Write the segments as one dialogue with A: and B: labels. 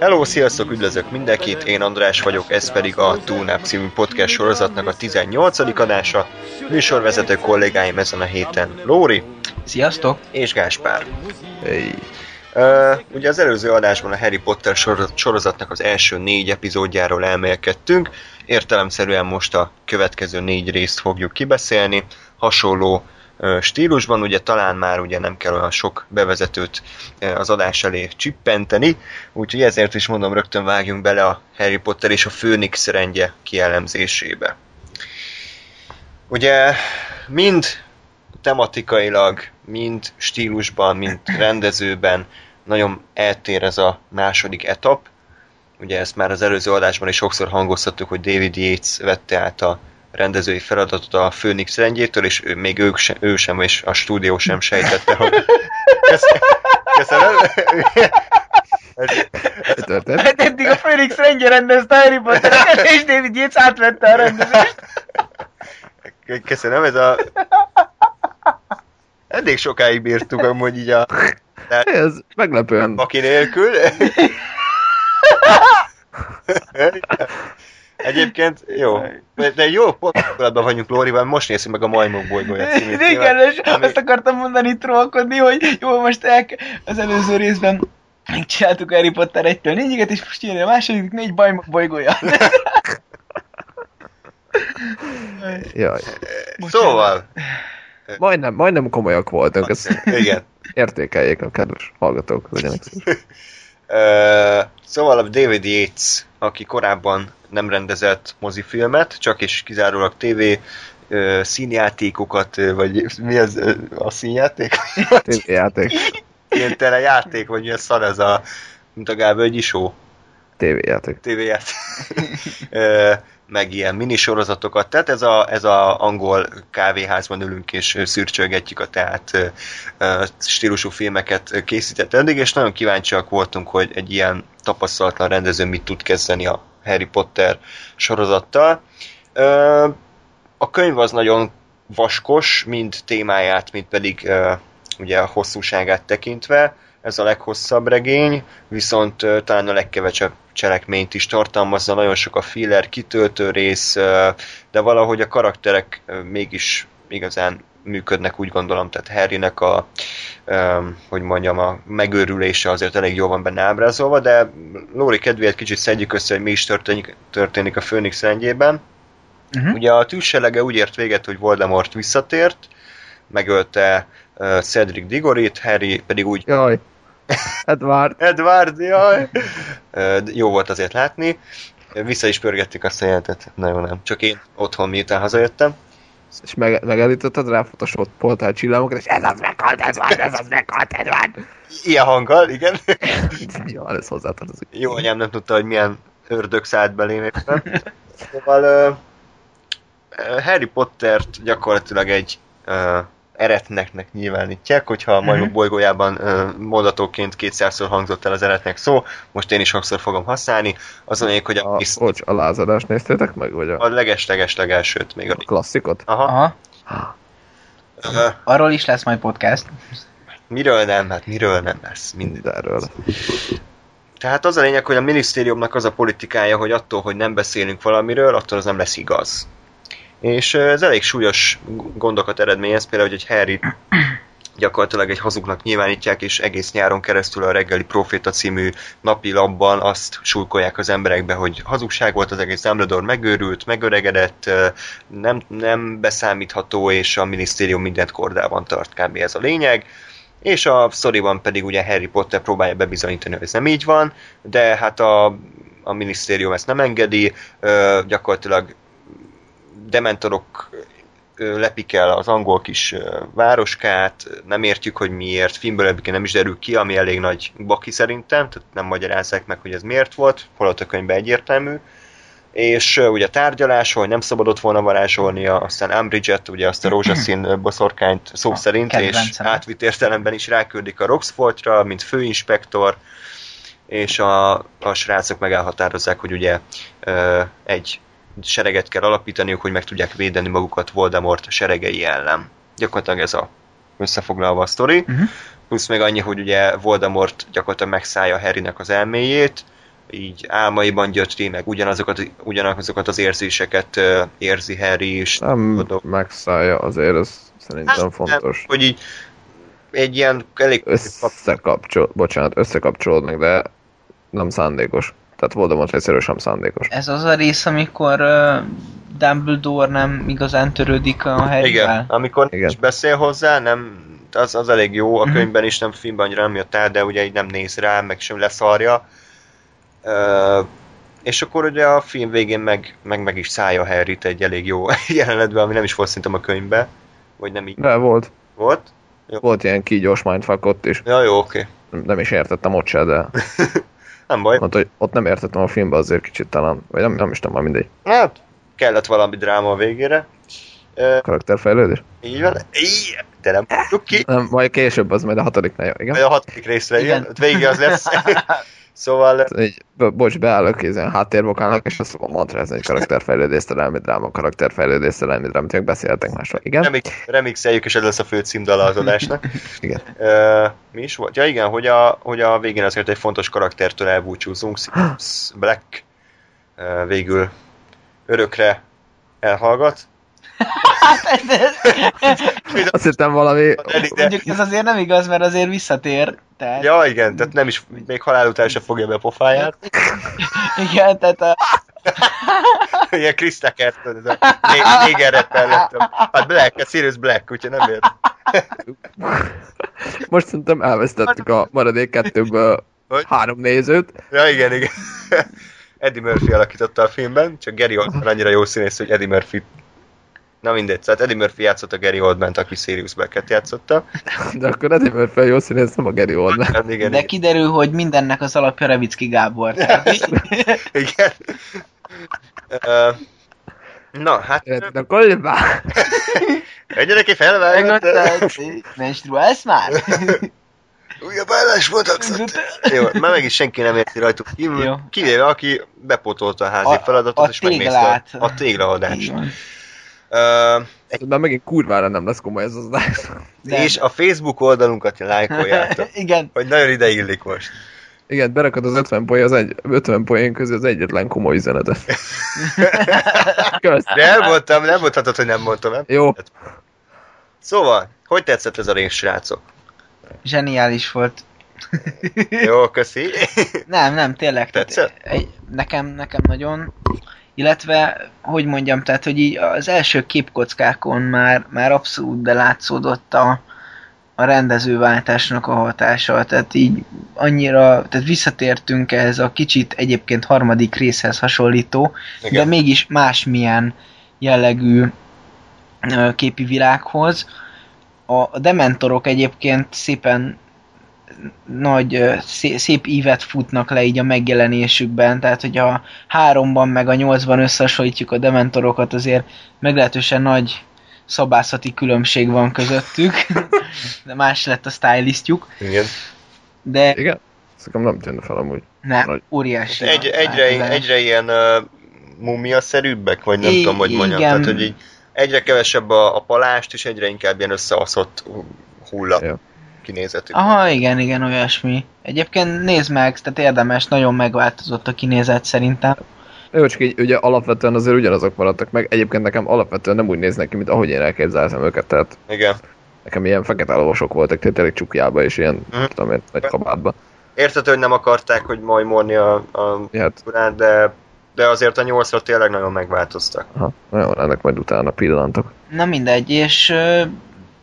A: Hello, sziasztok, üdvözlök mindenkit, én András vagyok, ez pedig a Túlnáp című podcast sorozatnak a 18. adása. Műsorvezető kollégáim ezen a héten Lóri
B: Sziasztok!
A: és Gáspár.
C: Hey.
A: Uh, ugye az előző adásban a Harry Potter sor- sorozatnak az első négy epizódjáról elmélkedtünk, értelemszerűen most a következő négy részt fogjuk kibeszélni, hasonló stílusban, ugye talán már ugye nem kell olyan sok bevezetőt az adás elé csippenteni, úgyhogy ezért is mondom, rögtön vágjunk bele a Harry Potter és a Főnix rendje kielemzésébe. Ugye mind tematikailag, mind stílusban, mind rendezőben nagyon eltér ez a második etap. Ugye ezt már az előző adásban is sokszor hangoztattuk, hogy David Yates vette át a rendezői feladatot a Phoenix rendjétől, és ő, még ők sem, ő sem, és a stúdió sem sejtette, hogy... Köszönöm. Köszönöm.
C: Mi történt?
B: Hát eddig a Phoenix rendje rendezte Harry Potter, és David Yates átvette a rendezést.
A: Köszönöm, ez a... Eddig sokáig bírtuk amúgy így a... De
C: Ez meglepően.
A: Baki nélkül. Egyébként jó. De, jó pillanatban vagyunk Lórival, most nézzük meg a Majmok bolygója című
B: Igen, és
A: ami-
B: azt akartam mondani trollkodni, hogy jó, most el, az előző részben megcsináltuk Harry Potter 1-től 4 és most jön a második négy bajmok bolygója.
C: Jaj.
A: Szóval,
C: Majdnem, majdnem komolyak voltunk, ezt
A: igen.
C: értékeljék a kedves hallgatók, legyenek.
A: Ö, Szóval a David Yates, aki korábban nem rendezett mozifilmet, csak és kizárólag TV színjátékokat, vagy mi az a színjáték?
C: TV-játék.
A: Ilyen tele játék, vagy milyen szar ez a, mint a Gábölgyi show.
C: TV-játék.
A: tévéját, Ö, meg ilyen minisorozatokat. Tehát ez a, ez a angol kávéházban ülünk és szürcsölgetjük a tehát stílusú filmeket készített eddig, és nagyon kíváncsiak voltunk, hogy egy ilyen tapasztalatlan rendező mit tud kezdeni a Harry Potter sorozattal. A könyv az nagyon vaskos, mind témáját, mind pedig ugye a hosszúságát tekintve. Ez a leghosszabb regény, viszont talán a legkevesebb cselekményt is tartalmazza, nagyon sok a filler, kitöltő rész, de valahogy a karakterek mégis igazán működnek, úgy gondolom, tehát Harrynek a, hogy mondjam, a megőrülése azért elég jól van benne ábrázolva, de Lóri kedvéért kicsit szedjük össze, hogy mi is történik, történik a Főnix rendjében.
B: Mhm.
A: Ugye a tűzselege úgy ért véget, hogy Voldemort visszatért, megölte uh, Cedric Digorit, Harry pedig úgy
C: Jaj. Edward.
A: Edward, jaj! Jó volt azért látni. Vissza is pörgettük azt a jelentet. Nagyon nem. Csak én otthon miután hazajöttem.
C: És meg, megállítottad rá Photoshop poltál csillámokat, és ez az meghalt, Edward, ez az meghalt, Edward.
A: Ilyen hanggal, igen.
C: Jó, ez hozzátartozik.
A: Jó anyám nem tudta, hogy milyen ördög szállt belém éppen. Szóval ö, Harry Pottert gyakorlatilag egy ö, eretneknek nyilvánítják, hogyha a majmok
B: Mhm.
A: bolygójában mondatóként kétszázszor hangzott el az eretnek szó, most én is sokszor fogom használni, az a lényeg, hogy a,
C: A, bocs, a lázadást néztétek meg, vagy a,
A: a leges-leges legelsőt még a...
C: a klasszikot?
A: Aha.
B: Aha, arról is lesz majd podcast.
A: Miről nem? Hát miről nem lesz? Mind.
C: Mindenről.
A: Tehát az a lényeg, hogy a minisztériumnak az a politikája, hogy attól, hogy nem beszélünk valamiről, attól az nem lesz igaz. És ez elég súlyos gondokat eredményez, például, hogy egy Harry gyakorlatilag egy hazugnak nyilvánítják, és egész nyáron keresztül a reggeli Proféta című napi labban azt súlykolják az emberekbe, hogy hazugság volt az egész Dumbledore megőrült, megöregedett, nem, nem beszámítható, és a minisztérium mindent kordában tart, kb. ez a lényeg. És a sztoriban pedig ugye Harry Potter próbálja bebizonyítani, hogy ez nem így van, de hát a, a minisztérium ezt nem engedi, gyakorlatilag dementorok lepik el az angol kis városkát, nem értjük, hogy miért, filmből egyébként nem is derül ki, ami elég nagy baki szerintem, tehát nem magyarázzák meg, hogy ez miért volt, holott a könyvben egyértelmű. és ugye tárgyalás, hogy nem szabadott volna varázsolnia, aztán Umbridge-et, ugye azt a rózsaszín boszorkányt szó
B: A
A: szerint, és átvitt értelemben is ráküldik a Roxfortra, mint főinspektor, és a, a srácok meg elhatározzák, hogy ugye egy sereget kell alapítaniuk, hogy meg tudják védeni magukat Voldemort seregei ellen. Gyakorlatilag ez a összefoglalva a sztori.
B: Mhm.
A: Plusz még annyi, hogy ugye Voldemort gyakorlatilag megszállja Harrynek az elméjét, így álmaiban gyötri, meg ugyanazokat, ugyanazokat az érzéseket érzi Harry is.
C: Nem
A: Tudom.
C: megszállja, azért ez szerintem fontos.
A: Hogy így egy ilyen elég...
C: Összekapcsol, bocsánat, összekapcsolódnak, de nem szándékos. Tehát Voldemort egyszerűen sem szándékos.
B: Ez az a rész, amikor uh, Dumbledore nem igazán törődik a
A: Igen,
B: Harryvel.
A: amikor
C: Igen.
A: is beszél hozzá, nem, az, az elég jó, a
B: Mhm.
A: könyvben is nem, filmben annyira nem jött el, de ugye így nem néz rá, meg sem leszarja. Uh, és akkor ugye a film végén meg meg, meg is szállja Harryt egy elég jó jelenetben, ami nem is volt szerintem a könyvbe, vagy nem így
C: De volt.
A: volt.
C: Volt ilyen kígyós mindfuck ott is.
A: Ja, jó, oké.
C: Nem- Nem is értettem ott se, de
A: Nem baj.
C: ott, hogy ott nem értettem a filmbe azért kicsit talán. Vagy nem, nem is tudom, már mindegy.
A: Hát, kellett valami dráma a végére. Uh,
C: Karakterfejlődés?
A: így van. Így, de nem ki.
C: Nem, majd később az majd a hatodiknál igen?
A: Vagy a hatodik részre, igen.
B: Igen.
A: Ott végig az lesz. szóval
C: Így, bo- bocs, beállok, ezen háttérvokálnak, és azt fogom mantrázni, hogy karakterfejlődés, szerelmi dráma, karakterfejlődés, szerelmi dráma, tényleg beszéltek másról. Igen?
A: remix, remixeljük, és ez lesz a fő címdala az adásnak.
C: Igen.
A: Uh, mi is volt? Ja igen, hogy a, hogy a végén azért egy fontos karaktertől elbúcsúzunk. Black uh, végül örökre elhallgat.
C: Azt hittem valami...
B: Mondjuk ez azért nem igaz, mert azért visszatér. Tehát,
A: ja igen, tehát nem is, még halál után sem fogja be a pofáját.
B: Igen, tehát a,
A: Ilyen Chris Tucker, ez a né- néger lettem. Hát Black, a Sirius Black, úgyhogy nem ért.
C: Most szerintem elvesztettük a maradék kettőből
A: Hogy?
C: három nézőt.
A: Ja, igen, igen. Eddie Murphy alakította a filmben, csak Gary Oldman annyira jó színész, hogy Eddie Murphy Na mindegy, tehát Eddie Murphy játszott a Gary Oldman, aki Sirius Black-et játszotta.
C: De akkor Eddie Murphy jó színész, nem a Gary Oldman.
A: Hát igen,
B: de
A: igen.
B: kiderül, hogy mindennek az alapja Revicki Gábor.
A: Igen. Ö, Na, hát
C: Érted, a kolibá!
A: egyenek ki felvágott.
B: Menstruálsz már?
A: Újabb állásmódakszat. Jó, már meg is senki nem érti rajtuk kívül, kivéve aki bepótolta a házi
B: A-
A: feladatot,
B: a
A: és megnézte
B: téglát.
A: a téglaadást.
B: Így
A: Ö, egy,
C: Már megint kurvára nem lesz komoly ez az adás.
A: És a Facebook oldalunkat lájkoljátok,
B: Igen,
A: hogy nagyon ide illik most.
C: Igen, berakod az 50 poén, az egy, 50 poén közül az egyetlen komoly üzenetet. Kösz.
A: De elmondtam, nem mondhatod, hogy nem mondtam, nem?
C: Jó,
A: Szóval, hogy tetszett ez a rész, srácok?
B: zseniális volt.
A: Jó, köszi.
B: Nem, nem, tényleg. tehát
A: Tetszett?
B: Egy, nekem, nekem nagyon. Illetve, hogy mondjam, tehát, hogy így az első képkockákon már, már abszolút de látszódott a, a rendezőváltásnak a hatása, tehát így annyira, tehát visszatértünk ehhez a kicsit egyébként harmadik részhez hasonlító,
A: Igen.
B: de mégis másmilyen jellegű képi világhoz. A, a dementorok egyébként szépen nagy, szép ívet futnak le így a megjelenésükben, tehát hogy a háromban meg a nyolcban összehasonlítjuk a dementorokat, azért meglehetősen nagy szabászati különbség van közöttük, de más lett a stylistjuk,
A: Igen.
B: de
C: igen. Szerintem nem tűnne fel amúgy.
B: ne,
C: Nagy.
B: óriási.
A: Egy,
B: a
A: egyre, egyre ilyen uh, mumia-szerűbbek, vagy nem
B: I-
A: tudom, hogy mondjam.
B: igen.
A: Tehát, hogy így egyre kevesebb a, a palást, és egyre inkább ilyen összeaszott hulla
C: Ja.
A: Kinézetű.
B: Aha, igen, igen, olyasmi. Egyébként nézd meg, tehát érdemes, nagyon megváltozott a kinézet szerintem.
C: Jó, csak így ugye alapvetően azért ugyanazok maradtak meg. Egyébként nekem alapvetően nem úgy néznek ki, mint ahogy én elképzeltem őket. Tehát
A: Igen.
C: nekem ilyen fekete lovasok voltak, tehát tényleg csukjába és ilyen,
A: Mhm.
C: tudom én, nagy kabátba.
A: Értető, hogy nem akarták, hogy majmolni a, a
C: Ja, Hát,
A: urát, de, de azért a nyolcra tényleg nagyon megváltoztak.
C: aha, nagyon ennek majd utána pillantok.
B: Na mindegy, és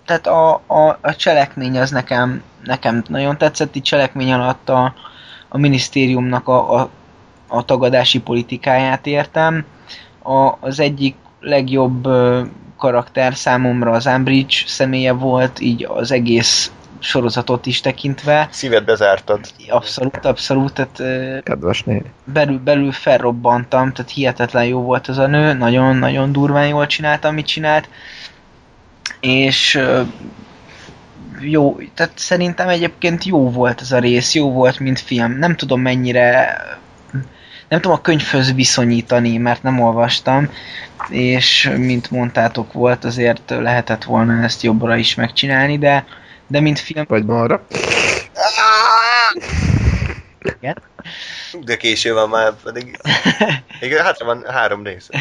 B: tehát a, a, a cselekmény az nekem, nekem nagyon tetszett, itt cselekmény alatt a, a minisztériumnak a, a, a tagadási politikáját értem. A, az egyik legjobb ö, karakter számomra az Umbridge személye volt, így az egész sorozatot is tekintve.
A: Szíved bezártad.
B: Abszolút, abszolút, tehát
C: Kedves néni.
B: belül, belül felrobbantam, tehát hihetetlen jó volt az a nő, nagyon-nagyon durván jól csinálta, amit csinált, és jó, tehát szerintem egyébként jó volt ez a rész, jó volt, mint film. Nem tudom mennyire, nem tudom a könyvhöz viszonyítani, mert nem olvastam, és mint mondtátok volt, azért lehetett volna ezt jobbra is megcsinálni, de, de mint film,
C: Vagy marra.
B: igen.
A: De késő van már, pedig... Igen, hátra van három rész.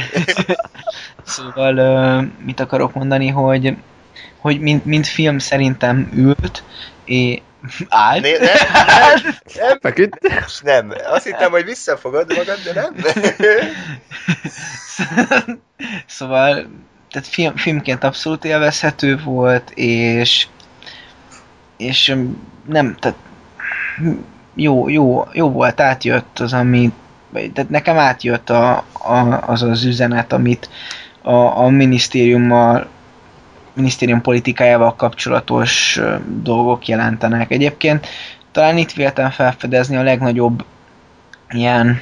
B: Szóval mit akarok mondani, hogy, hogy mint, mint film szerintem ült, és állt.
A: Né, nem, nem,
C: Feküdt.
A: nem, azt hittem, hogy visszafogod magad, de nem.
B: szóval tehát film, filmként abszolút élvezhető volt, és és nem, tehát jó, jó, jó volt, átjött az, ami tehát nekem átjött a, a, az az üzenet, amit a, a minisztériummal minisztérium politikájával kapcsolatos dolgok jelentenek. Egyébként talán itt véltem felfedezni a legnagyobb ilyen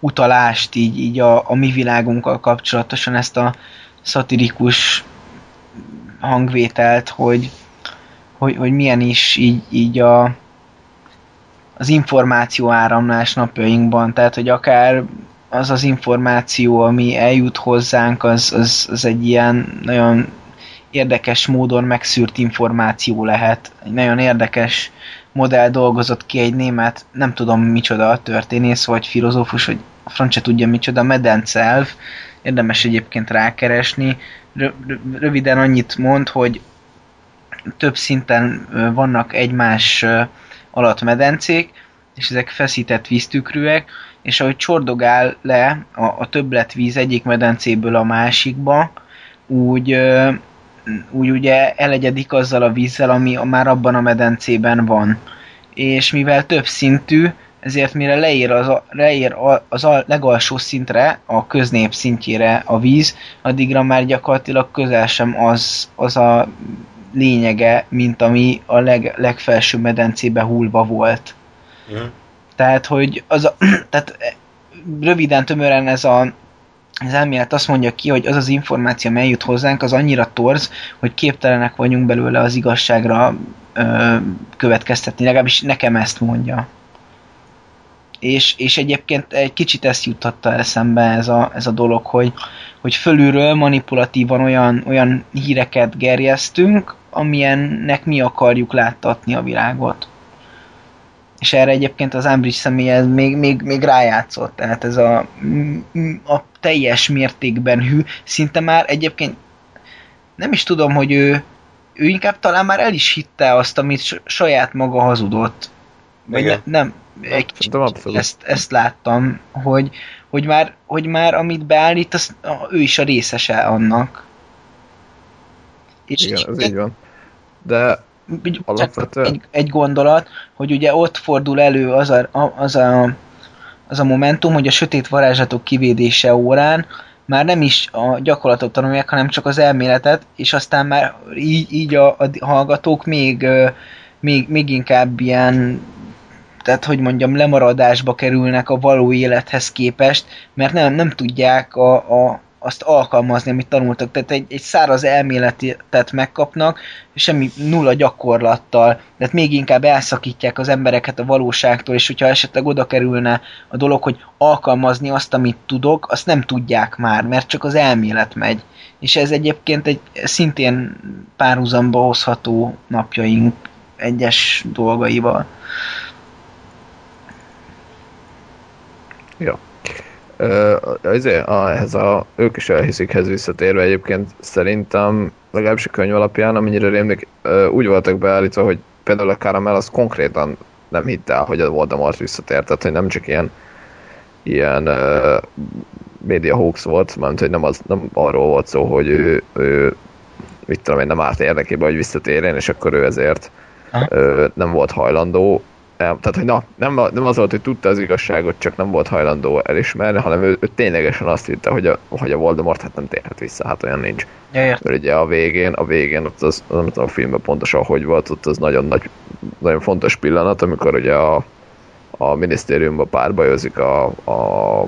B: utalást így, így a, a mi világunkkal kapcsolatosan ezt a szatirikus hangvételt, hogy, hogy, hogy milyen is így, így a, az információ áramlás napjainkban, tehát hogy akár az az információ, ami eljut hozzánk, az, az, az egy ilyen nagyon érdekes módon megszűrt információ lehet. Egy nagyon érdekes modell dolgozott ki egy német, nem tudom micsoda, történész vagy filozófus, vagy a francia tudja micsoda, medencelv, érdemes egyébként rákeresni. Rö- rö- röviden annyit mond, hogy több szinten vannak egymás alatt medencék, és ezek feszített víztükrűek, és ahogy csordogál le a, a többletvíz egyik medencéből a másikba, úgy, úgy ugye elegyedik azzal a vízzel, ami már abban a medencében van. És mivel több szintű, ezért mire leér az, a- leér az a legalsó szintre, a köznép szintjére a víz, addigra már gyakorlatilag közel sem az, az a lényege, mint ami a leg, legfelső medencébe hullva volt.
A: Mhm.
B: Tehát, hogy az a, tehát eh, röviden, tömören ez a az elmélet azt mondja ki, hogy az az információ, amely jut hozzánk, az annyira torz, hogy képtelenek vagyunk belőle az igazságra ö, következtetni, legalábbis nekem ezt mondja. És, és egyébként egy kicsit ezt juttatta eszembe ez a, ez a dolog, hogy, hogy fölülről manipulatívan olyan, olyan híreket gerjesztünk, amilyennek mi akarjuk láttatni a világot. És erre egyébként az Ambridge személye ez még, még, még rájátszott, tehát ez a, a teljes mértékben hű, szinte már egyébként nem is tudom, hogy ő, ő inkább talán már el is hitte azt, amit saját maga hazudott. Vagy ne, nem, egy kicsit ezt, ezt láttam, hogy, hogy, már, hogy már amit beállít, az, ő is a részese annak. És
C: Igen, ez így van. De
B: csak
C: Alapvetően-
B: egy, egy gondolat, hogy ugye ott fordul elő az a, az, a, az a momentum, hogy a sötét varázslatok kivédése órán már nem is a gyakorlatot tanulják, hanem csak az elméletet, és aztán már így, így a, a hallgatók még, még, még inkább ilyen tehát hogy mondjam, lemaradásba kerülnek a való élethez képest, mert nem, nem tudják a, a, azt alkalmazni, amit tanultak. Tehát egy, egy száraz elméletet megkapnak, semmi nulla gyakorlattal, tehát még inkább elszakítják az embereket a valóságtól, és hogyha esetleg oda kerülne a dolog, hogy alkalmazni azt, amit tudok, azt nem tudják már, mert csak az elmélet megy. És ez egyébként egy szintén párhuzamba hozható napjaink egyes dolgaival.
C: Jó. Ö, azért, a, ehhez a ők is elhiszikhez visszatérve egyébként szerintem legalábbis a könyv alapján, amennyire rémlik, úgy voltak beállítva, hogy például a Caramel az konkrétan nem hitte el, hogy a Voldemort visszatért, tehát hogy nem csak ilyen ilyen uh, média hoax volt, mert hogy nem, az, nem arról volt szó, hogy ő, ő mit tudom én, nem állt érdekében, hogy visszatérjen, és akkor ő ezért ö, nem volt hajlandó nem, tehát, hogy na, nem, nem az volt, hogy tudta az igazságot, csak nem volt hajlandó elismerni, hanem ő, ő ténylegesen azt hitte, hogy a, hogy a Voldemort hát nem térhet vissza, hát olyan nincs.
B: Ja, értem.
C: Mert ugye a végén, a végén ott az, nem tudom a filmben pontosan hogy volt, ott az nagyon nagy, nagyon fontos pillanat, amikor ugye a, a minisztériumban párbajozik a, a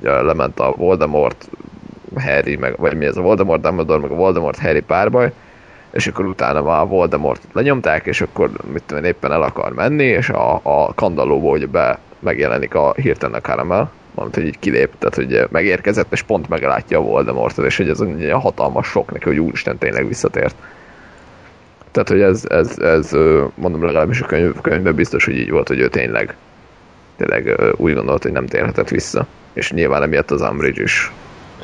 C: ugye lement a Voldemort, Harry, meg, vagy mi ez a Voldemort, Dumbledore, meg a Voldemort Harry párbaj, és akkor utána már Voldemortot lenyomták, és akkor mit tudom éppen el akar menni, és a, a kandallóból ugye be megjelenik a hirtelen a Caramel, valamint, hogy így kilép, tehát hogy megérkezett, és pont meglátja a Voldemortot, és hogy ez egy hatalmas sok neki, hogy úristen tényleg visszatért. Tehát, hogy ez, ez, ez mondom legalábbis a könyv, könyvben biztos, hogy így volt, hogy ő tényleg, tényleg úgy gondolt, hogy nem térhetett vissza. És nyilván emiatt az Umbridge is.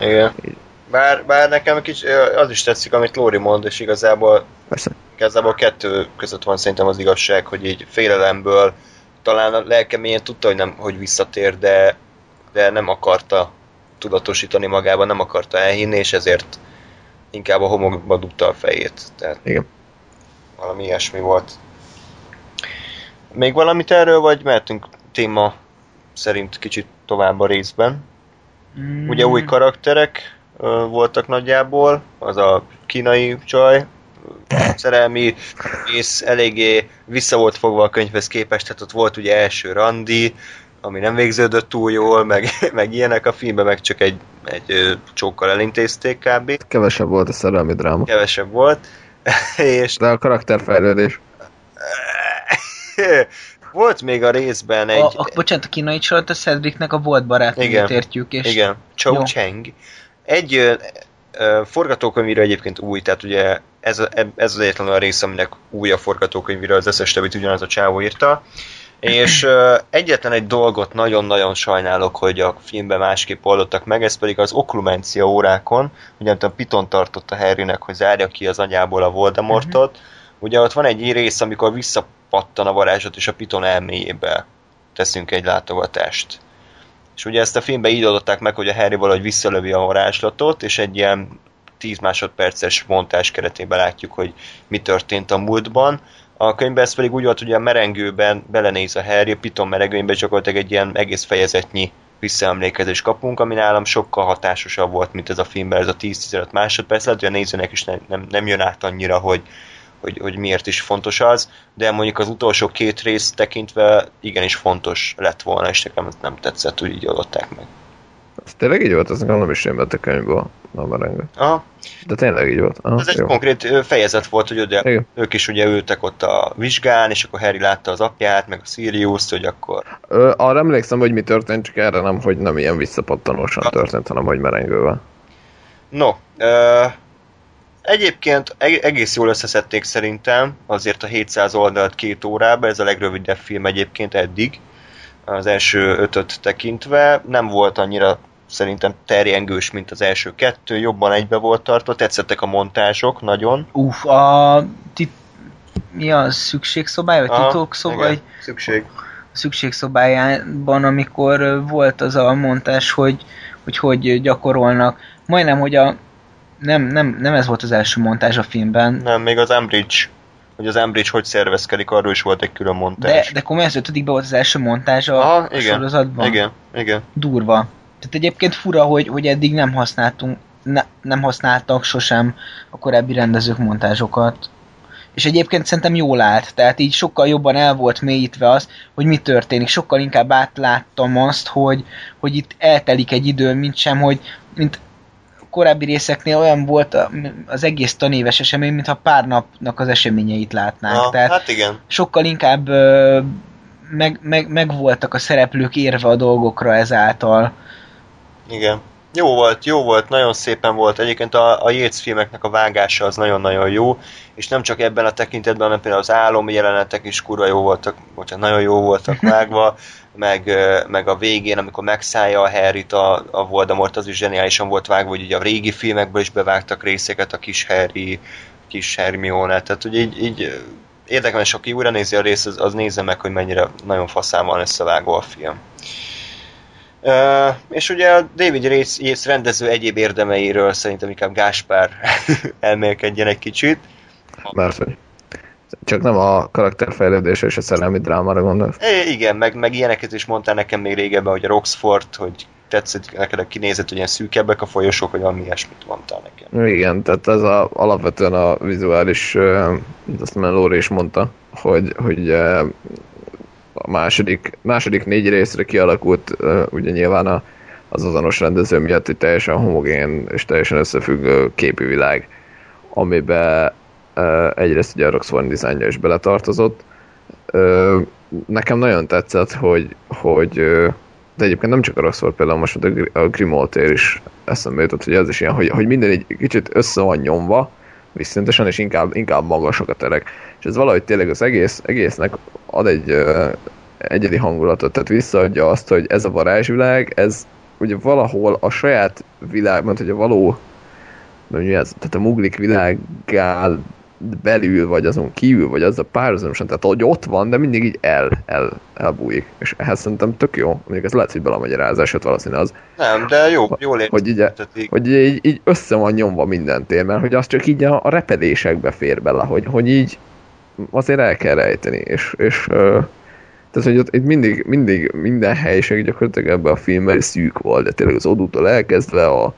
A: Igen.
C: Így.
A: Bár, bár nekem kicsi, az is tetszik, amit Lóri mond, és igazából
C: Persze.
A: igazából kettő között van szerintem az igazság, hogy így félelemből talán a lelkeményen tudta, hogy, nem, hogy visszatér, de, de nem akarta tudatosítani magában, nem akarta elhinni, és ezért inkább a homokba dugta a fejét. Tehát
C: Igen.
A: valami ilyesmi volt. Még valamit erről, vagy mehetünk téma szerint kicsit tovább a részben?
B: Mm,
A: Ugye új karakterek ö, voltak nagyjából, az a kínai csaj, szerelmi és eléggé vissza volt fogva a könyvhez képest, tehát ott volt ugye első randi, ami nem végződött túl jól, meg, meg ilyenek a filmben, meg csak egy, egy csókkal elintézték kb.
C: Kevesebb volt a szerelmi dráma.
A: Kevesebb volt. és
C: De a karakterfejlődés.
A: volt még a részben egy...
B: A, a, bocsánat, a kínai csort a Cedricnek a volt barátnőjét értjük, és
A: Igen, Cho
B: Jó.
A: Cheng. Egy ö, ö, forgatókönyvíró egyébként új, tehát ugye ez, a, ez az egyetlen a rész, aminek új a forgatókönyvíró, az összes többit ugyanaz a csávó írta. És ö, egyetlen egy dolgot nagyon-nagyon sajnálok, hogy a filmben másképp oldottak meg, ez pedig az oklumencia órákon, ugye amit a Piton tartott a Harrynek, hogy zárja ki az anyából a Voldemortot, ugye ott van egy rész, amikor visszapattan a varázslat, és a Piton elméjébe teszünk egy látogatást. És ugye ezt a filmben így adották meg, hogy a Harry valahogy visszalövi a varázslatot, és egy ilyen 10 másodperces montás keretében látjuk, hogy mi történt a múltban. A könyvben ez pedig úgy volt, hogy a merengőben belenéz a Harry, a Piton merengőjében gyakorlatilag egy ilyen egész fejezetnyi visszaemlékezés kapunk, ami nálam sokkal hatásosabb volt, mint ez a filmben, ez a 10-15 másodperc, lehet, hogy a nézőnek is nem, nem, nem jön át annyira, hogy, hogy, hogy miért is fontos az, de mondjuk az utolsó két rész tekintve igenis fontos lett volna, és nekem nem tetszett, hogy így adották meg.
C: Ez tényleg így volt, ez nekem nem is be a könyvből. A merengő.
A: Aha,
C: De tényleg így volt. Aha,
A: ez egy
C: jó.
A: konkrét fejezet volt, hogy ugye,
C: Igen.
A: ők is ugye ültek ott a vizsgán, és akkor Harry látta az apját, meg a sirius hogy akkor
C: Ö, arra emlékszem, hogy mi történt, csak erre nem, hogy nem ilyen visszapattanósan történt, hanem hogy merengővel.
A: No, ö, egyébként eg- egész jól összeszedték szerintem, azért a 700 oldalt két órába, ez a legrövidebb film egyébként eddig, az első ötöt tekintve, nem volt annyira szerintem terjengős, mint az első kettő, jobban egybe volt tartva, tetszettek a montázsok nagyon.
B: uff, a tit... mi a szükségszobája, vagy titokszobája,
A: igen, szükség.
B: szükségszobájában, amikor volt az a montás, hogy hogy, hogy gyakorolnak. Majdnem, hogy a nem, nem, nem ez volt az első montázs a filmben,
A: Nem, még az Ambridge, hogy az Ambridge hogy szervezkedik, arról is volt egy külön
B: de,
A: montázs.
B: de komolyan az ötödikben volt az első montázs a,
A: Aha,
B: a
A: igen,
B: sorozatban.
A: Igen, igen.
B: Durva. Tehát egyébként fura, hogy, hogy eddig nem használtunk, ne, nem használtak sosem a korábbi rendezők montázsokat. És egyébként szerintem jól állt, tehát így sokkal jobban el volt mélyítve az, hogy mi történik. Sokkal inkább átláttam azt, hogy, hogy itt eltelik egy idő, mint sem, hogy mint a korábbi részeknél olyan volt az egész tanéves esemény, mintha pár napnak az eseményeit látnánk.
A: Na,
B: tehát
A: hát igen.
B: sokkal inkább meg, meg, meg voltak a szereplők érve a dolgokra ezáltal.
A: Igen. Jó volt, jó volt, nagyon szépen volt. Egyébként a, a Yates filmeknek a vágása az nagyon-nagyon jó, és nem csak ebben a tekintetben, hanem például az álom jelenetek is kurva jó voltak, bocsánat, nagyon jó voltak vágva, meg, meg a végén, amikor megszállja a Harryt a, a Voldemort, az is zseniálisan volt vágva, hogy ugye a régi filmekből is bevágtak részeket, a kis Harry, kis Hermione, tehát hogy így, így ö, érdekelmes, aki újra nézi a részt, az, az nézze meg, hogy mennyire nagyon faszán van összevágva a film. Uh, és ugye a David Yates, rendező egyéb érdemeiről szerintem inkább Gáspár elmélkedjen egy kicsit.
C: Hogy Csak nem a karakterfejlődés és a szerelmi drámára gondolsz.
A: É, igen, meg, meg ilyeneket is mondtál nekem még régebben, hogy a Roxford, hogy tetszett neked a kinézet, hogy ilyen szűkebbek a folyosók, vagy valami ilyesmit mondtál nekem.
C: Igen, tehát ez a, alapvetően a vizuális, azt már Lóri is mondta, hogy, hogy a második, második négy részre kialakult ugye nyilván a, az azonos rendező miatt egy teljesen homogén és teljesen összefüggő képi világ, amiben egyrészt ugye a Roxform dizájnja is beletartozott. Nekem nagyon tetszett, hogy, hogy de egyébként nem csak a Roxford, például most a Grimoltér is eszembe jutott, hogy az is ilyen, hogy, hogy minden egy kicsit össze van nyomva, viszonyatosan, és inkább, inkább magasok a terek. És ez valahogy tényleg az egész, egésznek ad egy uh, egyedi hangulatot, tehát visszaadja azt, hogy ez a varázsvilág, ez ugye valahol a saját világ, mert hogy a való mi ez, tehát a muglik világál belül, vagy azon kívül, vagy az a párhuzamosan, tehát hogy ott van, de mindig így el, el, elbújik. És ehhez szerintem tök jó, mondjuk ez lehet, hogy belamagyarázás, hát valószínűleg az.
A: Nem, de jó, jól
C: Hogy így, hogy így, így, össze van nyomva minden mert hogy az csak így a, a repedésekbe fér bele, hogy, hogy így azért el kell rejteni, és, és tehát, hogy ott itt mindig, mindig minden helység gyakorlatilag ebben a filmben szűk volt, de tényleg az odútól elkezdve a,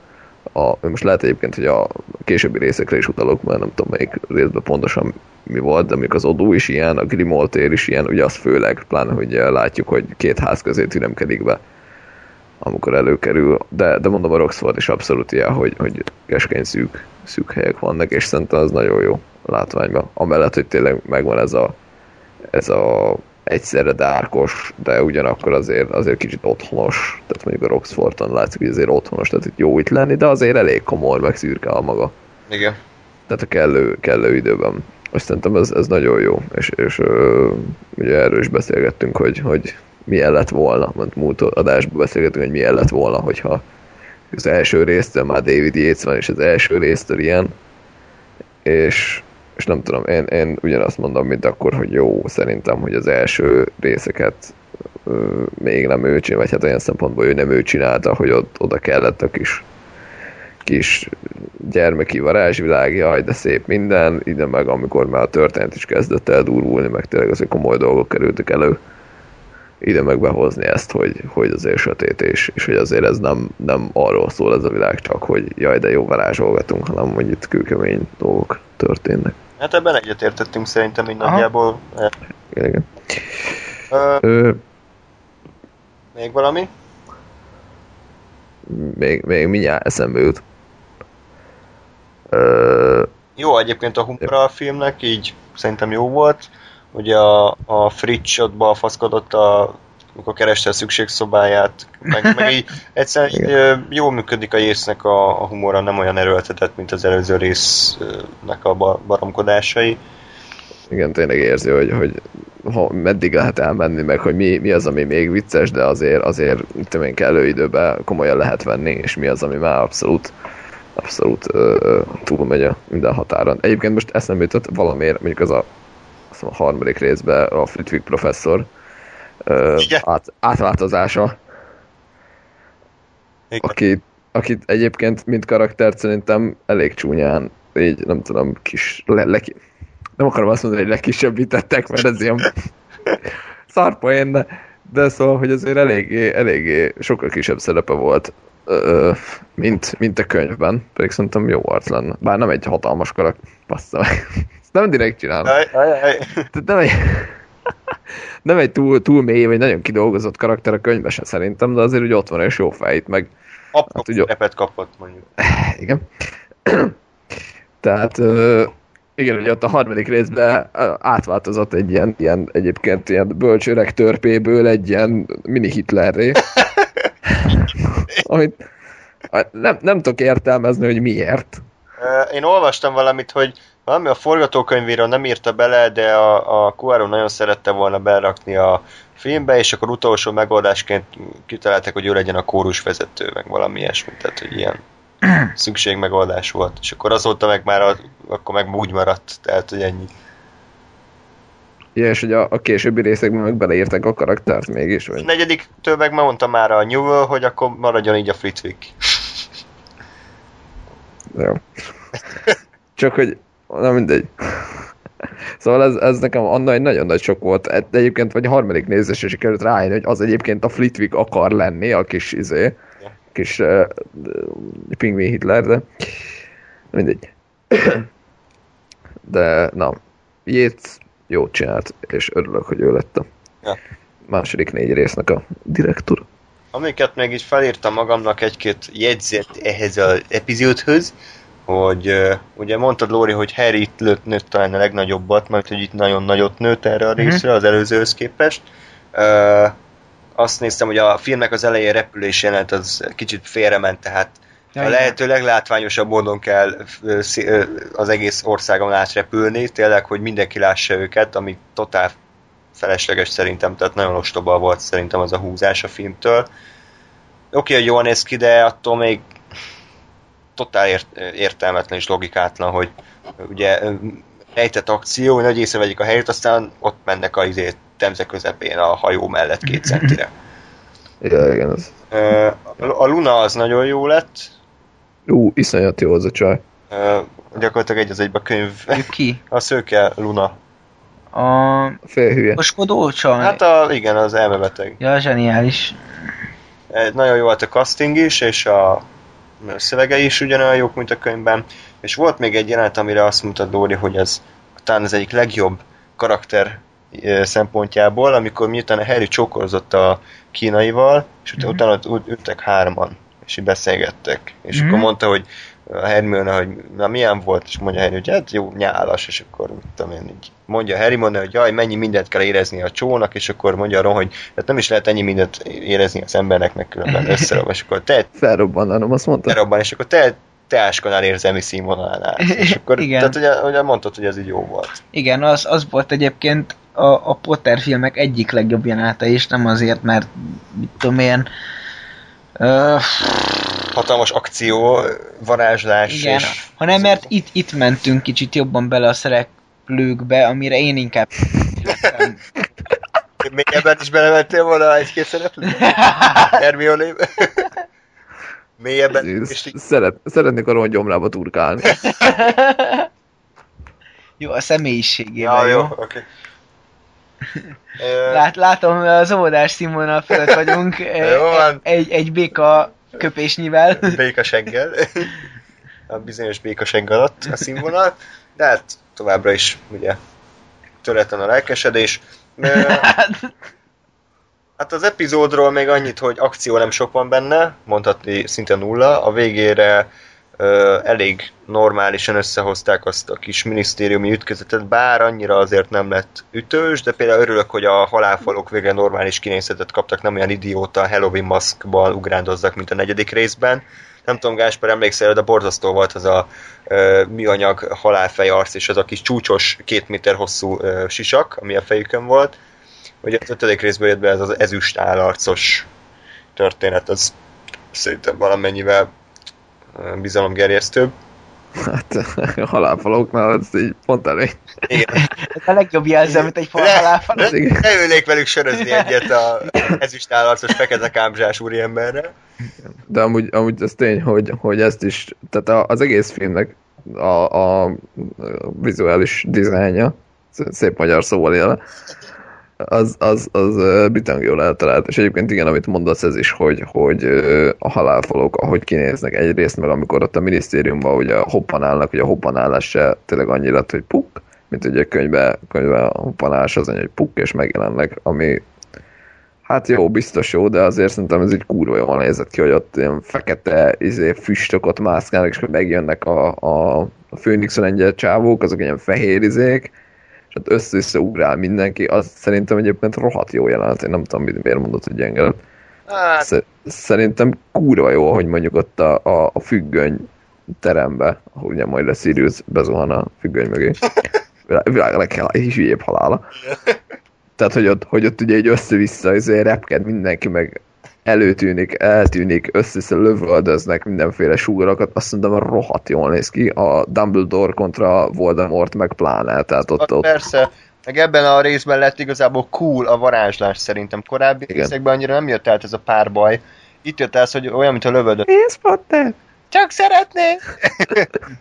C: a, most lehet egyébként, hogy a későbbi részekre is utalok, mert nem tudom melyik részben pontosan mi volt, de amikor az Odó is ilyen, a Grimoltér is ilyen, ugye az főleg, pláne, hogy látjuk, hogy két ház közé tünemkedik be, amikor előkerül, de, de mondom a Roxford is abszolút ilyen, hogy, hogy keskeny szűk, szűk helyek vannak, és szerintem az nagyon jó a látványban. Amellett, hogy tényleg megvan ez a, ez a egyszerre dárkos, de ugyanakkor azért, azért kicsit otthonos, tehát mondjuk a Roxforton látszik, hogy azért otthonos, tehát itt jó itt lenni, de azért elég komor, meg szürke a maga.
A: Igen.
C: Tehát a kellő, kellő időben. Azt szerintem ez, ez nagyon jó, és, és ö, ugye erről is beszélgettünk, hogy, hogy milyen lett volna, mert múlt adásban beszélgettünk, hogy milyen lett volna, hogyha az első résztől már David Yates van, és az első résztől ilyen, és és nem tudom, én, én ugyanazt mondom, mint akkor, hogy jó, szerintem, hogy az első részeket ö, még nem ő csinál, vagy hát olyan szempontból ő nem ő csinálta, hogy ott, oda kellett a kis kis gyermeki varázsvilág, jaj, de szép minden, ide meg amikor már a történet is kezdett el durvulni, meg tényleg azért komoly dolgok kerültek elő, ide meg behozni ezt, hogy, hogy azért sötét, és, és hogy azért ez nem, nem arról szól ez a világ csak, hogy jaj, de jó varázsolgatunk, hanem hogy itt kőkemény dolgok történnek.
A: Hát ebben egyetértettünk szerintem mind nagyjából.
C: Igen, igen.
A: Ö, Ö, még valami?
C: Még, még mindjárt eszembe jut. Ö,
A: jó, egyébként a humora a filmnek, így szerintem jó volt. Ugye a, a Fritz ott balfaszkodott a amikor kereste a szükségszobáját, meg, meg így egyszerűen így, jól működik a jésznek a, a humora, nem olyan erőltetett, mint az előző résznek a baromkodásai.
C: Igen, tényleg érzi, hogy, hogy ha meddig lehet elmenni, meg hogy mi, mi az, ami még vicces, de azért, azért tudom én, kellő időben komolyan lehet venni, és mi az, ami már abszolút abszolút uh, túlmegy a minden határon. Egyébként most eszembe jutott valamiért, mondjuk az a, a harmadik részben a Flitwick professzor, át, átváltozása. Akit, akit egyébként, mint karaktert szerintem elég csúnyán, így nem tudom, kis, le, le, nem akarom azt mondani, hogy legkisebbítettek, mert ez ilyen szarpoén, de, de szóval, hogy azért eléggé, eléggé sokkal kisebb szerepe volt, ö, mint, mint a könyvben, pedig szerintem jó arc lenne. Bár nem egy hatalmas karakter, bassza meg. Nem direkt csinálom. Aj, aj, aj. nem egy, nem egy túl, túl mély, vagy nagyon kidolgozott karakter a könyvben sem szerintem, de azért úgy ott van, és jó fejt, meg...
A: Apropó hát, ugye... repet kapott, mondjuk.
C: Igen. Tehát igen, ugye ott a harmadik részben átváltozott egy ilyen, ilyen egyébként ilyen bölcsöreg törpéből egy ilyen mini Hitlerré. amit nem, nem tudok értelmezni, hogy miért.
A: Én olvastam valamit, hogy valami a forgatókönyvéről nem írta bele, de a, a Cuarón nagyon szerette volna berakni a filmbe, és akkor utolsó megoldásként kitalálták, hogy ő legyen a kórusvezető, meg valami ilyesmi, tehát hogy ilyen szükségmegoldás volt. És akkor azóta meg már a, akkor meg úgy maradt, tehát hogy ennyi.
C: Ja, és hogy a, a későbbi részekben meg beleírták a karaktert mégis. Vagy? A
A: negyedik meg mondta már a Newell, hogy akkor maradjon így a Flitwick.
C: Jó. Csak hogy Na mindegy. Szóval ez, ez nekem annál egy nagyon nagy sok volt. Egyébként vagy a harmadik nézésre sikerült rájönni, hogy az egyébként a Flitwick akar lenni, a kis izé, kis uh, pingvin Hitler, de mindegy. De na, Yates jót csinált, és örülök, hogy ő lett a
A: Ja.
C: második négy résznek a direktor.
A: Amiket még így felírtam magamnak egy-két jegyzet ehhez az epizódhoz, hogy uh, ugye mondtad Lóri, hogy Harry itt lőtt, nőtt talán a legnagyobbat, mert hogy itt nagyon nagyot nőtt erre a részre az előzőhöz képest. Uh, azt néztem, hogy a filmnek az elején repülés jelenet az kicsit félrement, tehát
B: Ja,
A: a lehető leglátványosabb módon kell az egész országon átrepülni, tényleg, hogy mindenki lássa őket, ami totál felesleges szerintem, tehát nagyon ostoba volt szerintem az a húzás a filmtől. Oké, hogy jól néz ki, de attól még totál ért, értelmetlen és logikátlan, hogy ugye rejtett akció, hogy nagy észrevegyik a helyét, aztán ott mennek a izé, temze közepén a hajó mellett két centire.
C: Ja, igen, az.
A: A Luna az nagyon jó lett,
C: Ú, iszonyat jó az a csaj.
A: Gyakorlatilag egy az egybe könyv.
B: Ki?
A: A szőke Luna.
B: A
C: Fél hülye.
B: koskodó csaj?
A: Hát a, igen, az elmebeteg.
B: Ja, zseniális.
A: Nagyon jó volt a casting is, és a szövegei is ugyanolyan jók, mint a könyvben. És volt még egy jelenet, amire azt mondta Dóri, hogy ez talán az egyik legjobb karakter szempontjából, amikor miután Harry csókolzott a kínaival, és ut- utána ott úgy ültek hárman, és így beszélgettek. És
B: Mhm.
A: akkor mondta, hogy a Hermione, hogy na milyen volt, és mondja Harry, hogy hát jó, nyálas, és akkor mit tudom én, így mondja Harry, mondja, hogy jaj, mennyi mindent kell érezni a csónak, és akkor mondja Ron, hogy hát nem is lehet ennyi mindent érezni az embernek, meg különben összerob, és akkor te,
C: Felrobbanom, azt mondta.
A: te robban, és akkor te, te áskanál érzelmi színvonalnál. És akkor,
B: Igen.
A: tehát ugye, ugye mondtad, hogy ez így jó volt.
B: Igen, az, az volt egyébként a, a Potter filmek egyik legjobb jelenete is, nem azért, mert mit tudom én, ö,
A: Hatalmas akció, varázslás,
B: igen,
A: és...
B: hanem mert itt, itt mentünk kicsit jobban bele a szereplőkbe, amire én inkább
A: Még ebben is belementél volna egy-két szereplő? Hermione? Mélyebben? És
C: Szeret, szeretnék a rongyomlába turkálni.
B: jó, a személyiségével,
A: ja,
B: jó?
A: jó, oké.
B: Lát, látom, az óvodás színvonal fölött vagyunk,
A: Jó van.
B: egy, egy béka köpésnyivel.
A: békaseggel. A bizonyos békasegg alatt a színvonal. De hát továbbra is ugye töretlen a lelkesedés. Ö, Hát az epizódról még annyit, hogy akció nem sok van benne, mondhatni szinte nulla. A végére elég normálisan összehozták azt a kis minisztériumi ütközetet, bár annyira azért nem lett ütős, de például örülök, hogy a halálfalok végre normális kinézetet kaptak, nem olyan idióta Halloween maszkban ugrándozzak, mint a negyedik részben. Nem tudom, Gáspár, emlékszel, de borzasztó volt az a ö, műanyag halálfej arc, és az a kis csúcsos, két méter hosszú ö, sisak, ami a fejükön volt. Ugye az ötödik részből jött be ez az ezüst állarcos történet, az szerintem valamennyivel bizalomgerjesztőbb.
C: Hát a halálfaloknál ez így pont elég.
A: Igen.
B: Ez a legjobb jelző, amit egy fal
A: Le-
B: halálfal.
A: le- Leülnék velük sörözni egyet a ezüst állarcos fekete kámzsás úriemberre.
C: De amúgy, amúgy ez tény, hogy, hogy ezt is, tehát a- az egész filmnek a, a vizuális dizájnja, sz- szép magyar szóval élve, az, az, az bitang jól eltalált, és egyébként igen, amit mondasz ez is, hogy, hogy a halálfalok, ahogy kinéznek egyrészt, meg amikor ott a minisztériumban ugye hoppanálnak, hogy a hoppanálás se tényleg annyi lett, hogy puk, mint ugye a könyvben, könyvben a hoppanálás az annyi, hogy puk, és megjelennek, ami Hát jó, biztos jó, de azért szerintem ez egy kurva jól nézett ki, hogy ott ilyen fekete izé, füstök ott mászkálnak, és megjönnek a, a, a Phoenix lengyel csávók, azok ilyen fehér izék, és ott össze-össze ugrál mindenki, az szerintem egyébként rohadt jó jelenet, én nem tudom, mit- miért mondod, hogy gyenge lett.
A: Hát,
C: Sze- Szerintem kurva jó, hogy mondjuk ott a, a, a függöny terembe, ahol ugye majd a Sirius bezuhan a függöny mögé. Világ, leghülyébb halála. Tehát, hogy ott, hogy ott ugye egy össze-vissza repked mindenki, meg előtűnik, eltűnik, össze lövöldöznek mindenféle súgarakat, azt mondom, rohadt jól néz ki. A Dumbledore kontra Voldemort meg pláne, tehát ott, ott
A: persze, meg ebben a részben lett igazából cool a varázslás szerintem. Korábbi
C: Igen.
A: részekben annyira nem jött át ez a párbaj. Itt jött el, hogy olyan, mint a lövöldön.
C: Nézd, Potter!
A: Csak szeretnék.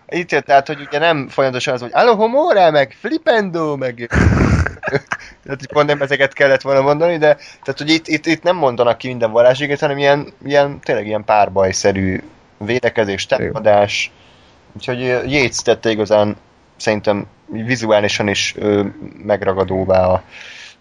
A: Itt jött át, hogy ugye nem folyamatosan az, hogy alohomore, meg flipendo, meg... tehát hogy pont nem ezeket kellett volna mondani, de tehát, hogy itt, itt, itt nem mondanak ki minden varázséget, hanem ilyen, ilyen tényleg ilyen párbajszerű védekezés, támadás. Úgyhogy Yates tette igazán szerintem vizuálisan is ö, megragadóvá a,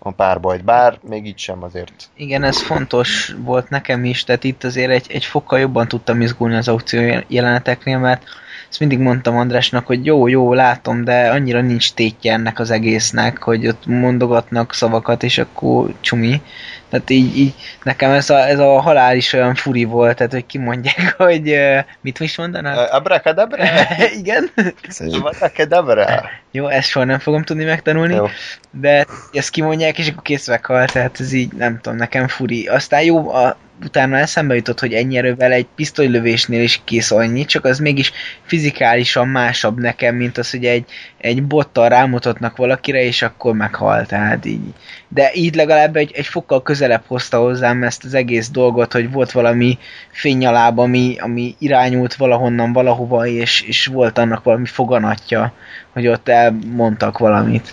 A: a párbajt, bár még így sem azért.
B: Igen, ez fontos volt nekem is, tehát itt azért egy, egy fokkal jobban tudtam izgulni az aukció jeleneteknél, mert ezt mindig mondtam Andrásnak, hogy jó, jó, látom, de annyira nincs tétje ennek az egésznek, hogy ott mondogatnak szavakat, és akkor csumi. Tehát így, így nekem ez a, ez a halál is olyan furi volt, tehát hogy kimondják, hogy mit is mondanak?
A: Abracadabra?
B: Igen.
A: Abracadabra.
B: Jó, ezt soha nem fogom tudni megtanulni, jó. de ezt kimondják, és akkor kész meghal, tehát ez így, nem tudom, nekem furi. Aztán jó, a, utána eszembe jutott, hogy ennyi erővel egy pisztolylövésnél is kész annyi, csak az mégis fizikálisan másabb nekem, mint az, hogy egy, egy bottal rámutatnak valakire, és akkor meghal, tehát így. De így legalább egy, egy fokkal közelebb hozta hozzám ezt az egész dolgot, hogy volt valami fényaláb, ami, ami irányult valahonnan valahova, és, és volt annak valami foganatja, hogy ott elmondtak valamit.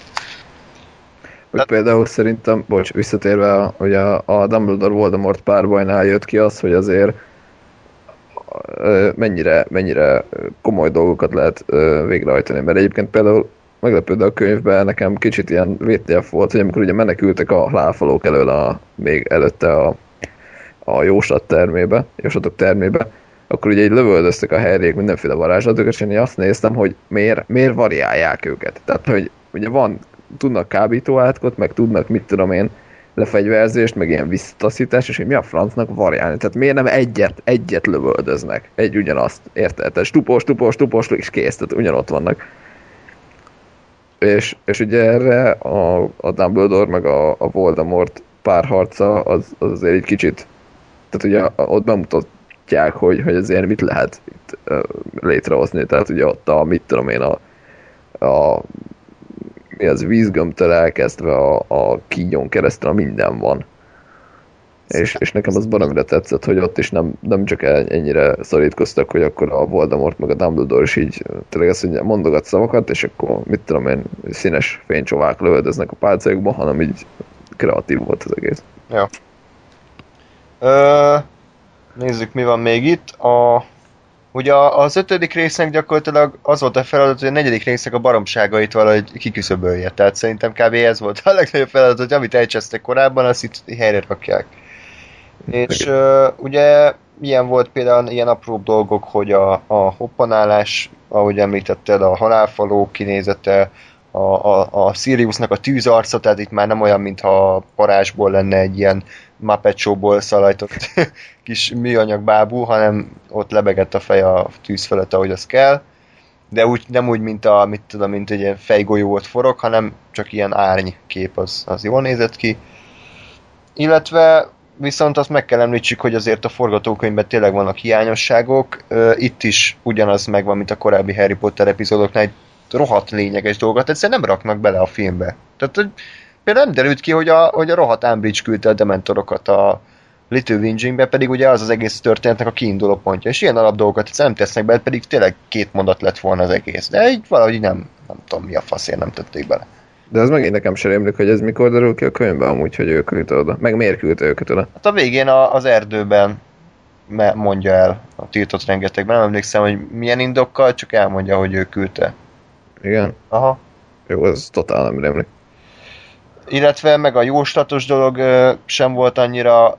C: Hogy például szerintem, bocs, visszatérve, hogy a, a Dumbledore Voldemort párbajnál jött ki az, hogy azért mennyire, mennyire komoly dolgokat lehet végrehajtani, mert egyébként például meglepődő a könyvben nekem kicsit ilyen VTF volt, hogy amikor ugye menekültek a láfalók elől a, még előtte a, a jóslat termébe, jóslatok termébe, akkor ugye így lövöldöztek a herjék mindenféle varázslatokat, és én azt néztem, hogy miért, miért variálják őket. Tehát, hogy ugye van tudnak kábítóátkot, meg tudnak, mit tudom én, lefegyverzést, meg ilyen visszataszítás, és hogy mi a francnak variálni. Tehát miért nem egyet, egyet lövöldöznek? Egy ugyanazt, érted? Tehát stupos, stupos, stupos, és kész, tehát ugyanott vannak. És, és ugye erre a, a Dumbledore meg a, a Voldemort párharca az, az azért egy kicsit, tehát ugye ott bemutatják, hogy, hogy azért mit lehet itt létrehozni, tehát ugye ott a, mit tudom én, a, a mi az vízgömtől elkezdve a, a kígyon keresztül minden van. És, és nekem az baromira tetszett, hogy ott is nem, nem csak ennyire szorítkoztak, hogy akkor a Voldemort meg a Dumbledore is így tényleg azt mondja, mondogat szavakat, és akkor mit tudom én, színes fénycsovák lövöldöznek a pálcájukba, hanem így kreatív volt az egész.
A: Ja. Ö, nézzük, mi van még itt. A Ugye az ötödik résznek gyakorlatilag az volt a feladat, hogy a negyedik résznek a baromságait valahogy kiküszöbölje. Tehát szerintem kb. ez volt a legnagyobb feladat, hogy amit elcsesztek korábban, azt itt helyre rakják. És uh, ugye ilyen volt például ilyen apró dolgok, hogy a, a hoppanálás, ahogy említetted, a halálfaló kinézete, a, a, a Siriusnak a tűzarca, tehát itt már nem olyan, mintha parázsból lenne egy ilyen Muppet Show-ból szalajtott kis műanyag bábú, hanem ott lebegett a fej a tűz felett, ahogy az kell. De úgy, nem úgy, mint a, mit tudom, mint egy ilyen fejgolyó ott forog, hanem csak ilyen árny kép, az, az jól nézett ki. Illetve viszont azt meg kell említsük, hogy azért a forgatókönyvben tényleg vannak hiányosságok. Itt is ugyanaz megvan, mint a korábbi Harry Potter epizódoknál, egy rohadt lényeges dolgot egyszerűen nem raknak bele a filmbe. Tehát, például nem derült ki, hogy a, hogy a rohadt Umbridge küldte a dementorokat a Little Wingingbe, pedig ugye az az egész történetnek a kiinduló pontja. És ilyen alap dolgokat nem tesznek bele, pedig tényleg két mondat lett volna az egész. De így valahogy nem, nem tudom mi a faszért nem tették bele.
C: De az megint nekem sem rémlik, hogy ez mikor derül ki a könyvben amúgy, hogy ő küldte oda. Meg miért küldte őket oda?
A: Hát a végén a, az erdőben mondja el a tiltott rengetegben. Nem emlékszem, hogy milyen indokkal, csak elmondja, hogy ő küldte.
C: Igen?
A: Aha.
C: Jó, ez totál nem rémlik.
A: Illetve meg a jóslatos dolog sem volt annyira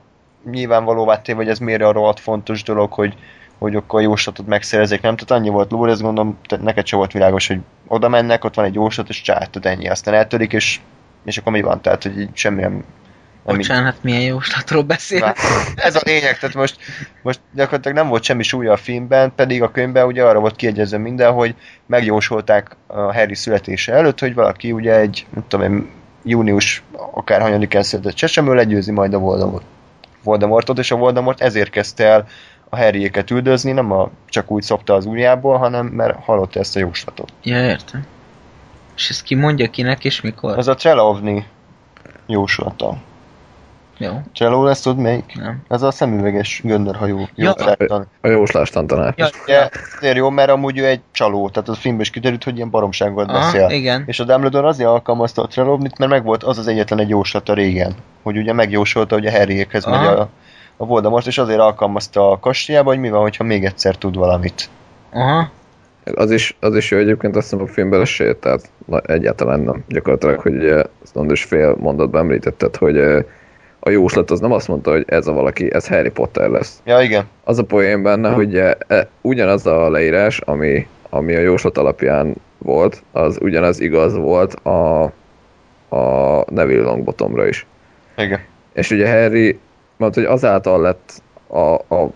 A: nyilvánvalóvá téve, hogy ez miért a rohadt fontos dolog, hogy, hogy akkor jóslatot megszerezzék, nem? Tehát annyi volt lúr, ezt gondolom, neked sem volt világos, hogy oda mennek, ott van egy jóslat, és csátod ennyi, aztán eltörik, és, és akkor mi van? Tehát, hogy semmi nem,
B: nem Bocsánat, így... milyen jóslatról beszélek.
A: Ez a lényeg, tehát most, most gyakorlatilag nem volt semmi súlya a filmben, pedig a könyvben ugye arra volt kiegyezve minden, hogy megjósolták a Harry születése előtt, hogy valaki ugye egy, nem tudom én, június akár hanyadikán született csecsemő legyőzi majd a Voldemort. Voldemortot, és a Voldemort ezért kezdte el a Harryéket üldözni, nem a, csak úgy szopta az ujjából, hanem mert hallotta ezt a jóslatot.
B: Ja, értem. És ezt ki mondja kinek és mikor?
A: Ez a Trelawney jóslata.
B: Jó,
A: Cselló lesz, tudod melyik?
B: nem.
A: Ez a szemüveges göndörhajó.
B: Ja.
A: jóságtan.
C: A jóslástán tanár.
B: Ja,
A: Ugye, azért jó, mert amúgy ő egy csaló, tehát a filmben is kiderült, hogy ilyen baromságot
B: Aha,
A: beszél.
B: igen.
A: És a Dumbledore azért alkalmazta a Trelawney-t, mert meg volt az az egyetlen egy jóslata régen, hogy ugye megjósolta, hogy a Harryékhez megy a, a Voldemort, és azért alkalmazta a kastélyába, hogy mi van, hogyha még egyszer tud valamit.
B: Aha.
C: Az is, az is jó egyébként azt hiszem a filmben se, tehát na, egyáltalán nem. Gyakorlatilag, hogy ugye, azt mondod, és fél mondatban említetted, hogy eh, a jóslat az nem azt mondta, hogy ez a valaki, ez Harry Potter lesz.
A: Ja, igen.
C: Az a poén benne, hogy eh, eh, ugyanaz a leírás, ami, ami a jóslat alapján volt, az ugyanaz igaz volt a, a Neville Longbottomra is.
A: Igen.
C: És ugye Harry, mert hogy azáltal lett a, a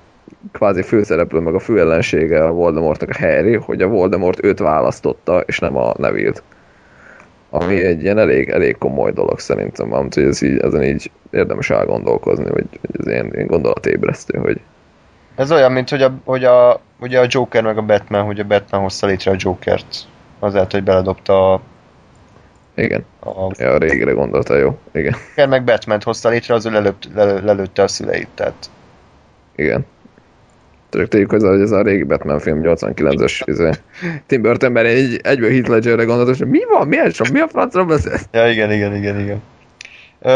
C: kvázi főszereplő, meg a főellensége a Voldemortnak a Harry, hogy a Voldemort őt választotta, és nem a Neville-t. Ami egy ilyen elég, elég komoly dolog szerintem, hogy ez így, ezen így érdemes elgondolkozni, vagy, vagy ez ilyen, ilyen gondolatébresztő, hogy
A: Ez olyan, mint hogy a, hogy a, ugye a Joker meg a Batman, hogy a Batman hozta létre a Jokert. Azért, hogy beledobta a,
C: igen,
A: a
C: ja, a régire gondolta, jó, igen,
A: Joker meg batman hozta létre, az ő lelőtt, lelő, lelőtte a szüleit, tehát
C: igen. Csak tegyük hozzá, hogy ez a régi Batman film 89-es izé. Tim Burtonben egy, egyből Heath Ledgerre gondolt, és mi van, mi, ez, mi a francra beszélsz?
A: Ja, igen, igen, igen, igen. Ö,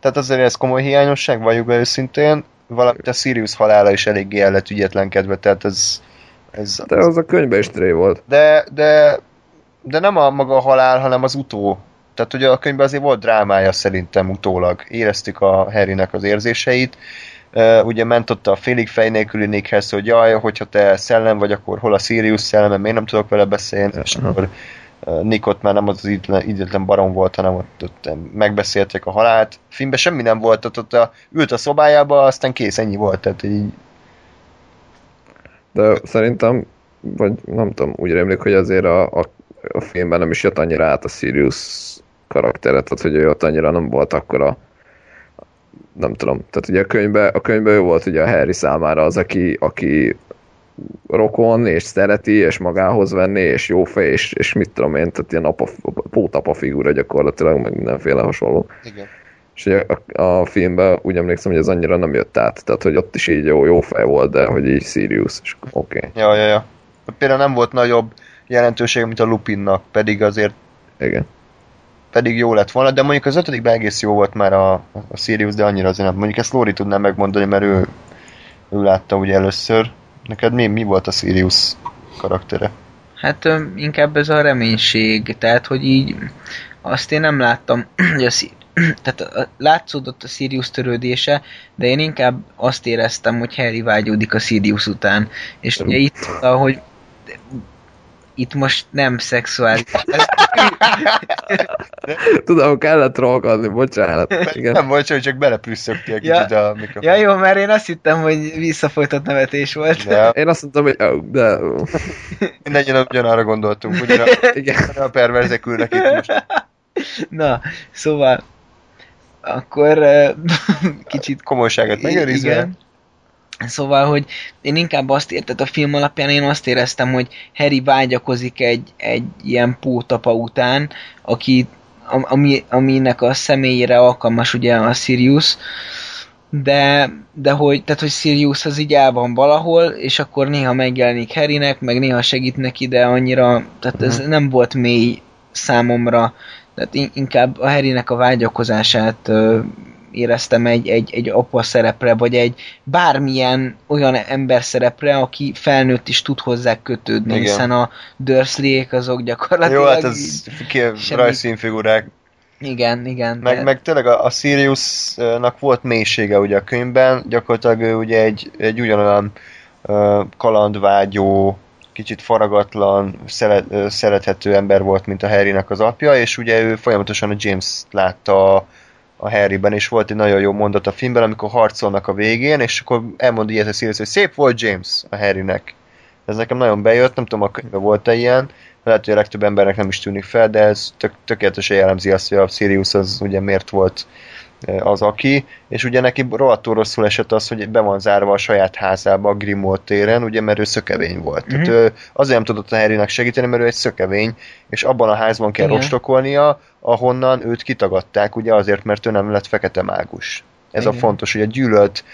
A: tehát azért ez komoly hiányosság, valljuk be őszintén. Valamint a Sirius halála is eléggé el lett ügyetlenkedve, tehát ez... ez
C: De az a könyvben is tré volt.
A: de, de, de nem a maga a halál, hanem az utó. Tehát ugye a könyvben azért volt drámája szerintem utólag. Éreztük a Harrynek az érzéseit. Ugye ment ott a félig fej nélküli Nickhez, hogy jaj, hogyha te szellem vagy, akkor hol a Sirius szelleme, miért nem tudok vele beszélni, és akkor Nick ott már nem az idetlen, barom volt, hanem ott, ott megbeszélték a halált. Filmben semmi nem volt, ott, ott a, ült a szobájába, aztán kész, ennyi volt, tehát így
C: De szerintem, vagy nem tudom, úgy rémlik, hogy azért a, a, a filmben nem is jött annyira át a Sirius karaktere, tehát hogy ő ott annyira nem volt akkora nem tudom, tehát ugye a könyvben, a könyvben ő volt ugye a Harry számára az, aki, aki rokon, és szereti, és magához venni, és jó fej, és, és mit tudom én, tehát ilyen apa, pótapa figura gyakorlatilag, meg mindenféle hasonló.
A: igen.
C: És ugye a, a filmben úgy emlékszem, hogy ez annyira nem jött át, tehát hogy ott is így jó, jó fej volt, de hogy így Sirius, és oké. Okay.
A: Ja, ja, ja. Például nem volt nagyobb jelentősége, mint a Lupinnak, pedig azért
C: Igen.
A: Pedig jó lett volna, de mondjuk az ötödikben egész jó volt már a, a Sirius, de annyira azért nem. Mondjuk ezt Lóri tudná megmondani, mert ő, ő látta ugye először. Neked mi, mi volt a Sirius karaktere?
B: Hát ö, inkább ez a reménység, tehát hogy így azt én nem láttam, hogy a Sir- tehát látszódott a Sirius törődése, de én inkább azt éreztem, hogy Harry vágyódik a Sirius után. És ugye itt, hogy itt most nem szexuális.
C: Tudom, kellett trollkodni, bocsánat. Igen.
A: Nem volt, hogy csak beleprüsszögtél
B: Ja.
A: kicsit a mikrofon.
B: Ja jó, mert én azt hittem, hogy visszafolytott nevetés volt.
A: Ja,
C: Én azt mondtam, hogy oh, de
A: mindannyian ugyanarra gondoltunk, ugyanarra
C: igen.
A: a perverzek ülnek itt most.
B: Na, szóval akkor ö, kicsit
A: Komolyságát megőrizve.
B: Igen. Szóval, hogy én inkább azt érted a film alapján, én azt éreztem, hogy Harry vágyakozik egy, egy ilyen pótapa után, aki, am- ami, aminek a személyére alkalmas ugye a Sirius, de, de hogy, tehát, hogy Sirius az így el van valahol, és akkor néha megjelenik Harrynek, meg néha segít neki, de annyira, tehát ez nem volt mély számomra, tehát in- inkább a Harrynek a vágyakozását éreztem egy, egy, egy apa szerepre, vagy egy bármilyen olyan ember szerepre, aki felnőtt is tud hozzá kötődni,
A: Igen.
B: hiszen a Dursleyek azok gyakorlatilag...
A: Jó, hát ez
B: semmi-
A: rajzszínfigurák.
B: Igen, igen.
A: Meg,
B: de-
A: meg tényleg a, a Siriusnak volt mélysége ugye a könyvben, gyakorlatilag ő ugye egy, egy ugyanolyan uh, kalandvágyó, kicsit faragatlan, szeret, szerethető ember volt, mint a Harrynek az apja, és ugye ő folyamatosan a James látta a, Harryben, és volt egy nagyon jó mondat a filmben, amikor harcolnak a végén, és akkor elmondja ilyet a Sirius, hogy szép volt James a Harrynek. Ez nekem nagyon bejött, nem tudom, a könyvben volt-e ilyen, lehet, hogy a legtöbb embernek nem is tűnik fel, de ez tök, tökéletesen jellemzi azt, hogy a Sirius az ugye miért volt az aki, és ugye neki rohadtul rosszul esett az, hogy be van zárva a saját házába a Grimmauld téren, ugye, mert ő szökevény volt. Mm-hmm. Tehát ő azért nem tudott a Harrynek segíteni, mert ő egy szökevény, és abban a házban kell
B: Igen.
A: rostokolnia, ahonnan őt kitagadták, ugye azért, mert ő nem lett fekete mágus. Ez a
B: Igen.
A: fontos, hogy a gyűlölt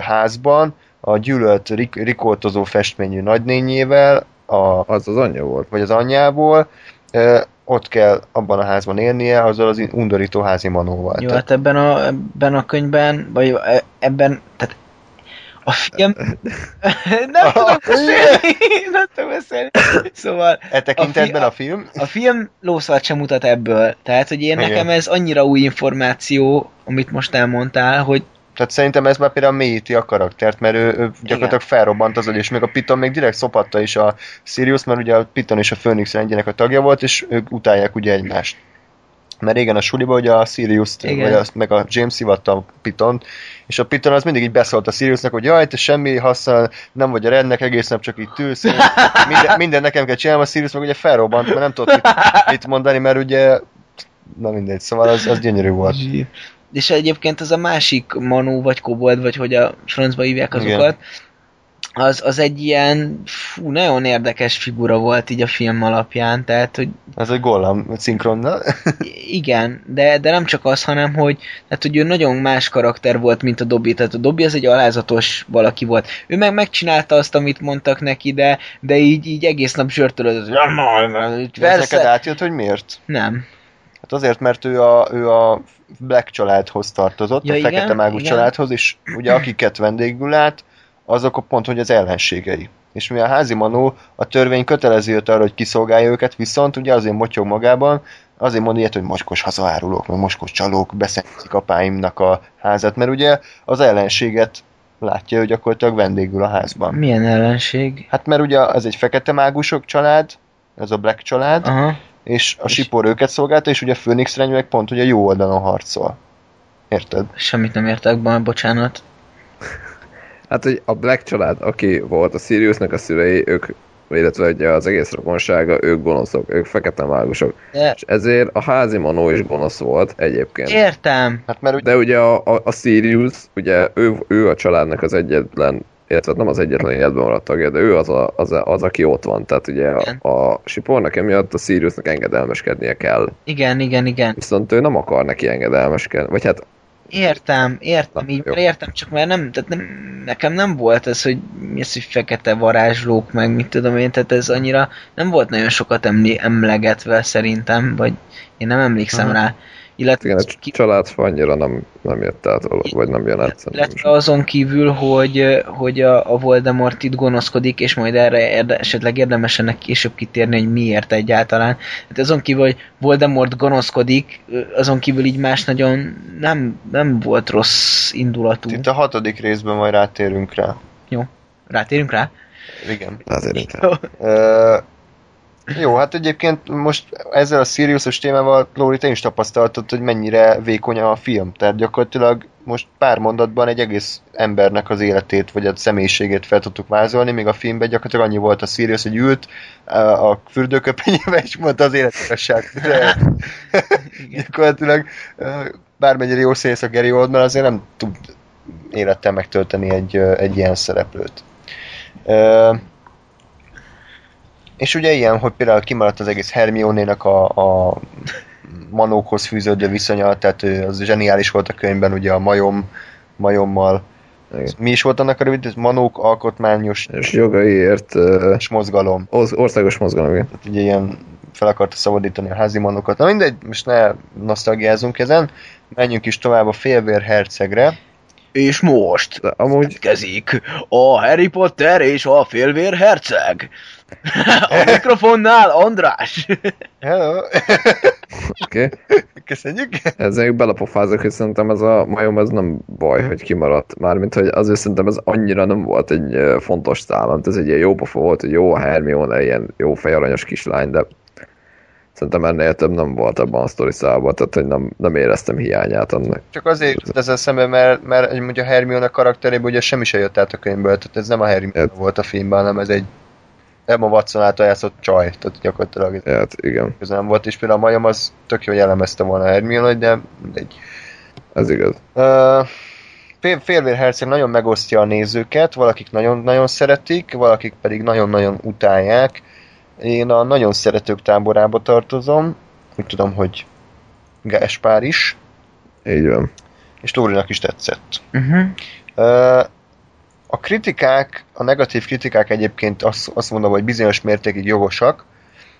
A: házban a gyűlölt rik- rikoltozó festményű nagynényével, a,
C: Az az anyja volt.
A: vagy az anyjából, ott kell abban a házban élnie, azzal az undorító házi manóval.
B: Jó,
A: Tehát-
B: hát ebben a, ebben a könyvben, vagy e- ebben, tehát a film... nem tudok beszélni, nem tudok beszélni. Szóval
A: E tekintetben
B: a
A: a,
B: fi-
A: film,
B: a film lószart sem mutat ebből. Tehát, hogy én
A: Igen.
B: nekem ez annyira új információ, amit most elmondtál, hogy
A: tehát szerintem ez már például mélyíti a karaktert, mert ő, ő gyakorlatilag felrobbant az és még a Piton még direkt szopatta is a Sirius, mert ugye a Piton és a Phoenix rendjének a tagja volt, és ők utálják ugye egymást. Mert régen a suliba ugye a sirius vagy azt, meg a James szivatta a Pitont, és a Piton az mindig így beszólt a Siriusnak, hogy jaj, te semmi haszna, nem vagy a rendnek, egész nap csak itt ülsz, minden, minden nekem kell csinálni, a Sirius meg ugye felrobbant, mert nem tudott mit, mit mondani, mert ugye na mindegy, szóval az, az gyönyörű volt.
B: És egyébként az a másik Manu, vagy Kobold, vagy hogy a francba hívják
A: Igen.
B: azokat, az, az egy ilyen fú, nagyon érdekes figura volt így a film alapján, tehát, hogy
A: Ez egy gollam szinkronnal.
B: igen, de, de nem csak az, hanem, hogy, tehát, hogy ő nagyon más karakter volt, mint a Dobby, tehát a Dobby az egy alázatos valaki volt. Ő meg megcsinálta azt, amit mondtak neki, de, de így, így egész nap zsörtölődött.
A: De ezeket
B: Persze.
A: átjött, hogy miért?
B: Nem.
A: Hát azért, mert ő a, ő a Black családhoz tartozott,
B: Ja,
A: a
B: igen,
A: fekete mágus
B: igen.
A: családhoz, és ugye akiket vendégül lát, azok pont, hogy az ellenségei. És mi a házi manó, a törvény kötelező őt arra, hogy kiszolgálja őket, viszont ugye azért motyog magában, azért mond ilyet, hogy mocskos hazaárulók, meg mocskos csalók beszentik apáimnak a házat, mert ugye az ellenséget látja, hogy gyakorlatilag vendégül a házban.
B: Milyen ellenség?
A: Hát mert ugye ez egy fekete mágusok család, ez a Black család,
B: Aha.
A: És a
B: És-
A: sipor őket szolgálta, és ugye a Phoenix Reny meg pont ugye jó oldalon harcol. Érted?
B: Semmit nem értek, ba- bocsánat.
C: Hát, hogy a Black család, aki volt a Siriusnak a szülei, ők, illetve ugye az egész rokonsága, ők gonoszok, ők fekete mágusok.
B: De
C: És ezért a házi manó is gonosz volt egyébként.
B: értem.
A: Hát mert ugye,
C: De ugye a, a, a Sirius, ugye ő, ő a családnak az egyetlen, illetve nem az egyetlen életben maradt tagja, de ő az, a, az, a, az aki ott van. Tehát ugye
B: Igen.
C: a, a Sipornak emiatt a Siriusnak engedelmeskednie kell.
B: Igen, igen, igen.
C: Viszont ő nem akar neki engedelmeskedni. Vagy hát
B: Értem, értem,
C: Na,
B: így
C: jó.
B: értem, csak már nem, tehát nem, nekem nem volt ez, hogy mi az, hogy fekete varázslók, meg mit tudom én, tehát ez annyira nem volt nagyon sokat emli, emlegetve szerintem, vagy én nem emlékszem
A: Aha.
B: rá. Illetve,
C: igen, a
B: ki,
C: család annyira nem, nem jött át, vagy nem jön át.
B: illetve azon kívül, hogy, hogy a, a Voldemort itt gonoszkodik, és majd erre érde, esetleg érdemes ennek később kitérni, hogy miért egyáltalán. Hát azon kívül, hogy Voldemort gonoszkodik, azon kívül így más nagyon nem, nem volt rossz indulatú.
A: itt a hatodik részben majd rátérünk rá.
B: Rátérünk rá?
A: Igen.
C: Inkább.
A: Ö, jó, hát egyébként most ezzel a Sirius-os témával, Lóri, te is tapasztaltad, hogy mennyire vékony a film. Tehát gyakorlatilag most pár mondatban egy egész embernek az életét, vagy a személyiségét fel tudtuk vázolni, még a filmben gyakorlatilag annyi volt a Sirius, hogy ült ö, a fürdőköpenyébe, és mondta az
B: Igen.
A: gyakorlatilag ö, bármennyire jó szész a Gary Oldman, azért nem tud élettel megtölteni egy, ö, egy ilyen szereplőt. És ugye ilyen, hogy például kimaradt az egész Hermione-nak a, a manókhoz fűződő viszonya, tehát ő, az zseniális volt a könyvben, ugye a majom, majommal.
C: Igen.
A: Mi is volt annak a rövid? Manók alkotmányos
C: És jogaiért
A: és mozgalom.
C: országos mozgalom, igen.
A: Tehát ugye ilyen fel akarta szabadítani a házi manókat. Na mindegy, most ne nosztalgiázunk ezen. Menjünk is tovább a félvér hercegre.
B: És most
C: amúgy
B: kezdik a Harry Potter és a félvér herceg. A mikrofonnál András.
A: Hello!
C: oké. Okay.
A: Köszönjük!
C: Ezzel belapofázok, hogy szerintem ez a majom ez nem baj, hogy kimaradt. Mármint, hogy azért szerintem ez annyira nem volt egy fontos mert ez egy ilyen jó pofa volt, hogy jó a Hermione, ilyen jó fejaranyos kislány, de szerintem ennél több nem volt ebben a sztori szálban, tehát hogy nem, nem éreztem hiányát annak.
A: Csak azért jut ezzel szemben, mert, mert egy mondja Hermione karakterében ugye semmi se jött át a könyvből, tehát ez nem a Hermione
C: Hát.
A: volt a filmben, hanem ez egy Emma Watson által játszott csaj, tehát gyakorlatilag
C: Hát igen,
A: nem volt, és például a majom az tök jó jellemezte volna Hermione, de mindegy.
C: ez igaz.
A: Uh, Félvér herceg nagyon megosztja a nézőket, valakik nagyon-nagyon szeretik, valakik pedig nagyon-nagyon utálják. Én a nagyon szeretők táborába tartozom, úgy tudom, hogy Gáspár is.
C: Így van.
A: és Lórinak is tetszett.
B: Uh-huh.
A: Ö, A kritikák, a negatív kritikák egyébként azt, azt mondom, hogy bizonyos mértékig jogosak,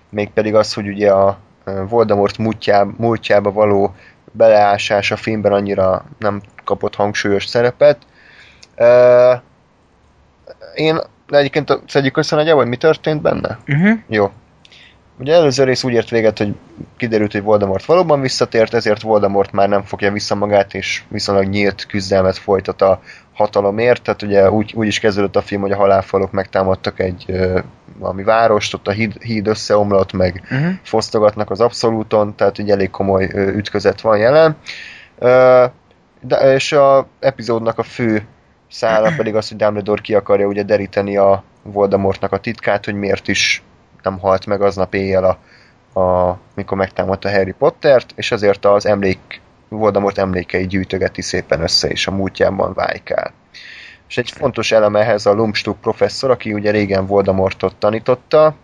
A: mégpedig az, hogy ugye a ö, Voldemort múltjá, múltjába való beleásás a filmben annyira nem kapott hangsúlyos szerepet. Ö, Én egyébként szedjük össze nagyjából, hogy mi történt benne?
B: Uh-huh.
A: Jó. Ugye előző rész úgy ért véget, hogy kiderült, hogy Voldemort valóban visszatért, ezért Voldemort már nem fogja vissza magát, és viszonylag nyílt küzdelmet folytat a hatalomért. Tehát ugye úgy, úgy is kezdődött a film, hogy a halálfalok megtámadtak egy ö, valami várost, ott a híd, híd összeomlott, meg
B: Uh-huh.
A: fosztogatnak az abszolúton, tehát ugye elég komoly ö, ütközet van jelen. Ö, De, és a epizódnak a fő szála pedig az, hogy Dumbledore ki akarja ugye deríteni a Voldemortnak a titkát, hogy miért is nem halt meg aznap éjjel, a, a, mikor megtámadta Harry Pottert, és azért az emlék, Voldemort emlékei gyűjtögeti szépen össze, és a múltjában vájkál. És egy fontos elem ehhez a Lumstuk professzor, aki ugye régen Voldemortot tanította,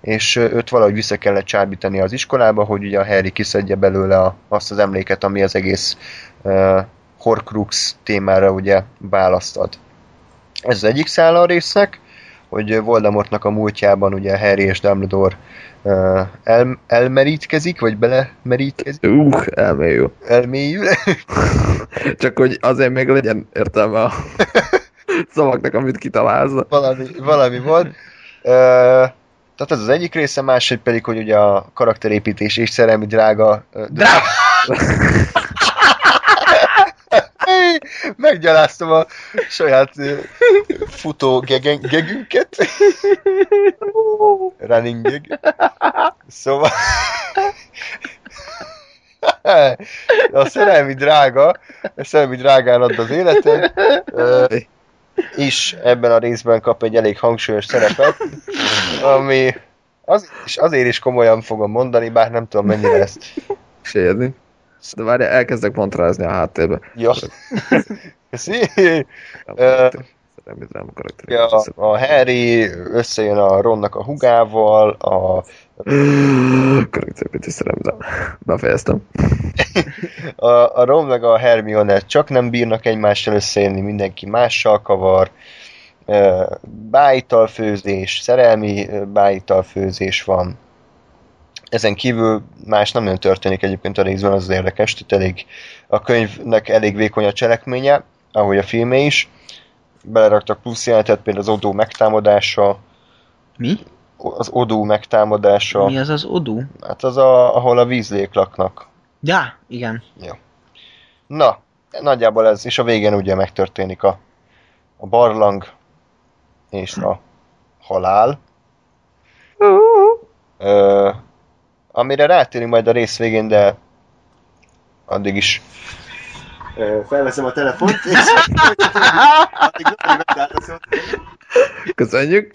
A: és őt valahogy vissza kellett csábítani az iskolába, hogy ugye a Harry kiszedje belőle azt az emléket, ami az egész uh, Horcrux témára ugye választ. Ez az egyik szála a résznek, hogy Voldemortnak a múltjában ugye Harry és Dumbledore el, elmerítkezik, vagy belemerítkezik,
C: Uh, elmélyül.
A: elmélyül.
C: Csak hogy azért még legyen értelme a szavaknak, amit kitalálsz.
A: valami, valami volt. Uh, tehát ez az egyik része, másik pedig, hogy ugye a karakterépítés és szerelmi drága...
B: Drága!
A: Meggyaláztam a saját futó gegen, gegünket. Running gag. Szóval... A szerelmi drága, a szerelmi drágán ad az életed, is ebben a részben kap egy elég hangsúlyos szerepet, ami az, és azért is komolyan fogom mondani, bár nem tudom mennyire ezt
C: Sérni. De várj, elkezdek montrázni a háttérbe.
A: Jó. Köszi.
C: A
A: Ö,
C: Szerelmi dráma karakter.
A: Ja, a Harry összejön a Ronnak a hugával, a,
C: Karakterépítés szerelmi dráma. Befejeztem.
A: a, a Ron meg a Hermione csak nem bírnak egymással összejönni, mindenki mással kavar, Ö, bájitalfőzés, szerelmi ö, bájitalfőzés van. Ezen kívül más nem nagyon történik egyébként a részben, az az érdekes, itt elég, a könyvnek elég vékony a cselekménye, ahogy a filmé is. Beleraktak plusz jelentet, például az Odó megtámadása,
B: Mi?
A: az Odó megtámadása,
B: Mi az az odú?
A: hát az, a, ahol a vízlék laknak.
B: Ja, igen.
A: Na, nagyjából ez, és a végén ugye megtörténik a, a barlang és a halál. Ö, amire rátérünk majd a rész végén, de addig is felveszem a telefont, és addig.
C: Köszönjük!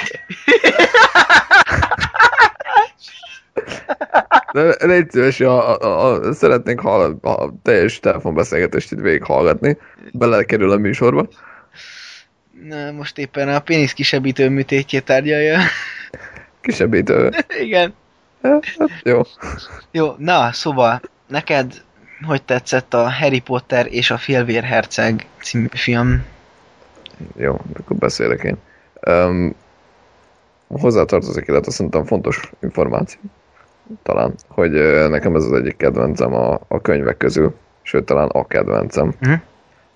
C: De légy szíves, a, a, a, szeretnénk hall, a teljes telefonbeszélgetést itt végighallgatni. Belekerül a műsorba.
B: Na, most éppen a pénisz kisebbítő műtétjét tárgyalja.
C: Kisebbítő.
B: igen.
C: Jó.
B: Jó, na, szóval, neked hogy tetszett a Harry Potter és a Félvérherceg című film?
C: Jó, akkor beszélek én. Um, hozzátartozik, illetve szerintem fontos információ. Talán, hogy nekem ez az egyik kedvencem a, a könyvek közül, sőt talán a kedvencem.
B: Mhm.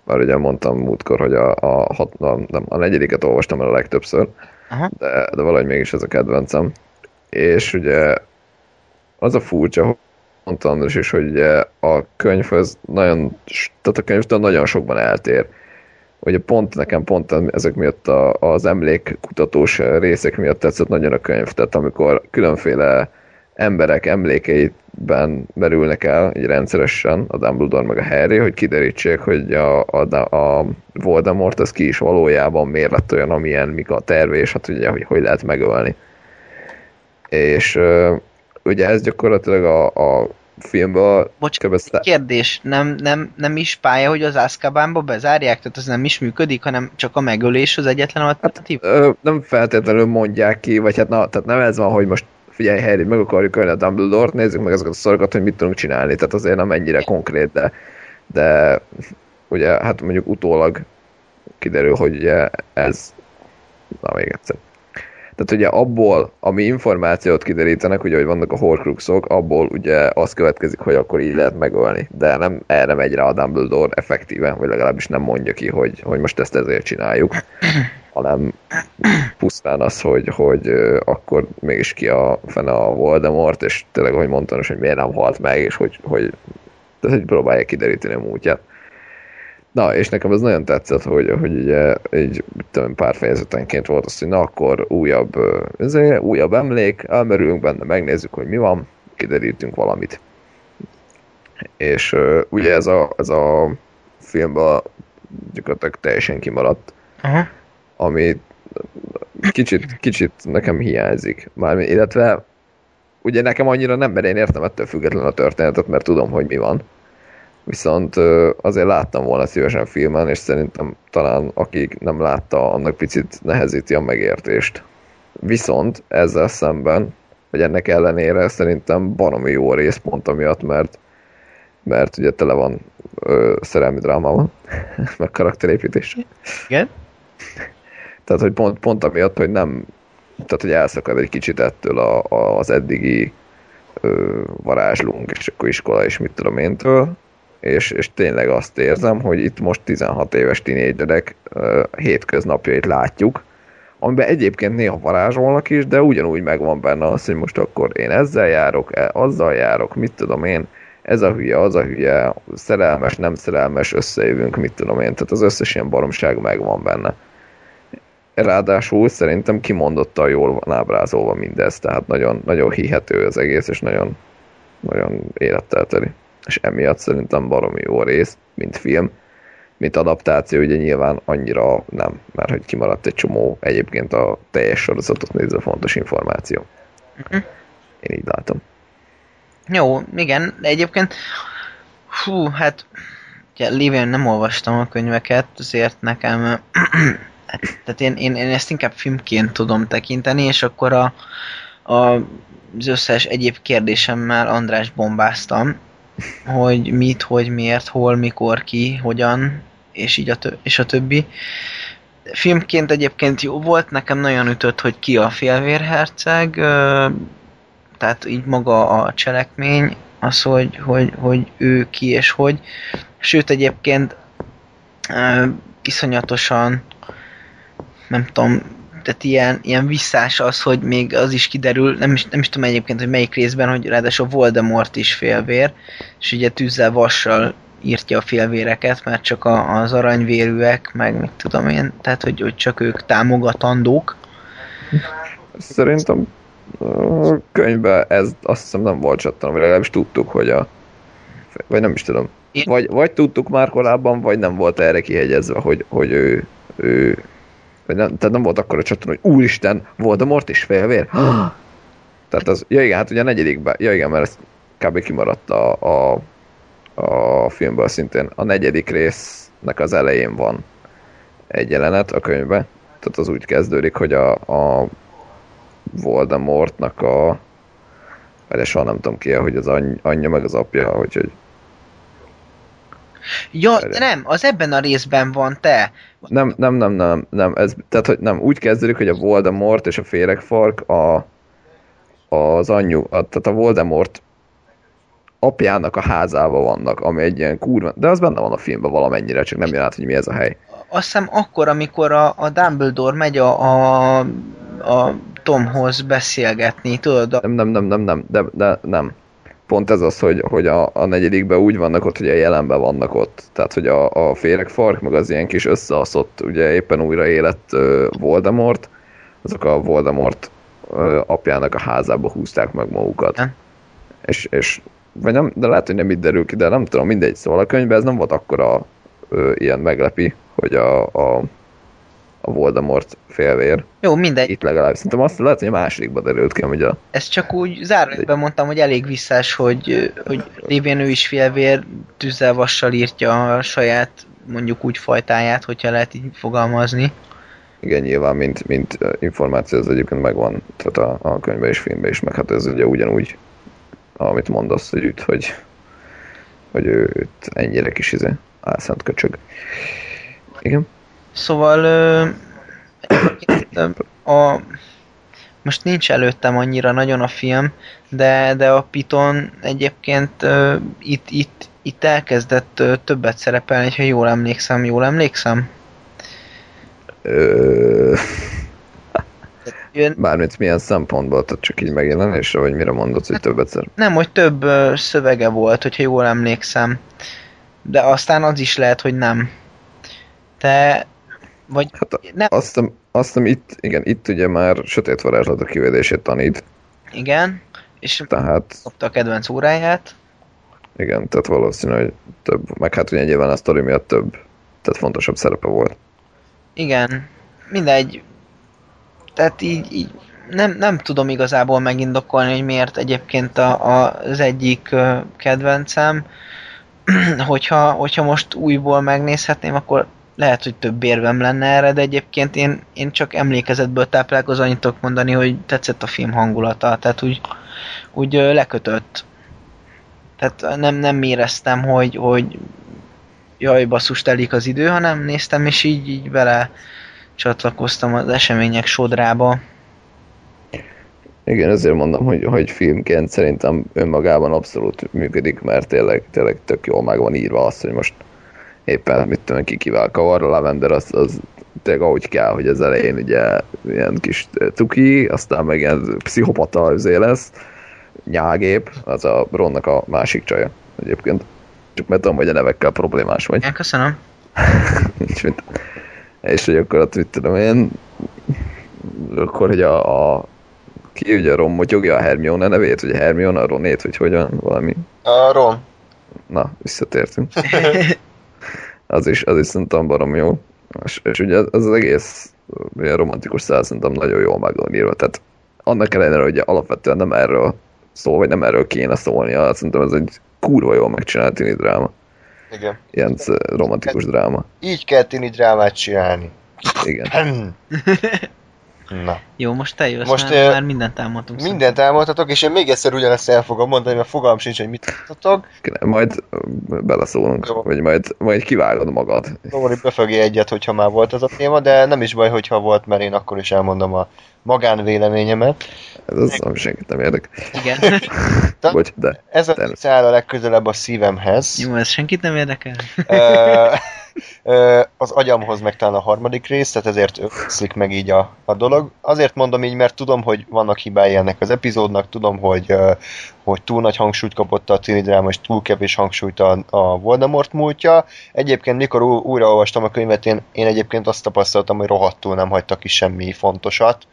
C: Már ugye mondtam múltkor, hogy a, a, hat, a, nem, a negyediket olvastam el a legtöbbször,
B: Aha.
C: de, de valahogy mégis ez a kedvencem. És ugye az a furcsa, hogy mondta András is, hogy ugye a könyvhöz nagyon, tehát a könyvtől nagyon sokban eltér. Ugye pont nekem pont ezek miatt a, az emlékkutatós részek miatt tetszett nagyon a könyv, tehát amikor különféle emberek emlékeiben merülnek el így rendszeresen, a Dumbledore meg a Harry, hogy kiderítsék, hogy a, a, a Voldemort az ki is valójában miért lett olyan, amilyen, mik a terve, és hát ugye, hogy hogy lehet megölni. És ugye ez gyakorlatilag a, a filmből
B: Bocs, kérdés, nem, nem, nem is pálya, hogy az Azkabanba bezárják? Tehát az nem is működik, hanem csak a megölés az egyetlen alternatív?
C: Ö, nem feltétlenül mondják ki, vagy hát na, tehát nem ez van, hogy most figyelj Harry, meg akarjuk ölni a Dumbledore-t, nézzük meg ezeket a szorokat, hogy mit tudunk csinálni, tehát azért nem ennyire konkrét, de, de ugye, hát mondjuk utólag kiderül, hogy ugye ez, na még egyszer. Tehát ugye abból, ami információt kiderítenek, ugye, hogy vannak a horcruxok, abból ugye az következik, hogy akkor így lehet megölni. De nem erre megy rá a Dumbledore effektíven, vagy legalábbis nem mondja ki, hogy, hogy most ezt ezért csináljuk, hanem pusztán az, hogy, hogy akkor mégis ki a fene a Voldemort, és tényleg, hogy mondtam, hogy miért nem halt meg, és hogy, hogy, tehát, hogy próbálják kideríteni a múltját. Na, és nekem ez nagyon tetszett, hogy, hogy ugye így tudom, pár fejezetenként volt az, hogy na akkor újabb, ezért, újabb emlék, elmerülünk benne, megnézzük, hogy mi van, kiderítünk valamit. És uh, ugye ez a, ez a filmben gyakorlatilag teljesen kimaradt,
B: Aha.
C: ami kicsit, kicsit nekem hiányzik. Már, illetve ugye nekem annyira nem, mert én értem ettől független a történetet, mert tudom, hogy mi van viszont azért láttam volna szívesen filmen, és szerintem talán akik nem látta, annak picit nehezíti a megértést. Viszont ezzel szemben, vagy ennek ellenére szerintem baromi jó rész pont amiatt, mert mert ugye tele van ö, szerelmi drámával, meg karakterépítés.
B: Igen.
C: Tehát, hogy pont, pont amiatt, hogy nem, tehát, hogy elszakad egy kicsit ettől a, a, az eddigi ö, varázslunk, és akkor iskola, és mit tudom én től, és, és tényleg azt érzem, hogy itt most 16 éves tinédzserek hétköznapjait látjuk, amiben egyébként néha varázsolnak is, de ugyanúgy megvan benne az, hogy most akkor én ezzel járok, e, azzal járok, mit tudom én, ez a hülye, az a hülye, szerelmes, nem szerelmes, összejövünk, mit tudom én, tehát az összes ilyen baromság megvan benne. Ráadásul szerintem kimondottan jól van ábrázolva mindez, tehát nagyon, nagyon hihető az egész, és nagyon, nagyon élettel teli és emiatt szerintem baromi jó rész, mint film, mint adaptáció, ugye nyilván annyira nem, mert hogy kimaradt egy csomó egyébként a teljes sorozatot nézve fontos információ. Uh-huh. Én így látom.
B: Jó, igen, de egyébként hú, hát ugye, lévén nem olvastam a könyveket, azért nekem hát, tehát én, én, én ezt inkább filmként tudom tekinteni, és akkor a, a, az összes egyéb kérdésemmel András bombáztam, hogy mit, hogy miért, hol, mikor, ki, hogyan, és így a, tö- és a többi. Filmként egyébként jó volt, nekem nagyon ütött, hogy ki a félvérherceg, tehát így maga a cselekmény, az, hogy, hogy, hogy ő ki és hogy. Sőt, egyébként iszonyatosan nem tudom, tehát ilyen, ilyen visszás az, hogy még az is kiderül, nem is, nem is tudom egyébként, hogy melyik részben, hogy ráadásul Voldemort is félvér, és ugye tűzzel vassal írtja a félvéreket, mert csak a, az aranyvérűek, meg mit tudom én, tehát hogy, hogy csak ők támogatandók.
C: Szerintem a könyvben ez azt hiszem nem volt csattan, vagy legalábbis tudtuk, hogy a vagy nem is tudom. Vagy, vagy tudtuk már korábban, vagy nem volt erre kihegyezve, hogy, hogy ő, ő vagy nem, tehát nem volt akkor a csatorna, hogy úristen, Voldemort és félvér. tehát az, ja igen, hát ugye a negyedikben, ja igen, mert ez kb. kimaradt a, a, a filmből szintén. A negyedik résznek az elején van egy jelenet a könyvben, tehát az úgy kezdődik, hogy a, a Voldemortnak a vagy soha nem tudom ki, hogy az anyja meg az apja, hogy, hogy
B: Ja, de nem, az ebben a részben van te.
C: Nem, nem, nem, nem, nem, ez, tehát, hogy nem, úgy kezdődik, hogy a Voldemort és a féregfark a, az anyju, a, tehát a Voldemort apjának a házában vannak, ami egy ilyen kurva, de az benne van a filmben valamennyire, csak nem jön át, hogy mi ez a hely.
B: Azt hiszem akkor, amikor a, a Dumbledore megy a, a, a Tomhoz beszélgetni, tudod?
C: Nem, nem, nem, nem, nem, de, de nem pont ez az, hogy, hogy a, a negyedikben úgy vannak ott, hogy a jelenben vannak ott. Tehát, hogy a, a féregfark, meg az ilyen kis összeaszott, ugye éppen újra élet Voldemort, azok a Voldemort apjának a házába húzták meg magukat. Ja. És, és vagy nem, de lehet, hogy nem itt derül ki, de nem tudom, mindegy. Szóval a könyvben ez nem volt akkora uh, ilyen meglepi, hogy a, a a Voldemort félvér.
B: Jó, mindegy.
C: Itt legalább. Szerintem azt lehet, hogy a másodikban derült ki, hogy a...
B: Ezt csak úgy zárójelben mondtam, hogy elég visszás, hogy, hogy lévén ő is félvér, tűzzel vassal írtja a saját mondjuk úgy fajtáját, hogyha lehet így fogalmazni.
C: Igen, nyilván, mint, mint információ az egyébként megvan, tehát a, a könyvben és filmben is, meg hát ez ugye ugyanúgy, amit mondasz, hogy üt, hogy, hogy ő, őt ennyire kis izé álszent köcsög. Igen.
B: Szóval ö, a, most nincs előttem annyira nagyon a film, de, de a Piton egyébként ö, itt, itt, itt elkezdett ö, többet szerepelni, ha jól emlékszem, jól emlékszem?
C: Ö,
B: Jön,
C: Bármit milyen szempontból, tehát csak így megjelenésre, vagy mire mondod, hogy többet szer?
B: nem, hogy több ö, szövege volt, hogyha jól emlékszem. De aztán az is lehet, hogy nem. Te... Vagy...
C: Hát
B: nem,
C: Azt hiszem, azt hiszem itt, igen, itt ugye már sötét varázslatok kivédését tanít,
B: igen. És
C: tehát
B: kapta a kedvenc óráját.
C: igen, tehát valószínű, hogy több, meg hát ugye nyilván a sztori miatt több, tehát fontosabb szerepe volt.
B: Igen, mindegy. Tehát így, így nem, nem tudom igazából megindokolni, hogy miért egyébként a, a, az egyik kedvencem. hogyha, hogyha most újból megnézhetném, akkor lehet, hogy több érvem lenne erre, de egyébként én, én csak emlékezetből táplálkozom, annyit tudok mondani, hogy tetszett a film hangulata, tehát úgy, úgy lekötött. Tehát nem, nem éreztem, hogy, hogy jaj, basszus, telik az idő, hanem néztem, és így, így vele csatlakoztam az események sodrába.
C: Igen, ezért mondom, hogy, hogy filmként szerintem önmagában abszolút működik, mert tényleg, tényleg tök jól meg van írva az, hogy most éppen mit tudom, ki kivel kavar, a Lavender az, az tényleg ahogy kell, hogy az elején ugye ilyen kis cuki, aztán meg ilyen pszichopata azért lesz, nyágép, az a Ronnak a másik csaja egyébként. Csak mert tudom, hogy a nevekkel problémás vagy.
B: Igen, köszönöm.
C: Nincs mit. És hogy akkor ott mit tudom én, akkor, hogy a, a ki ugye Ron motyogja a Hermione nevét, vagy a Hermione a Ronét, vagy hogyan, valami.
A: A Ron.
C: Na, visszatértünk. az is, az is szerintem barom jó. És, és ugye az, az egész ilyen romantikus szál szerintem nagyon jól meg van írva. Tehát annak ellenére, hogy alapvetően nem erről szól, vagy nem erről kéne szólnia, szerintem ez egy kurva jól megcsinált tini dráma.
A: Igen.
C: Ilyen sz- romantikus dráma.
A: Így kell tini drámát csinálni.
C: Igen.
A: Na.
B: Jó, most te jössz,
A: Most,
B: már, már mindent elmondtunk.
A: Mindent elmondhatok, és én még egyszer ugyanezt el fogom mondani, mert fogalmam sincs, hogy mit mondhatok.
C: Majd beleszólunk,
A: Jó.
C: vagy majd, majd kivágod magad.
A: Lóri befögi egyet, hogyha már volt ez a téma, de nem is baj, hogyha volt, mert én akkor is elmondom a magánvéleményemet.
C: Ez az, ami senkit nem érdekel.
B: Igen.
A: Ta-
C: Bocs, de
A: Ez a
C: Természetesen.
A: száll a legközelebb a szívemhez.
B: Jó, ez senkit nem érdekel.
A: Az agyamhoz meg talán a harmadik rész, tehát ezért öszik meg így a, a dolog. Azért mondom így, mert tudom, hogy vannak hibái ennek az epizódnak, tudom, hogy, hogy túl nagy hangsúlyt kapott a tini dráma, és túl kevés hangsúlyt a, a Voldemort múltja. Egyébként, mikor újraolvastam a könyvet, én, én egyébként azt tapasztaltam, hogy rohadtul nem hagytak ki semmi fontosat.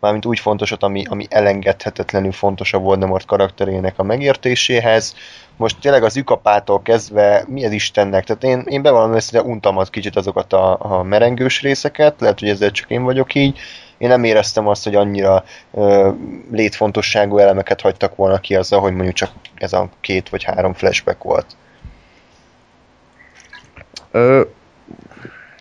A: Mármint úgy fontosat, ami, ami elengedhetetlenül fontos a Voldemort karakterének a megértéséhez. Most tényleg az ükapától kezdve mi az Istennek, tehát én, én bevallom őszintén untam az kicsit azokat a, a merengős részeket, lehet, hogy ezzel csak én vagyok így, én nem éreztem azt, hogy annyira ö, létfontosságú elemeket hagytak volna ki azzal, hogy mondjuk csak ez a két vagy három flashback volt.
C: Ö,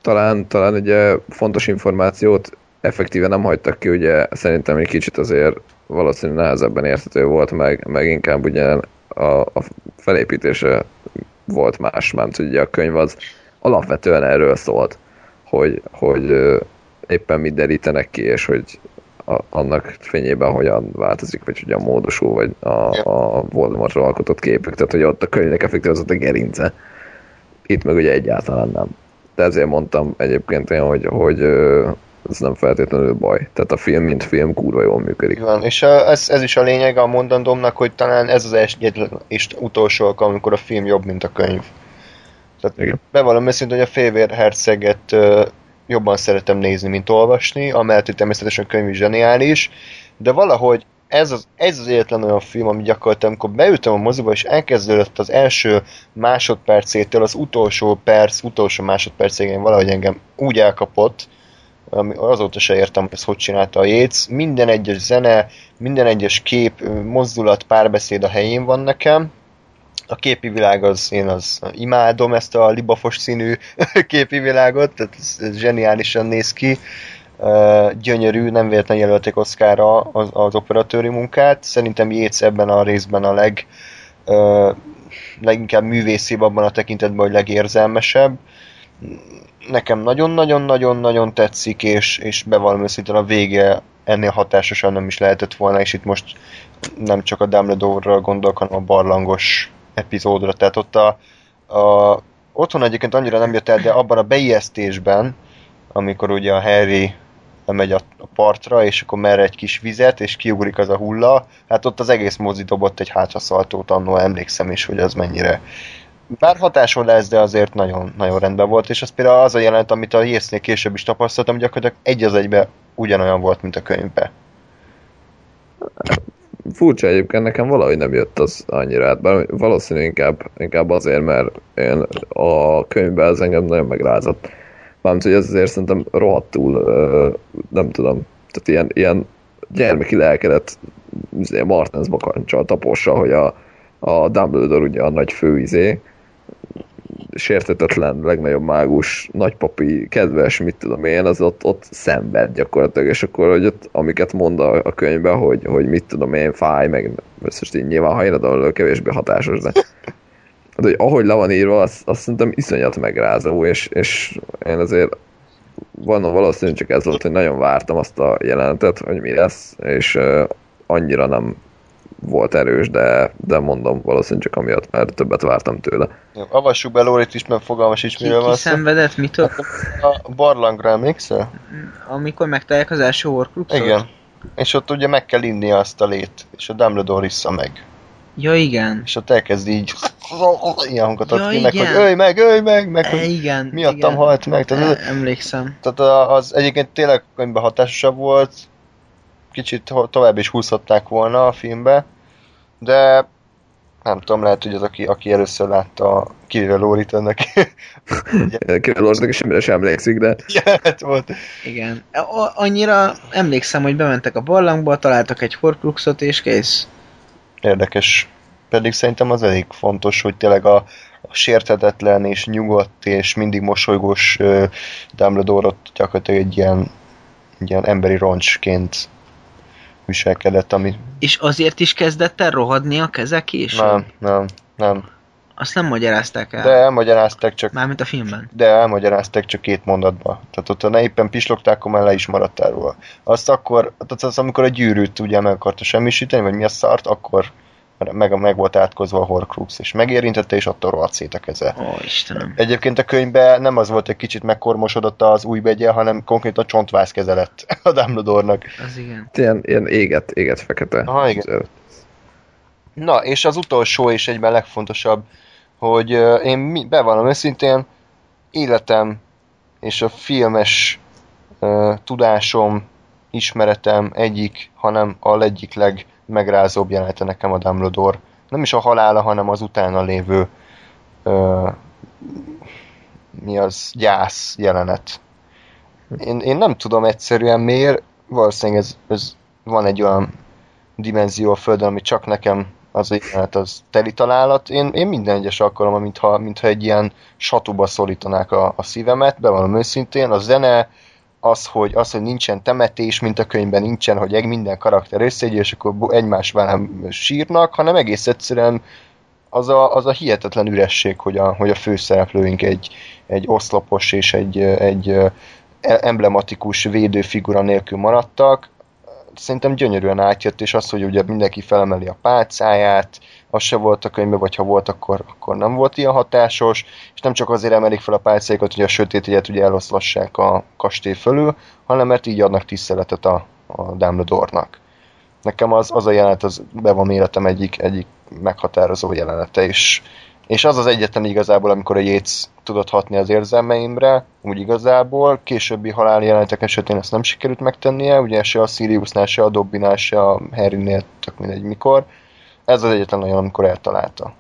C: talán, talán ugye fontos információt effektíven nem hagytak ki, ugye szerintem egy kicsit azért valószínűleg nehezebben érthető volt, meg, meg inkább ugye a, a felépítése volt más, mert ugye a könyv az alapvetően erről szólt, hogy, hogy éppen mit derítenek ki, és hogy a, annak fényében hogyan változik, vagy hogyan módosul, vagy a, a Voldemortról alkotott képük, tehát hogy ott a könyvnek effektív az ott a gerince. Itt meg ugye egyáltalán nem. De ezért mondtam egyébként én, hogy, hogy ez nem feltétlenül baj. Tehát a film, mint film, kurva jól működik.
A: Van. És a, ez, ez is a lényeg a mondandómnak, hogy talán ez az egyetlen és utolsó alkalom, amikor a film jobb, mint a könyv. Tehát
C: Igen.
A: bevallom őszintén, hogy a Félvér herceget ö, jobban szeretem nézni, mint olvasni, amellett, hogy természetesen a könyv is zseniális, de valahogy ez az, ez az egyetlen olyan film, ami gyakorlatilag, amikor beültem a moziba, és elkezdődött az első másodpercétől az utolsó perc, utolsó másodpercéig valahogy engem úgy elkapott, ami azóta se értem, hogy ezt hogy csinálta a Yates. Minden egyes zene, minden egyes kép, mozdulat, párbeszéd a helyén van nekem. A képi világ az, én az imádom ezt a libafos színű képi világot, tehát ez, ez zseniálisan néz ki. Gyönyörű, nem véletlenül jelölték Oszkára az, az operatőri munkát. Szerintem Yates ebben a részben a leg leginkább művészibb abban a tekintetben, hogy legérzelmesebb. Nekem nagyon-nagyon-nagyon-nagyon tetszik, és, és bevallom őszintén a vége ennél hatásosan nem is lehetett volna, és itt most nem csak a Dumbledore-ra gondolok, hanem a barlangos epizódra. Tehát ott a, a otthon egyébként annyira nem jött el, de abban a beijesztésben, amikor ugye a Harry lemegy a, partra, és akkor mer egy kis vizet, és kiugrik az a hulla, hát ott az egész mozi dobott egy hátraszaltót, annó emlékszem is, hogy az mennyire bár hatáson lesz, de azért nagyon, nagyon rendben volt, és az például az a jelenet, amit a Jéznél később is tapasztaltam, gyakorlatilag egy az egybe ugyanolyan volt, mint a könyvbe.
C: Furcsa egyébként, nekem valahogy nem jött az annyira át, bár valószínű inkább, inkább azért, mert én a könyvben ez engem nagyon megrázott. Mármint, hogy ez azért szerintem rohadtul, nem tudom, tehát ilyen, ilyen gyermeki lelkedet izé, Martens bakancsal tapossa, hogy a, a Dumbledore ugye a nagy főizé, sértetetlen, legnagyobb mágus, nagypapi, kedves, mit tudom én, az ott, ott szenved gyakorlatilag, és akkor, hogy ott, amiket mond a, a könyvben, hogy, hogy mit tudom én, fáj, meg most így nyilván ha irodalomról kevésbé hatásos, de, de hogy ahogy le van írva, azt, azt szerintem iszonyat megrázó, és, és én azért van valószínű csak ez volt, hogy nagyon vártam azt a jelenetet, hogy mi lesz, és uh, annyira nem volt erős, de, de mondom, valószínűleg csak amiatt, mert többet vártam tőle.
A: Jó, avassuk be Lórit is, mert fogalmas is, miről van
B: ki
A: szó.
B: szenvedett, mitől?
A: A barlangra emlékszel?
B: Amikor megtalálják az első Horcruxot?
A: Igen. És ott ugye meg kell inni azt a lét, és a Dumbledore issza meg.
B: Ja, igen.
A: És ott elkezd így ilyen hangot ad
B: Ja,
A: ki, meg,
B: igen.
A: hogy ölj meg, ölj meg, meg
B: E, igen.
A: miattam
B: igen.
A: halt meg. Tehát,
B: E, emlékszem.
A: tehát az egyébként tényleg könyvben hatásosabb volt, kicsit to- tovább is húzhatták volna a filmbe, de nem tudom, lehet, hogy az, aki, aki először látta, kivéve Lórit ennek
C: Kivelornak semmire sem emlékszik, de
A: jelenet volt.
B: Igen. A- annyira emlékszem, hogy bementek a barlangba, találtak egy Horcruxot, és kész.
A: Érdekes. Pedig szerintem az elég fontos, hogy tényleg a, a sérthetetlen és nyugodt és mindig mosolygós uh, Dumbledore ott gyakorlatilag egy ilyen, egy ilyen emberi roncsként viselkedett, ami
B: És azért is kezdett el rohadni a keze később?
A: nem, nem, nem.
B: Azt nem magyarázták el.
A: De elmagyarázták csak
B: Mármint a filmben.
A: de elmagyarázták csak két mondatba. Tehát ott, ha éppen pislogták, akkor már le is maradt róla. Azt akkor, tehát az, amikor a gyűrűt ugye meg akarta semmisíteni, vagy mi a szart, akkor meg, meg volt átkozva a Horcrux, és megérintette, és attól rohadt szét a keze.
B: Ó, Istenem.
A: Egyébként a könyvben nem az volt, hogy kicsit megkormosodott az új begye, hanem konkrétan csontváz keze lett a Dumbledore-nak.
B: Az igen.
C: ilyen, ilyen éget, éget fekete.
A: Aha, igen. Na, és az utolsó és egyben legfontosabb, hogy én mi- bevallom őszintén, életem és a filmes ö, tudásom, ismeretem egyik, hanem a egyik legmegrázóbb jelenete nekem a Dumbledore. Nem is a halála, hanem az utána lévő ö, mi az, gyász jelenet. Én, én nem tudom egyszerűen miért, valószínűleg ez, ez van egy olyan dimenzió a Földön, ami csak nekem az jelenet az teli találat. Én, én minden egyes alkalommal, mintha, mintha egy ilyen satuba szorítanák a, a szívemet, bevallom őszintén, a zene, az hogy, az, hogy nincsen temetés, mint a könyvben nincsen, hogy egy minden karakter összegy, és akkor egymás velem sírnak, hanem egész egyszerűen az a, az a hihetetlen üresség, hogy a, hogy a főszereplőink egy, egy oszlopos és egy, egy ö, emblematikus védőfigura nélkül maradtak. Szerintem gyönyörűen átjött, és az, hogy ugye mindenki felemeli a pálcáját, az se volt a könyvben, vagy ha volt, akkor, akkor nem volt ilyen hatásos, és nem csak azért emelik fel a pálcáikat, hogy a sötét egyet ugye eloszlassák a kastély fölül, hanem mert így adnak tiszteletet a, a Dumbledore-nak. Nekem az, az a jelenet, az be van életem egyik, egyik meghatározó jelenete, és, és az az egyetlen igazából, amikor a Yates tudott hatni az érzelmeimre, úgy igazából, későbbi halál jelenetek esetén ezt nem sikerült megtennie, ugye se a Siriusnál, se a Dobbinál, se a Harrynél, tök mindegy mikor. Ez az egyetlen olyan, amikor eltalálta.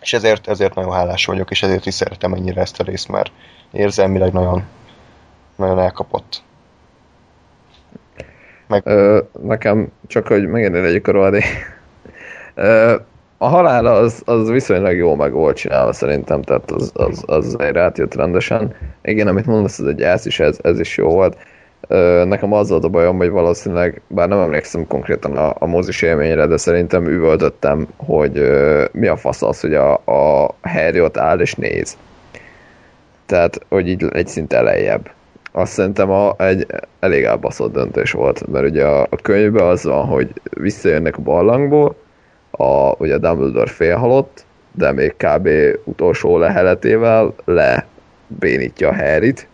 A: És ezért, ezért nagyon hálás vagyok, és ezért is szeretem ennyire ezt a részt, mert érzelmileg nagyon, nagyon elkapott.
C: Ö, nekem csak, hogy megint legyek a rohadé. A halála az, az viszonylag jó meg volt csinálva szerintem, tehát az, az, az egy átjött rendesen. Igen, amit mondasz, ez egy gyász is, ez, ez is jó volt. Nekem az volt a bajom, hogy valószínűleg, bár nem emlékszem konkrétan a, a mozis élményre, de szerintem üvöltöttem, hogy mi a fasz az, hogy a, a Harry ott áll és néz. Tehát, hogy így egy szint elejjebb. Azt szerintem a, egy elég elbaszott döntés volt, mert ugye a, a könyvben az van, hogy visszajönnek a barlangból, a, ugye Dumbledore félhalott, de még kb. utolsó leheletével lebénítja a Harryt,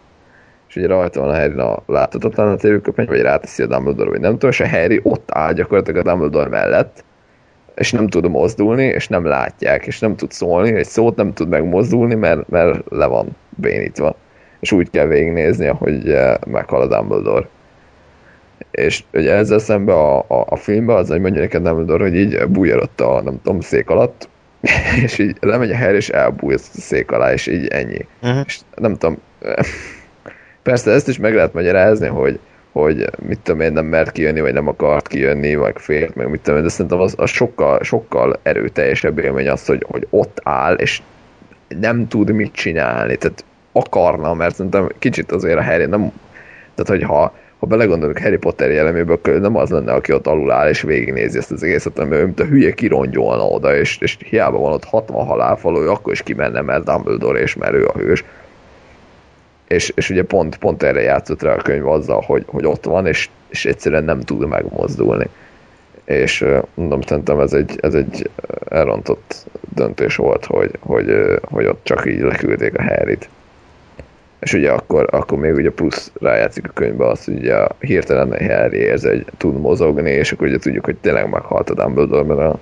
C: és ugye rajta van a Harry a láthatatlan a tévőköpeny, vagy ráteszi a Dumbledore, vagy nem tudom, és a Harry ott áll gyakorlatilag a Dumbledore mellett, és nem tud mozdulni, és nem látják, és nem tud szólni, egy szót nem tud megmozdulni, mert, mert le van bénítva. És úgy kell végignézni, ahogy eh, meghal a Dumbledore. És ugye ezzel szemben a, a, a filmben az, hogy mondja neked Dumbledore, hogy így bújjarodott a, nem tudom, szék alatt, és így lemegy a Harry, és elbúj a szék alá, és így ennyi.
A: Uh-huh.
C: És nem tudom, persze ezt is meg lehet magyarázni, hogy, hogy mit tudom én, nem mert kijönni, vagy nem akart kijönni, vagy félt, meg mit tudom én, de szerintem az, az sokkal, sokkal erőteljesebb élmény az, hogy, hogy ott áll, és nem tud mit csinálni, tehát akarna, mert szerintem kicsit azért a Harry nem, tehát hogy ha, belegondolunk Harry Potter jelleméből, nem az lenne, aki ott alul áll és végignézi ezt az egészet, ő, mint a hülye kirongyolna oda, és, és hiába van ott 60 halálfaló, akkor is kimenne, mert Dumbledore és mert ő a hős. És, és ugye pont, pont erre játszott rá a könyv azzal, hogy, hogy ott van, és, és egyszerűen nem tud megmozdulni. És mondom, szerintem ez egy, ez egy elrontott döntés volt, hogy, hogy, hogy ott csak így leküldték a Harryt. És ugye akkor, akkor még ugye plusz rájátszik a könyvbe az, hogy ugye hirtelen Harry érzi, hogy tud mozogni, és akkor ugye tudjuk, hogy tényleg meghalt a Dumbledore, mert a,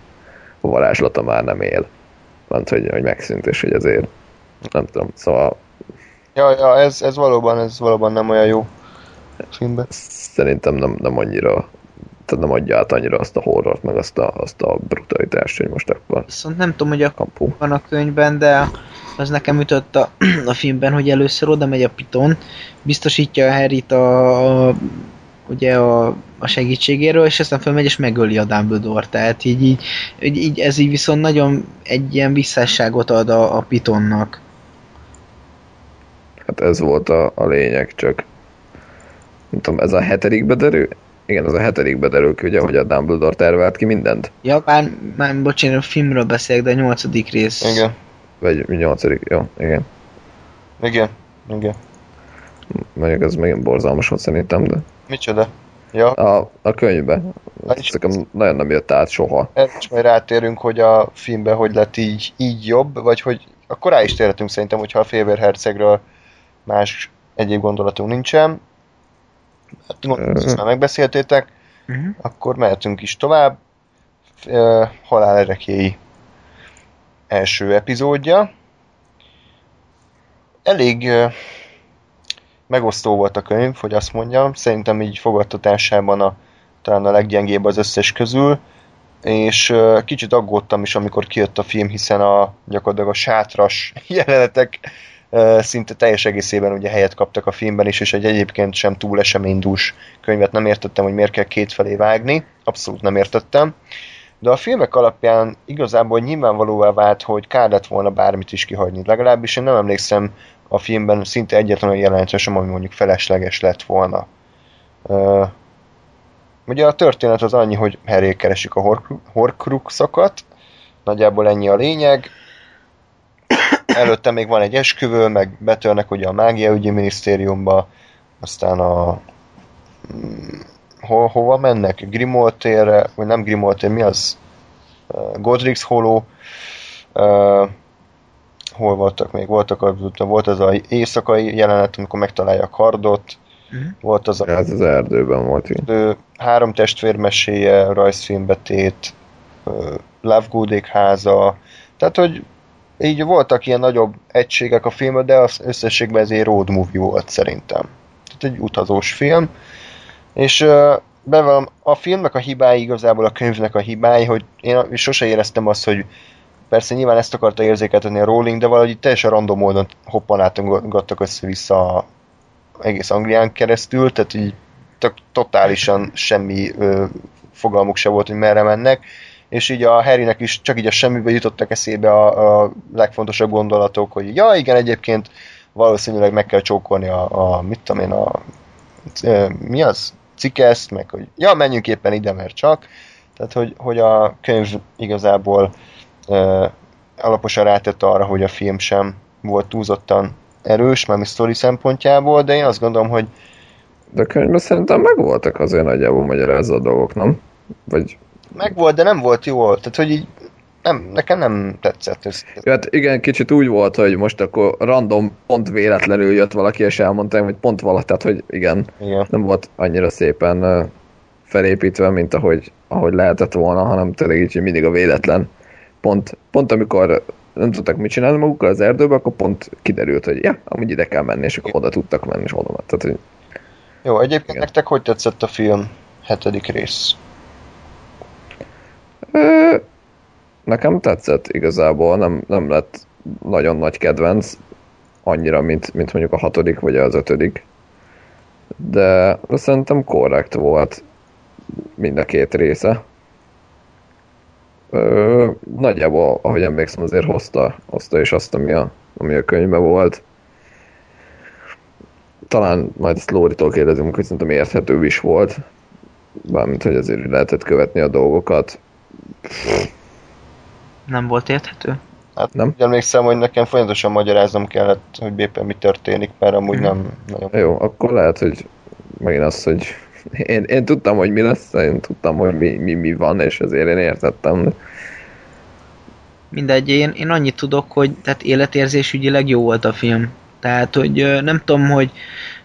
C: varázslata már nem él. Mert hogy, hogy megszűnt, és hogy azért nem tudom, szóval
A: Ja, ja ez, ez, valóban, ez valóban nem olyan jó filmben.
C: szerintem nem, nem annyira tehát nem adja át annyira azt a horrort, meg azt a, azt a brutalitást, hogy most akkor
B: Viszont nem tudom, hogy a
C: kampó.
B: van a könyvben, de az nekem ütött a, a filmben, hogy először oda megy a Piton, biztosítja a Harryt a, a ugye a, a segítségéről, és aztán fölmegy és megöli a Dumbledore, tehát így, így, így, így ez így viszont nagyon egy ilyen visszásságot ad a, a Pitonnak.
C: Hát ez volt a, a lényeg, csak nem tudom, ez a hetedik derül? Igen, ez a hetedik derül ki, ugye, hogy a Dumbledore tervelt ki mindent.
B: Ja, már, már bocsánat, a filmről beszélek, de a nyolcadik rész.
A: Igen,
C: Vagy nyolcadik, jó, igen.
A: igen, igen.
C: Mondjuk ez még borzalmas volt szerintem, de
A: Micsoda? Ja,
C: a, a
A: is-
C: nekem nagyon nem jött át soha.
A: erre is majd rátérünk, hogy a filmben hogy lett így, így jobb, vagy hogy akkor rá is térhetünk szerintem, hogyha a Félvérhercegről más egyéb gondolatunk nincsen. Hát, gondolom, ezt már megbeszéltétek,
B: Uh-huh.
A: akkor mehetünk is tovább. Ö, Halál erekéi első epizódja. Elég megosztó volt a könyv, hogy azt mondjam. Szerintem így fogadtatásában a, talán a leggyengébb az összes közül. És kicsit aggódtam is, amikor kijött a film, hiszen a gyakorlatilag a sátras jelenetek szinte teljes egészében ugye helyet kaptak a filmben is, és egy egyébként sem túl eseménydús könyvet nem értettem, hogy miért kell kétfelé vágni. Abszolút nem értettem. De a filmek alapján igazából nyilvánvalóvá vált, hogy kár lett volna bármit is kihagyni. Legalábbis én nem emlékszem a filmben szinte egyetlen olyan jelenetre sem, ami mondjuk felesleges lett volna. Uh, ugye a történet az annyi, hogy Harry keresik a Horcru- Horcruxokat, nagyjából ennyi a lényeg. Előtte még van egy esküvő, meg betörnek ugye a mágiaügyi minisztériumba, aztán a mm, ho, hova mennek? Térre, vagy nem tér, mi az? Godric's Hollow. Uh, hol voltak még? Voltak, a- volt az a éjszakai jelenet, amikor megtalálja a kardot.
B: Mhm.
A: Volt az a
C: Ez az erdőben volt, igen.
A: ő három testvér meséje, rajzfilmbetét, ö, Lovegoodék háza, tehát hogy így voltak ilyen nagyobb egységek a filmben, de az összességben ez egy road movie volt szerintem. Tehát egy utazós film. És bevallom, a filmnek a hibái igazából a könyvnek a hibái, hogy én sose éreztem azt, hogy persze nyilván ezt akarta érzékeltetni a Rowling, de valahogy teljesen random módon hoppanáltattak össze-vissza a egész Anglián keresztül, tehát így tök, totálisan semmi ö, fogalmuk se volt, hogy merre mennek, és így a Harrynek is csak így a semmibe jutottak eszébe a, a legfontosabb gondolatok, hogy ja igen, egyébként valószínűleg meg kell csókolni a, a mit tudom én, a ö, mi az? Cikeszt, meg hogy ja, menjünk éppen ide, mert csak. Tehát, hogy, hogy a könyv igazából ö, alaposan rátett arra, hogy a film sem volt túlzottan erős, mármint sztori szempontjából, de én azt gondolom, hogy
C: De könyvben szerintem megvoltak azért nagyjából magyarázza a dolgok, nem? Vagy
A: megvolt, de nem volt jó. Tehát, hogy így nem, nekem nem tetszett ez.
C: Ja, hát igen, kicsit úgy volt, hogy most akkor random, pont véletlenül jött valaki, és elmondta, hogy pont vala, tehát hogy igen,
A: Igen.
C: nem volt annyira szépen felépítve, mint ahogy, ahogy lehetett volna, hanem tényleg így mindig a véletlen. Pont, pont amikor nem tudtak mit csinálni magukkal az erdőbe, akkor pont kiderült, hogy ja, amúgy ide kell menni, és akkor oda tudtak menni, és oda ment. Tehát, hogy
A: Jó, egyébként
C: Igen.
A: nektek hogy tetszett a film hetedik rész?
C: Nekem tetszett igazából, nem, nem lett nagyon nagy kedvenc, annyira, mint, mint mondjuk a hatodik vagy az ötödik. De szerintem korrekt volt mind a két része. Ö, nagyjából, ahogy emlékszem, azért hozta, hozta is azt, ami a, ami a könyvben volt. Talán majd ezt Lóritól kérdezünk, hogy szerintem érthető is volt. Bármint, hogy azért lehetett követni a dolgokat.
B: Nem volt érthető?
A: Hát
C: Nem?
A: úgy emlékszem, hogy nekem folyamatosan magyaráznom kellett, hogy éppen mi történik, mert amúgy nem nagyon...
C: Jó, akkor lehet, hogy megint az, hogy én, én tudtam, hogy mi lesz, én tudtam, hogy mi, mi, mi van, és ezért én értettem.
B: Mindegy, én, én annyit tudok, hogy tehát életérzésügyileg jó volt a film. Tehát, hogy nem tudom, hogy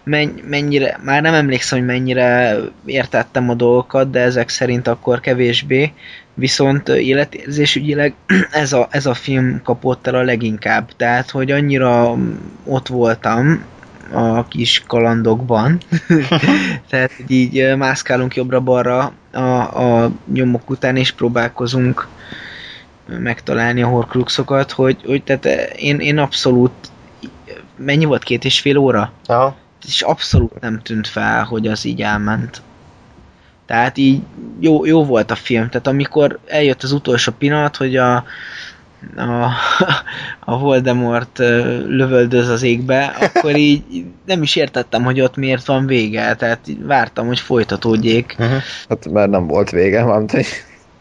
B: menny, mennyire, már nem emlékszem, hogy mennyire értettem a dolgokat, de ezek szerint akkor kevésbé. Viszont életérzésügyileg ez a, ez a film kapott el a leginkább. Tehát, hogy annyira mm, ott voltam a kis kalandokban. Tehát, így mászkálunk jobbra-balra a, a nyomok után, és próbálkozunk megtalálni a horcruxokat, hogy, hogy tehát én, én abszolút mennyi volt, két és fél óra?
A: Aha.
B: És abszolút nem tűnt fel, hogy az így elment. Tehát így jó, jó volt a film. Tehát amikor eljött az utolsó pillanat, hogy a, a, a Voldemort lövöldöz az égbe, akkor így nem is értettem, hogy ott miért van vége. Tehát vártam, hogy folytatódjék.
A: Uh-huh.
C: Hát már nem volt vége, mármint egy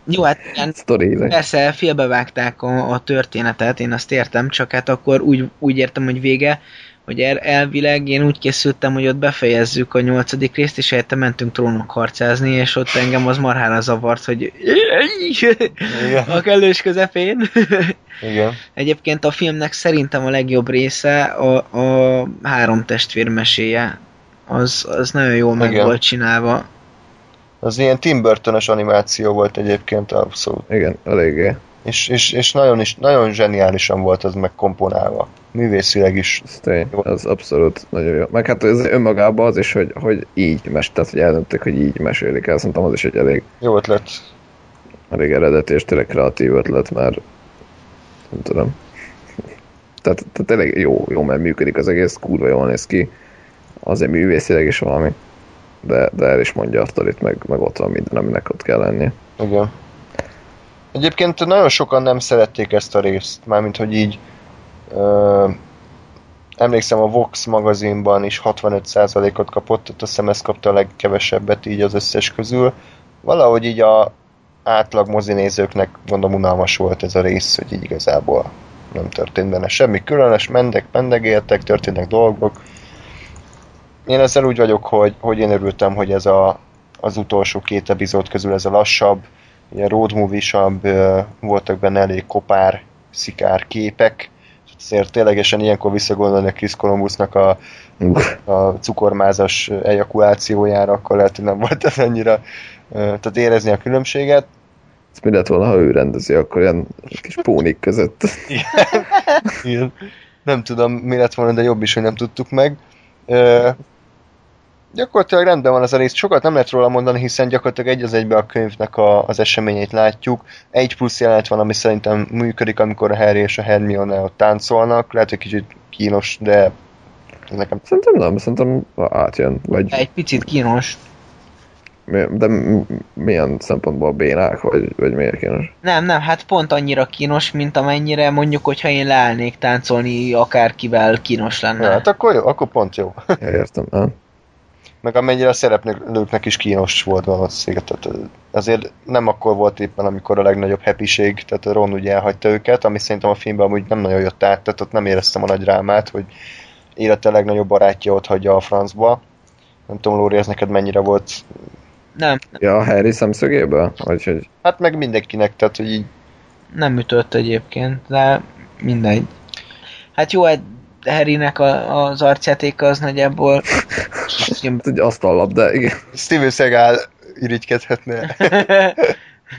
B: Jó, hát ilyen
C: sztori.
B: Persze, félbevágták a, a történetet, én azt értem, csak hát akkor úgy, úgy értem, hogy vége, hogy el, elvileg én úgy készültem, hogy ott befejezzük a nyolcadik részt, és helyette mentünk trónok harcázni, és ott engem az marhára zavart, hogy
A: Igen.
B: a kellős közepén.
A: Igen.
B: Egyébként a filmnek szerintem a legjobb része a, a három testvér meséje. Az, az nagyon jól meg
A: Igen.
B: volt csinálva.
A: Az ilyen Tim Burton-os animáció volt egyébként abszolút.
C: Igen, eléggé.
A: És, és, és nagyon, is, nagyon zseniálisan volt az megkomponálva. Művészileg is.
C: Ez tény, az abszolút nagyon jó. Meg hát ez önmagában az is, hogy, hogy így mes, tehát hogy eldöntik, hogy így mesélik el. Szerintem az is egy elég,
A: Jó ötlet.
C: elég eredeti és tényleg kreatív ötlet, mert nem tudom. Tehát, tehát tényleg jó, jó, mert működik az egész, kurva jól néz ki. Azért művészileg is valami. De, de el is mondja a sztorit, meg, meg ott van minden, aminek ott kell lennie.
A: Igen. Egyébként nagyon sokan nem szerették ezt a részt, mármint hogy így ö, emlékszem a Vox magazinban is 65%-ot kapott, tehát azt hiszem ez kapta a legkevesebbet így az összes közül. Valahogy így a átlag mozinézőknek mondom unalmas volt ez a rész, hogy így igazából nem történt benne semmi különös, mendek, mendegéltek, történnek dolgok. Én ezzel úgy vagyok, hogy, hogy én örültem, hogy ez a, az utolsó két epizód közül ez a lassabb, ilyen road movie-sabb, ö, voltak benne elég kopár, szikár képek, azért ténylegesen ilyenkor visszagondolni a Chris Columbusnak a, a cukormázas ejakulációjára, akkor lehet, hogy nem volt ez annyira, tehát érezni a különbséget.
C: Ez mi lett volna, ha ő rendezi, akkor ilyen kis pónik között.
A: Igen. Nem tudom, mi lett volna, de jobb is, hogy nem tudtuk meg. Gyakorlatilag rendben van ez a rész. Sokat nem lehet róla mondani, hiszen gyakorlatilag egy az egybe a könyvnek a, az eseményeit látjuk. Egy plusz jelenet van, ami szerintem működik, amikor a Harry és a Hermione ott táncolnak. Lehet, hogy kicsit kínos, de ez nekem
C: Szerintem nem, szerintem átjön. Vagy,
B: Egy picit kínos.
C: de milyen szempontból bénák, vagy, vagy miért kínos?
B: Nem, nem, hát pont annyira kínos, mint amennyire mondjuk, hogyha én leállnék táncolni, akárkivel kínos lenne.
A: Ja, hát akkor jó, akkor pont jó.
C: Ja, értem. Ha?
A: Meg amennyire a szereplőknek is kínos volt valószínűleg. Tehát azért nem akkor volt éppen, amikor a legnagyobb happység, tehát Ron ugye elhagyta őket, ami szerintem a filmben amúgy nem nagyon jött át, tehát ott nem éreztem a nagy drámát, hogy élete legnagyobb barátja ott hagyja a francba. Nem tudom, Lóri, ez neked mennyire volt
B: Nem,
C: Ja, a Harry szemszögéből? Vagy hogy...
A: Hát meg mindenkinek, tehát hogy így
B: nem ütött egyébként, de mindegy. Hát jó, Harrynek a, az arcjátéka az nagyjából...
C: Egy asztallap, igen.
A: Steven Seagal irigykedhetne.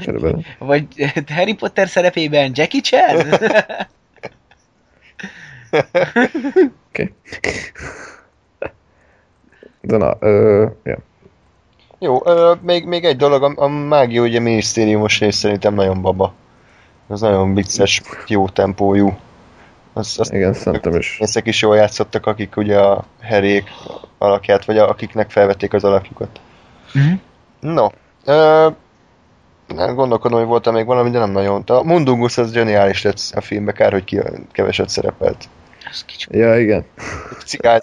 C: Körülbelül.
B: Vagy Harry Potter szerepében Jackie Chan?
C: Oké. De na, ö, ja.
A: Jó, ö, még, még egy dolog, a, a mágia ugye minisztériumos rész szerintem nagyon baba. Az nagyon vicces, jó tempójú. Az, azt
C: Igen, szerintem is.
A: Ezek is jól játszottak, akik ugye a herék alakját, vagy a, akiknek felvették az alakjukat.
B: Mhm.
A: No, ö, nem gondolkodom, hogy voltam még valami, de nem nagyon. A Mundungus az zseniális lett a filmbe, kár, hogy ki, keveset szerepelt.
B: Az kicsi.
C: Ja, igen.
A: Cigány,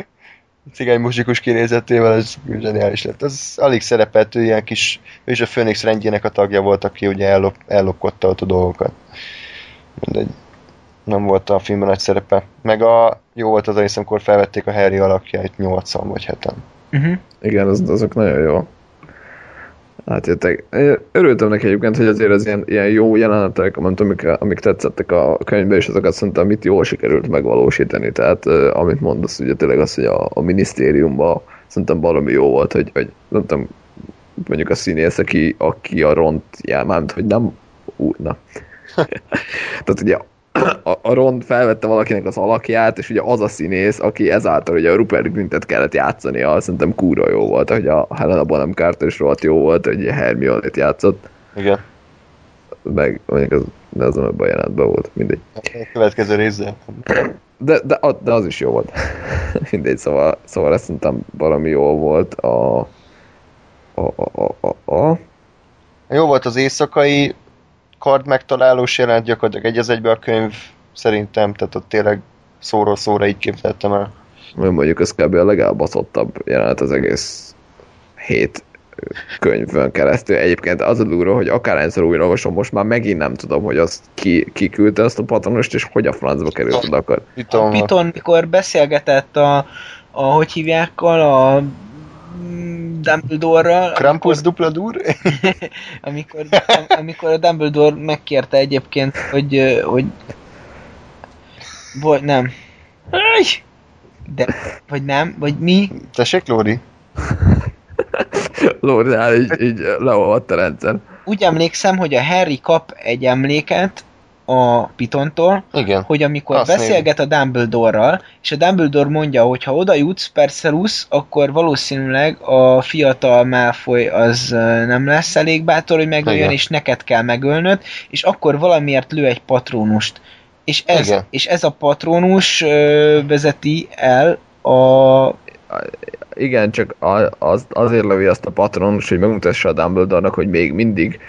A: cigány muzsikus kinézetével ez zseniális lett. Az alig szerepelt, ő ilyen kis, ő is a Phoenix rendjének a tagja volt, aki ugye ellop, ellopkodta ott a dolgokat. Mindegy. Nem volt a filmben nagy szerepe. Meg a jó volt az a rész, amikor felvették a Harry alakját 8 vagy 7
B: Uh-huh.
C: Igen, az, azok nagyon jó. Hát jöttek. Örültem neki egyébként, hogy azért az ilyen, ilyen jó jelenetek, mondtam, amik, amik tetszettek a könyvben, és azokat szerintem itt jól sikerült megvalósítani. Tehát amit mondasz, ugye tényleg az, hogy a, a minisztériumban szerintem valami jó volt, hogy, hogy nem tudom, mondjuk a színész, aki, aki a ront jelmámt, hogy nem ú, na. Tehát ugye a, a Ron felvette valakinek az alakját, és ugye az a színész, aki ezáltal ugye a Rupert Grintet kellett játszania, szerintem kúra jó volt, hogy a Helena Bonham Carter is rohadt jó volt, hogy Hermione-t játszott,
A: Igen.
C: meg mondjuk az, de az a jelenetben volt, mindegy.
A: A következő részben.
C: De, de, de az is jó volt. mindegy, szóval, szóval ezt szerintem valami jó volt a a, a, a, a, a
A: Jó volt az éjszakai kard megtalálós jelent, gyakorlatilag egy az egybe a könyv szerintem, tehát ott tényleg szóról szóra így képzeltem el.
C: Mert mondjuk ez kb. a legelbaszottabb jelenet az egész hét könyvön keresztül. Egyébként az a durva, hogy akárhányszor újra olvasom, most már megint nem tudom, hogy azt ki, ki küldte azt a patronost, és hogy a francba került oda
A: Piton,
B: mikor beszélgetett a, a hogy hívjákkal, a Dumbledore-ral,
A: Krampus dupla dur?
B: amikor, am- amikor a Dumbledore megkérte egyébként, hogy, hogy vagy nem. De, vagy nem, vagy mi?
A: Tessék, Lóri?
C: Lordál így, így leolvadt a rendszer.
B: Úgy emlékszem, hogy a Harry kap egy emléket a Pitontól,
A: Igen.
B: hogy amikor
A: Azt
B: beszélget a Dumbledore-ral, és a Dumbledore mondja, hogy ha oda jutsz Perseus, akkor valószínűleg a fiatal Malfoy az nem lesz elég bátor, hogy megöljön,
A: Igen.
B: és neked kell megölnöd, és akkor valamiért lő egy patrónust. És ez,
A: Igen.
B: és ez a patrónus ö, vezeti el a...
C: Igen, csak az, azért lövi azt a patronus, hogy megmutassa a Dumbledore-nak, hogy még mindig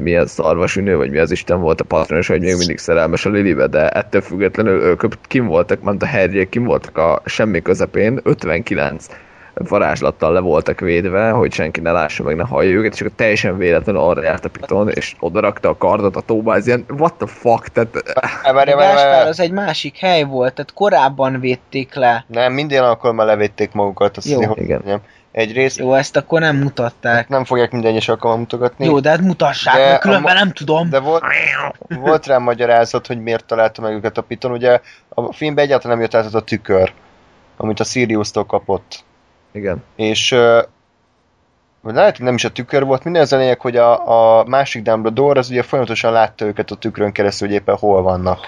C: milyen szarvasünő, vagy mi az Isten volt a patronus, hogy még mindig szerelmes a Lilibe, de ettől függetlenül ők kim voltak, ment a Harryek, kim voltak a semmi közepén, 59 varázslattal le voltak védve, hogy senki ne lássa meg, ne hallja őket, és akkor teljesen véletlenül arra járt a Piton, és oda rakta a kardot a tóba, ez ilyen, what the fuck, tehát
B: Gáspár az egy másik hely volt, tehát korábban védték le.
A: Nem, minden alkalommal levédték magukat, azt
B: Jó.
A: hogy
C: Igen.
A: mondjam. Egyrészt
B: Jó, ezt akkor nem mutatták.
A: nem fogják minden egyes alkalommal mutogatni.
B: Jó, de hát mutassák,
A: De a
B: különben
A: ma-
B: nem tudom.
A: De volt, volt rá magyarázat, hogy miért találta meg őket a Piton. Ugye a filmben egyáltalán nem jött át az a tükör, amit a Sirius-tól kapott.
C: igen.
A: És vagy lehet, hogy nem is a tükör volt, minden az a lényeg, hogy a, a másik Dumbledore az ugye folyamatosan látta őket a tükrön keresztül, hogy éppen hol vannak.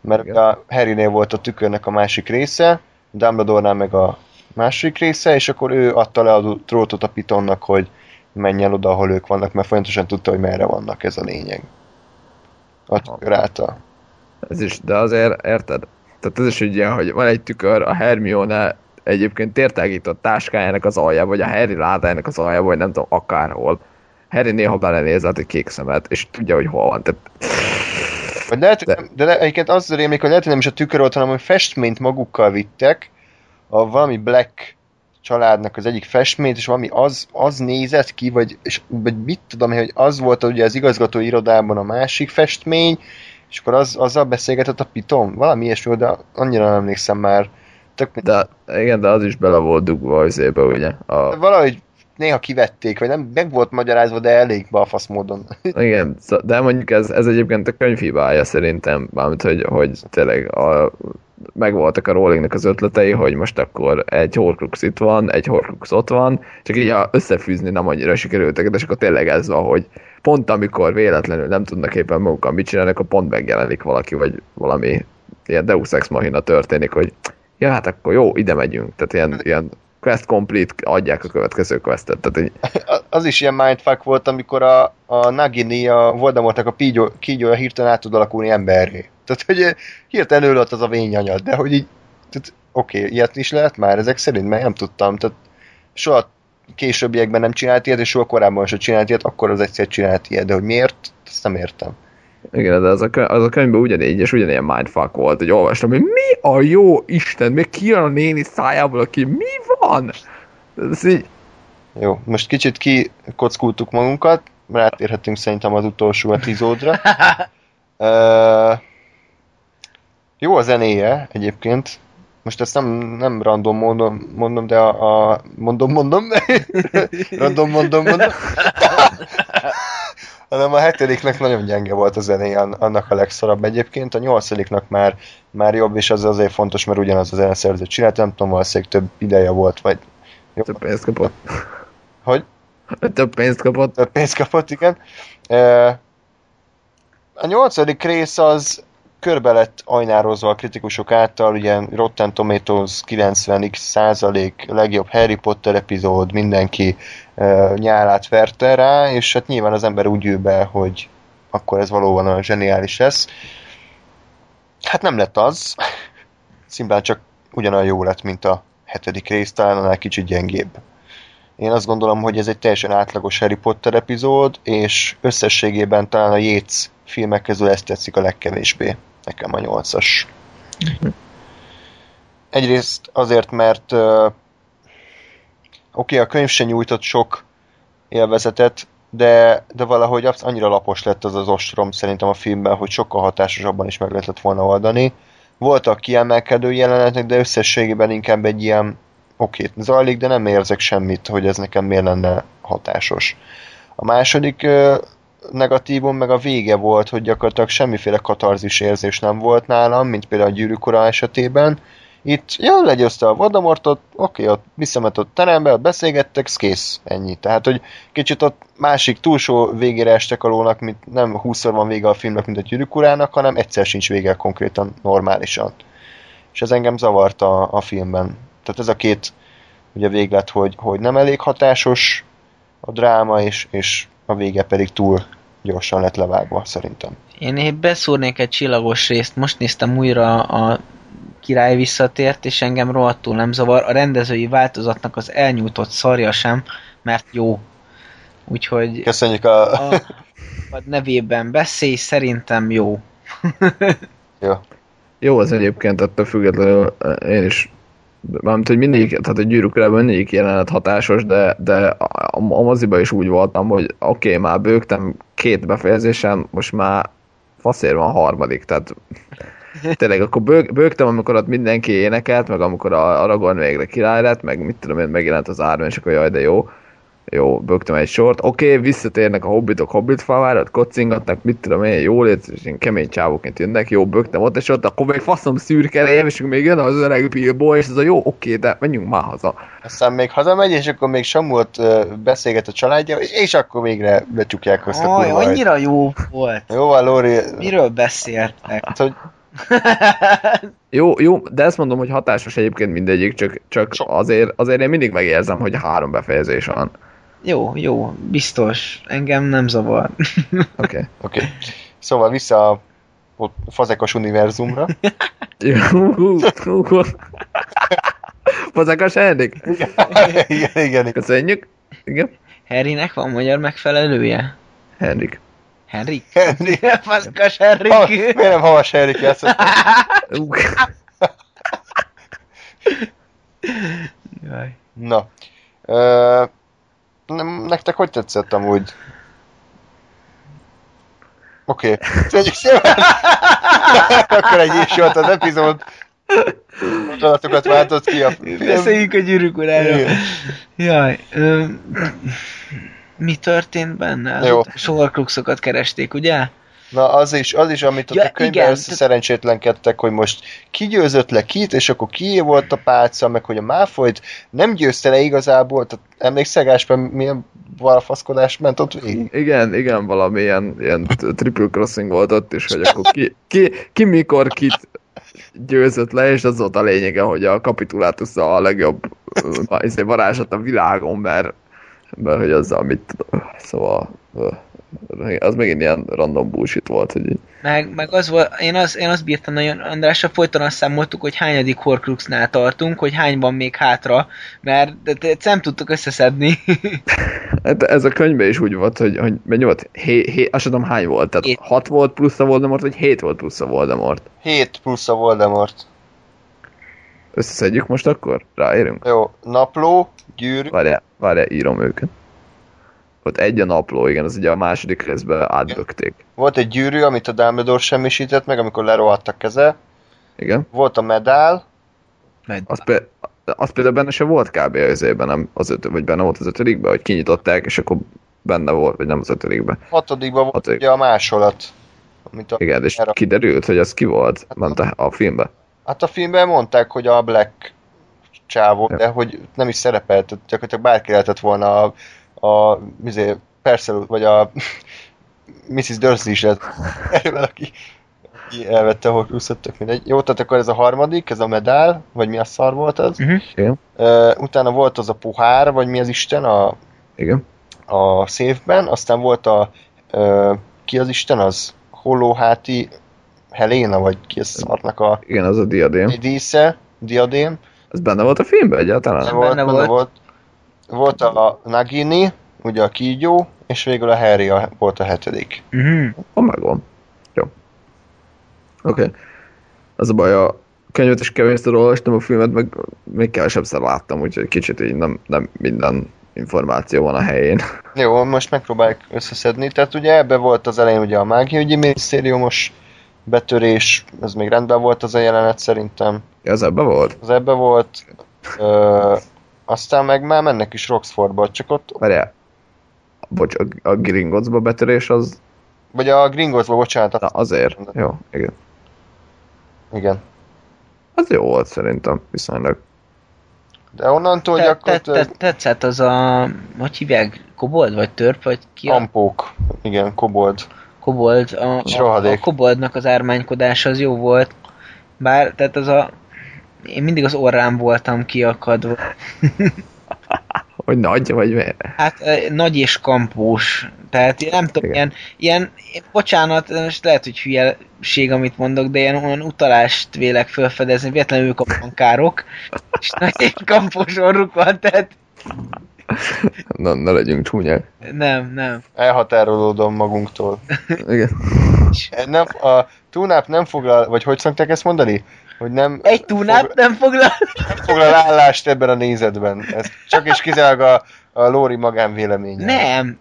A: Mert
C: Igen.
A: a Harrynél volt a tükörnek a másik része, Dumbledore-nál meg a másik része, és akkor ő adta le a drótot a Pitonnak, hogy menjen oda, ahol ők vannak, mert folyamatosan tudta, hogy merre vannak, ez a lényeg. A által.
C: Ez is, de azért érted? Tehát ez is egy ilyen, hogy van egy tükör, a Hermione egyébként tértágított táskájának az aljába, vagy a Harry ládájának az aljába, vagy nem tudom, akárhol. Harry néha belenéz át egy kék szemet, és tudja, hogy hol van. Tehát,
A: Vagy lehet,
C: de,
A: de le, egyébként az rémlik, hogy lehet, hogy nem is a tükör volt, hanem hogy festményt magukkal vittek, a valami Black családnak az egyik festményt, és valami az, az nézett ki, vagy, és, vagy mit tudom én, hogy az volt ugye az igazgató irodában a másik festmény, és akkor az, azzal beszélgetett a Piton, valami ilyesmi, de annyira nem emlékszem már. Tök,
C: De igen, de az is bele volt dugva az ébe, ugye? A,
A: valahogy néha kivették, vagy nem, meg volt magyarázva, de elég balfasz módon.
C: igen, de mondjuk ez, ez egyébként a könyv hibája szerintem, mármint, hogy, hogy tényleg a, megvoltak a Rowlingnek az ötletei, hogy most akkor egy Horcrux itt van, egy Horcrux ott van, csak így összefűzni nem annyira sikerültek, de és akkor tényleg ez van, hogy pont amikor véletlenül nem tudnak éppen magukkal mit csinálni, akkor pont megjelenik valaki, vagy valami ilyen Deus Ex Machina történik, hogy ja, hát akkor jó, ide megyünk. Tehát ilyen, ilyen quest complete, adják a következő questet. Tehát így,
A: Az is ilyen mindfuck volt, amikor a, a Nagini, a Voldemortnak a kígyója hirtelen át tud alakulni emberré. Tehát, hogy eh, hirtelen ő lett az a vényanyad, de hogy így, oké, okay, ilyet is lehet már ezek szerint, mert nem tudtam, tehát soha későbbiekben nem csinált ilyet, és soha korábban sem csinált ilyet, akkor az egyszer csinált ilyet, de hogy miért, ezt nem értem.
C: Igen, de az a, könyv, az a könyvben ugyanígy, és ugyanilyen mindfuck volt, hogy olvastam, hogy mi a jó Isten, még kijön a néni szájából, aki mi van? Ez így,
A: Jó, most kicsit kikockultuk magunkat, rátérhetünk szerintem az utolsó epizódra. Ö, jó a zenéje egyébként. Most ezt nem, nem random mondom, mondom, de a, a mondom, mondom, random mondom, mondom. hanem a hetediknek nagyon gyenge volt a zenéje, an- annak a legszarabb egyébként. A nyolcadiknak már, már jobb, és az azért fontos, mert ugyanaz a zeneszerző csinált, nem tudom, valószínűleg több ideje volt, vagy
C: több pénzt kapott.
A: hogy?
C: Több pénzt kapott.
A: több pénzt kapott, igen. A nyolcadik rész az körbe lett ajnározva a kritikusok által, ugye Rotten Tomatoes 90x százalék, legjobb Harry Potter epizód, mindenki nyálát verte rá, és hát nyilván az ember úgy ül be, hogy akkor ez valóban olyan zseniális lesz. Hát nem lett az, szimplán csak ugyanolyan jó lett, mint a hetedik rész, talán annál kicsit gyengébb. Én azt gondolom, hogy ez egy teljesen átlagos Harry Potter epizód, és összességében talán a Yates filmek közül ezt tetszik a legkevésbé. Nekem a nyolcas. Egyrészt azért, mert oké, okay, a könyv se nyújtott sok élvezetet, de, de valahogy annyira lapos lett az az ostrom szerintem a filmben, hogy sokkal hatásosabban is meg lehetett volna oldani. Voltak kiemelkedő jelenetek, de összességében inkább egy ilyen oké, okay, zajlik, de nem érzek semmit, hogy ez nekem miért lenne hatásos. A második ö, negatívum meg a vége volt, hogy gyakorlatilag semmiféle katarzis érzés nem volt nálam, mint például a gyűrűk esetében. Itt jól legyőzte a Voldemortot, oké, ott visszament ott terembe, ott beszélgettek, kész, ennyi. Tehát, hogy kicsit ott másik túlsó végére estek a lónak, mint nem 20 van vége a filmnek, mint a gyűrűk urának, hanem egyszer sincs vége konkrétan normálisan. És ez engem zavart a, a filmben. Tehát ez a két ugye véglet, hogy, hogy nem elég hatásos a dráma, és, és a vége pedig túl gyorsan lett levágva, szerintem.
B: Én épp beszúrnék egy csillagos részt, most néztem újra a király visszatért, és engem rohadtul nem zavar. A rendezői változatnak az elnyújtott szarja sem, mert jó. Úgyhogy
A: Köszönjük a...
B: a, a nevében beszélj, szerintem jó.
A: Jó.
C: Jó az egyébként, ettől függetlenül eh, én is Mármint, hogy mindig, tehát a gyűrűk urában mindig jelenet hatásos, de, de a, a moziba is úgy voltam, hogy oké, okay, már bőgtem két befejezésen, most már faszér van a harmadik, tehát tényleg akkor bőg, bőgtem, amikor ott mindenki énekelt, meg amikor a Aragorn végre király lett, meg mit tudom én, megjelent az árven, és akkor jaj, de jó. Jó, bögtem egy sort. Oké, okay, visszatérnek a hobbitok hobbit favárat, kocingatnak, mit tudom én, jól és én kemény csávóként jönnek, jó, bögtem ott, és ott akkor még faszom szürke és még jön az öreg Bilbo, és ez a jó, oké, okay, de menjünk már haza.
A: Aztán még hazamegy, és akkor még Samuot uh, beszélget a családja, és, és akkor végre becsukják azt a
B: Aj,
A: kurva
B: annyira jó volt.
A: Jó Lóri.
B: Miről beszéltek?
A: Hát, hogy
C: Jó, jó, de ezt mondom, hogy hatásos egyébként mindegyik, csak, csak
A: Sok.
C: azért, azért én mindig megérzem, hogy három befejezés van.
B: Jó, jó, biztos. Engem nem zavar.
C: Oké. Okay.
A: Oké. Okay. Szóval vissza a ott fazekos univerzumra.
C: Fazekas Henrik.
A: igen, igen.
C: Köszönjük. Igen.
B: Harrynek van magyar megfelelője?
C: Henrik.
B: Henrik?
A: Henry.
B: Faszkas
A: Ha,
B: Henrik!
A: miért nem Havas Henrik játszott?
B: Jaj.
A: Na. Ö, nektek hogy tetszett amúgy? Oké. Okay. Tegyük szépen. Akkor egy is volt az epizód. Gondolatokat váltott ki a film.
B: Beszéljünk a gyűrűk uráról. Jaj, ö, mi történt benne? Az
A: Jó.
B: Keresték, ugye?
A: Na az is, az is, amit ott
B: Ja,
A: a könyvben
B: igen.
A: összeszerencsétlenkedtek, hogy most ki győzött le kit, és akkor ki volt a pálca, meg hogy a Máfolyt nem győzte le igazából, tehát emlékszel Gásper, milyen balfaszkodás ment ott végig?
C: Igen, igen, valami ilyen, ilyen triple crossing volt ott is, hogy akkor ki, ki, ki mikor kit győzött le, és az volt a lényege, hogy a kapitulátus a legjobb izé, varázslat a világon, mert, mert hogy azzal mit tudom. Szóval az megint ilyen random bullshit volt, hogy így.
B: Meg, meg az volt, én, az, én azt bírtam nagyon, Andrással folyton azt számoltuk, hogy hányadik Horcruxnál tartunk, hogy hány van még hátra, mert de, de, nem tudtuk összeszedni.
C: Hát ez a könyvben is úgy volt, hogy, hogy mennyi volt? Hé, hé, azt tudom hány volt. Tehát
B: Hét.
C: 6 volt plusz a Voldemort, vagy 7 volt plusz a Voldemort.
A: 7 plusz a Voldemort.
C: Összeszedjük most akkor? Ráérünk?
A: Jó, napló, gyűrű,
C: Várjál, várjál, írom őket. Ott egy a napló, igen, az ugye a második részben átbökték.
A: volt egy gyűrű, amit a Dumbledore semmisített meg, amikor lerohadt a keze,
C: Igen.
A: volt a medál,
C: Az, pe- az például benne se volt kb. az évben, nem az öt, vagy benne volt az ötödikben, hogy kinyitották, és akkor benne volt, vagy nem az ötödikben.
A: hatodikban volt
C: Hatodik.
A: ugye a másolat. Amit a,
C: Igen, és
A: erre-
C: kiderült, hogy az ki volt, ment a, a filmbe.
A: Hát a filmben mondták, hogy a Black csávó, de hogy nem is szerepelt, tehát gyakorlatilag bárki lehetett volna a, a izé, Percel, vagy a Mrs. Dursley is lett erről, aki, aki elvette Horcruxot, tök mindegy. Jó, tehát akkor ez a harmadik, ez a medál, vagy mi a szar volt az.
B: Mhm.
C: Igen,
A: Uh, utána volt az a pohár, vagy mi az Isten a,
C: igen.
A: a széfben, aztán volt a uh, ki az Isten az? Hollóháti Helena, vagy ki a szarnak a
C: Igen, az a diadém.
A: dísze, diadém.
C: Ez benne volt a filmben egyáltalán?
A: Nem volt,
B: benne volt.
A: volt. Volt a Nagini, ugye a kígyó, és végül a Harry a, volt a hetedik.
B: Mhm.
C: Van megvan. Jó. Oké. Okay. Az a baj, a könyvet is kevésszer olvastam, a filmet meg még kevesebbszer láttam, úgyhogy kicsit így nem, nem minden információ van a helyén.
A: Jó, most megpróbáljuk összeszedni. Tehát ugye ebbe volt az elején ugye a mágiaügyi minisztériumos betörés, ez még rendben volt az a jelenet szerintem.
C: Ja, az ebben volt?
A: Az ebbe volt. Ö, aztán meg már mennek is Roxfordba, csak ott,
C: Várjál. Bocs, a, a Gringottsba betörés az...
A: vagy a Gringosba, bocsánat.
C: Na, azért. Jó, igen.
A: Igen.
C: Az jó volt szerintem, viszonylag.
A: De onnantól
B: Te,
A: gyakorlatilag
B: te, tetszett az a, hogy hívják, kobold, vagy törp, vagy ki a.
A: Igen, kobold.
B: Kobold, a, a, a koboldnak az ármánykodása az jó volt. Bár, tehát az a, én mindig az orrám voltam kiakadva.
C: Hogy nagy, vagy mi?
B: Hát eh, nagy és kampós. Tehát nem tudom,
C: Igen.
B: ilyen, ilyen, bocsánat, most lehet, hogy hülyeség, amit mondok, de ilyen olyan utalást vélek felfedezni, véletlenül ők a bankárok, és nagy és kampós orruk van, tehát
C: Na, ne legyünk csúnyák.
B: nem, nem.
A: Elhatárolódom magunktól.
C: Igen.
A: Nem, a túnáp nem foglal, vagy hogy szokták ezt mondani? Hogy nem,
B: Egy túnáp
A: foglal,
B: nem foglal.
A: nem foglal állást ebben a nézetben. Ez csak és kizárólag a, a Lóri magánvéleménye.
B: Nem,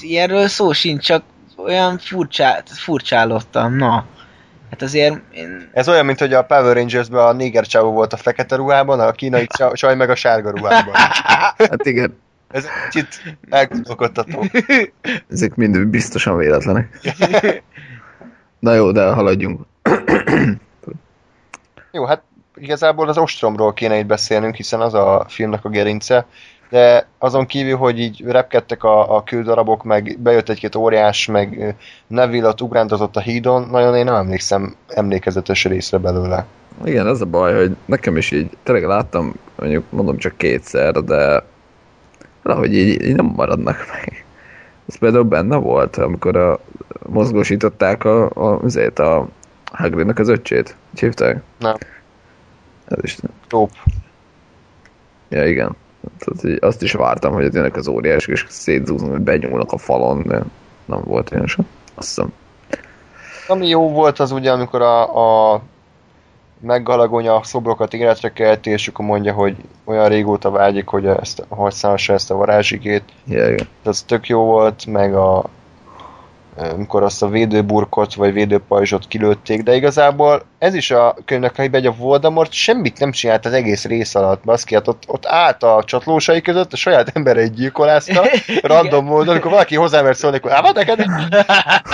B: ilyenről szó sincs, csak olyan furcsá, furcsálottam, na. Hát azért én,
A: Ez olyan, mint hogy a Power Rangers-ben a néger csávó volt a fekete ruhában, a kínai csaj meg a sárga ruhában.
C: Hát igen,
A: Ez egy kicsit elgondolkodtató.
C: ezek mind biztosan véletlenek. Na jó, de haladjunk.
A: Jó, hát igazából az ostromról kéne itt beszélnünk, hiszen az a filmnek a gerince, de azon kívül, hogy így repkedtek a, a kődarabok, meg bejött egy-két óriás, meg Neville ott ugrándozott a hídon, nagyon én nem emlékszem emlékezetes részre belőle.
C: Igen, ez a baj, hogy nekem is így, tényleg láttam, mondjuk mondom csak kétszer, de valahogy így, így nem maradnak meg. Ez például benne volt, amikor a, mozgósították a, a, azért a Hagridnak az öccsét. Hogy hívták?
A: Nem.
C: Ez is
A: Tóp.
C: Ja, igen. Tehát, azt is vártam, hogy jönnek az óriások, és szétzúznak, hogy benyúlnak a falon, de nem volt ilyen sem. Azt hiszem.
A: Ami jó volt az ugye, amikor a, a meggalagonya szobrokat életre kelti, és akkor mondja, hogy olyan régóta vágyik, hogy ezt, használhassa ezt a varázsigét.
C: Ja, igen.
A: Ez tök jó volt, meg a amikor azt a védőburkot vagy védőpajzsot kilőtték, de igazából ez is a könyvnek a hogy a Voldemort semmit nem csinált az egész rész alatt, baszki, hát ott, ott állt a csatlósai között, a saját embereit gyilkolázta, random módon, amikor valaki hozzá szólni, akkor állva neked!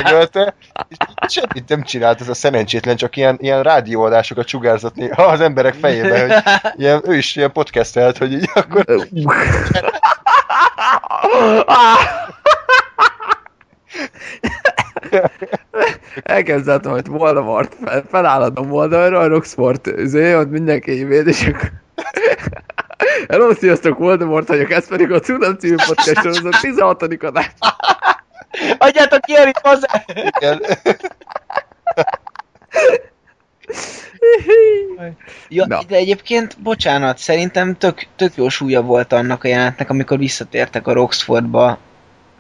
A: megölte, és semmit nem csinált ez a szerencsétlen, csak ilyen, ilyen rádióadásokat sugárzott az emberek fejébe, hogy ilyen, ő is ilyen podcastelt, hogy így akkor
C: Elkezdett, hogy Voldemort fel, felállad a oldalra, a Roxford üzé, ott mindenki véd, és akkor... Hello, sziasztok, Voldemort vagyok, ez pedig a Cunam című podcast a 16. adás.
B: Adjátok ki Erik hozzá!
A: igen.
B: Ja,
C: Na.
B: de egyébként, bocsánat, szerintem tök, tök jó súlya volt annak a jelentnek, amikor visszatértek a Roxfordba.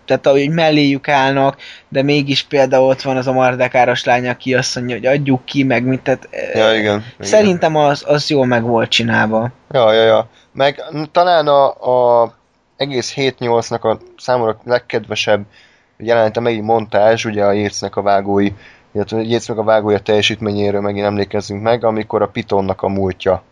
B: Tehát ahogy melléjük állnak, de mégis például ott van az a mardekáros lány, aki azt mondja, hogy adjuk ki, meg mit, tehát eh,
A: Ja, igen. igen.
B: szerintem az, az jól meg volt csinálva.
A: Ja, ja, ja. Meg talán a, a egész 7-8-nak a számomra legkedvesebb jelenete megint montázs, ugye a Yatesnek a vágói, illetve Yatesnek a vágója teljesítményéről megint emlékezzünk meg, amikor a Pitonnak a múltja,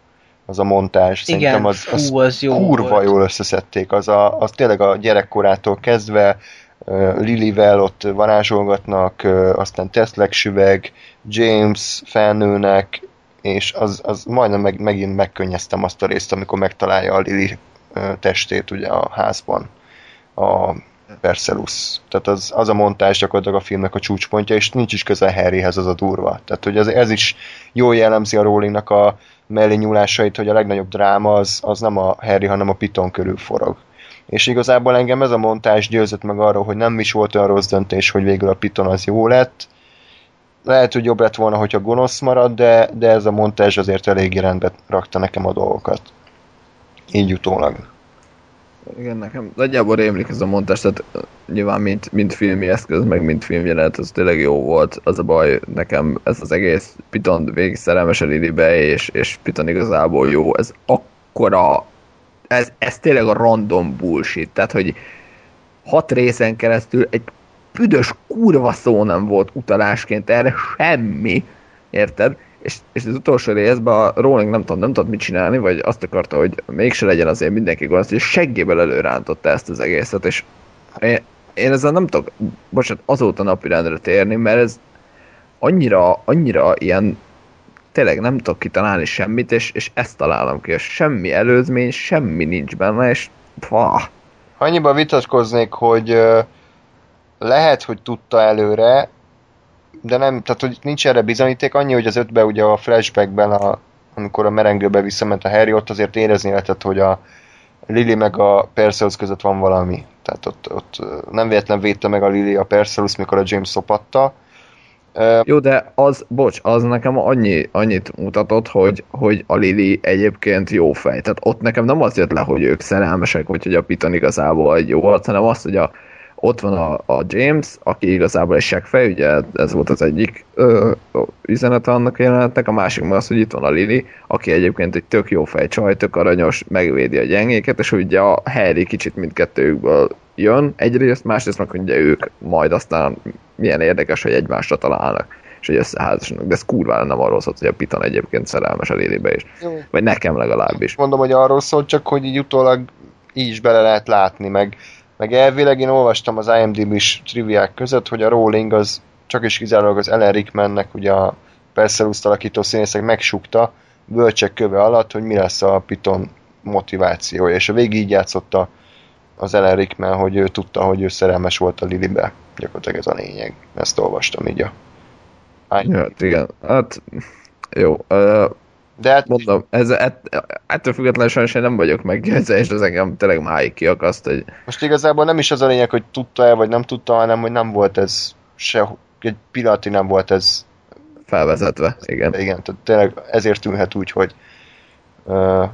A: az a montázs.
B: Igen,
A: Szerintem az, az
B: fú, az jó
A: kurva
B: volt.
A: jól összeszedték. Az, a, az tényleg a gyerekkorától kezdve uh, Lilivel ott varázsolgatnak, uh, aztán Teslek süveg, James felnőnek, és az, az majdnem meg, megint megkönnyeztem azt a részt, amikor megtalálja a Lili uh, testét ugye a házban. A Perseus. Tehát az, az a montás gyakorlatilag a filmnek a csúcspontja, és nincs is közel Harryhez az a durva. Tehát, hogy ez, ez is jól jellemzi a Rowlingnak a mellé nyúlásait, hogy a legnagyobb dráma az, az nem a Harry, hanem a Piton körül forog. És igazából engem ez a montás győzött meg arról, hogy nem is volt olyan rossz döntés, hogy végül a Piton az jó lett. Lehet, hogy jobb lett volna, hogyha gonosz marad, de, de ez a montázs azért eléggé rendbe rakta nekem a dolgokat. Így utólag.
C: Igen, nekem nagyjából rémlik ez a montás, tehát nyilván mint, mint filmi eszköz, meg mint filmjelenet, az tényleg jó volt. Az a baj, nekem ez az egész Piton végig szerelmes a Lilibe, és, és Piton igazából jó. Ez akkora, ez, ez tényleg a random bullshit, tehát hogy hat részen keresztül egy büdös kurva szó nem volt utalásként erre semmi, érted? És, és az utolsó részben a Rowling nem tudom, nem tudott mit csinálni, vagy azt akarta, hogy mégse legyen azért mindenki gonosz, és seggéből előrántotta ezt az egészet, és én, én ezzel nem tudok, bocsánat, azóta napirendre térni, mert ez annyira, annyira ilyen tényleg nem tudok kitalálni semmit, és, és ezt találom ki, és semmi előzmény, semmi nincs benne, és pah,
A: Annyiban vitatkoznék, hogy lehet, hogy tudta előre, de nem, tehát hogy nincs erre bizonyíték, annyi, hogy az ötbe ugye a flashbackben, a, amikor a merengőbe visszament a Harry, ott azért érezni lehetett, hogy a Lily meg a Perseus között van valami. Tehát ott, ott nem véletlen védte meg a Lily a Perseus, mikor a James szopatta.
C: Jó, de az, bocs, az nekem annyi, annyit mutatott, hogy, hogy a Lili egyébként jó fej. Tehát ott nekem nem az jött le, hogy ők szerelmesek, vagy hogy a Piton igazából egy jó arc, hanem az, hogy a, ott van a, a James, aki igazából egy seggfej, ugye ez volt az egyik ö, üzenete annak a jelenetnek, a másik az, hogy itt van a Lili, aki egyébként egy tök jó fej csaj, tök aranyos, megvédi a gyengéket, és ugye a Harry kicsit mindkettőjükből jön egyrészt, másrészt meg ugye ők majd aztán milyen érdekes, hogy egymásra találnak és hogy összeházasodnak, de ez kurvára nem arról szólt, hogy a Piton egyébként szerelmes a Lilibe is.
A: Jó.
C: Vagy nekem legalábbis.
A: mondom, hogy arról szól, csak hogy így utólag így is bele lehet látni, meg, meg elvileg én olvastam az IMDb-s triviák között, hogy a Rowling az csak is kizárólag az Ellen Rickmannek, ugye a Perseus alakító színészek megsukta bölcsek köve alatt, hogy mi lesz a Piton motivációja, és a végig így játszotta az Ellen Rickman, hogy ő tudta, hogy ő szerelmes volt a Lilibe. Gyakorlatilag ez a lényeg. Ezt olvastam így a
C: hát igen, hát jó.
A: De hát
C: mondom, ez, ett, ettől függetlenül sajnos én nem vagyok meggyőzve, és az engem tényleg máig kiakaszt, hogy
A: Most igazából nem is az a lényeg, hogy tudta-e, vagy nem tudta, hanem hogy nem volt ez se, egy pillanatig nem volt ez,
C: felvezetve, igen.
A: igen, tehát tényleg ezért tűnhet úgy, hogy uh,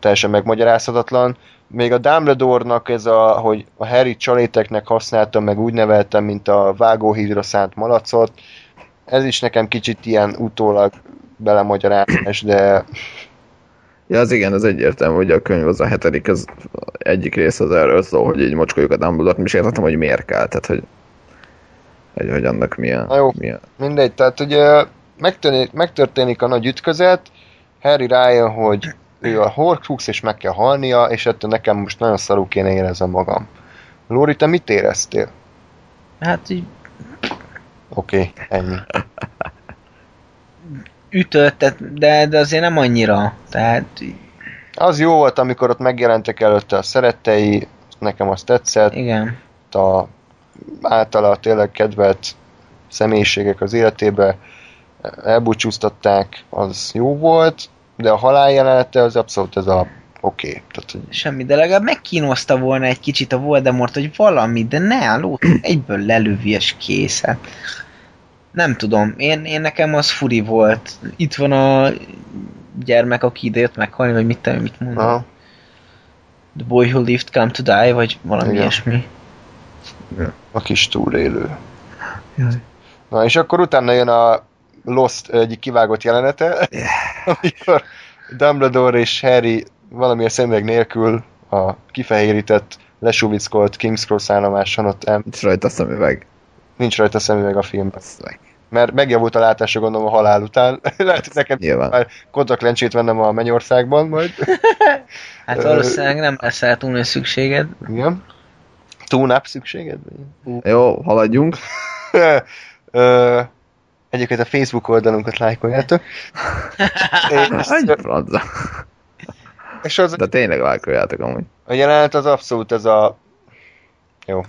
A: teljesen megmagyarázhatatlan. Még a Dumbledore-nak ez a, hogy a Harry csaléteknek használtam, meg úgy neveltem, mint a vágóhídra szánt malacot, ez is nekem kicsit ilyen utólag belemagyarázás, de
C: Ja, az igen, az egyértelmű, hogy a könyv az a hetedik, az egyik rész az erről szól, hogy így mocskoljuk a Dumbledore-t, és értettem, hogy miért kell, tehát hogy, hogy, hogy annak milyen,
A: Na jó.
C: milyen.
A: mindegy. Tehát ugye megtörténik, megtörténik a nagy ütközet, Harry rájön, hogy ő a Horcrux, és meg kell halnia, és ettől nekem most nagyon szarú kéne érezzem magam. Lóri, te mit éreztél?
B: Hát így
A: Oké, okay, ennyi.
B: ütött, de, de azért nem annyira. Tehát
A: Az jó volt, amikor ott megjelentek előtte a szerettei, nekem az tetszett,
B: igen.
A: a általa tényleg kedvelt személyiségek az életébe elbúcsúztatták, az jó volt, de a halál jelenete az abszolút ez a oké. Okay. Tehát, hogy
B: Semmi, de legalább megkínozta volna egy kicsit a Voldemort, hogy valami, de ne, a lót egyből lelövi és kész. Hát. Nem tudom, én, én nekem az furi volt. Itt van a gyermek, aki ide jött meghalni, vagy mit, tudom, mit mondom.
A: Aha.
B: The boy who lived come to die, vagy valami
A: Igen.
B: ilyesmi.
A: a kis túlélő.
C: Jaj.
A: Na és akkor utána jön a Lost egyik kivágott jelenete, amikor Dumbledore és Harry valamilyen szemüveg nélkül a kifehérített, lesuvickolt King's Cross állomáson ott el,
C: Nincs rajta szemüveg.
A: nincs rajta szemüveg a filmben. Mert megjavult a látása gondolom a halál után. Lehet, hogy nekem
C: Nyilván.
A: már kontaktlencsét vennem a Mennyországban majd.
B: Hát valószínűleg nem lesz rá túl nagy szükséged.
A: Igen. Tune-up szükséged?
C: Jó, haladjunk.
A: Egyébként a Facebook oldalunkat lájkoljátok.
C: Egy franca.
A: és az,
C: De tényleg lájkoljátok amúgy.
A: a jelenet az abszolút ez a... Jó.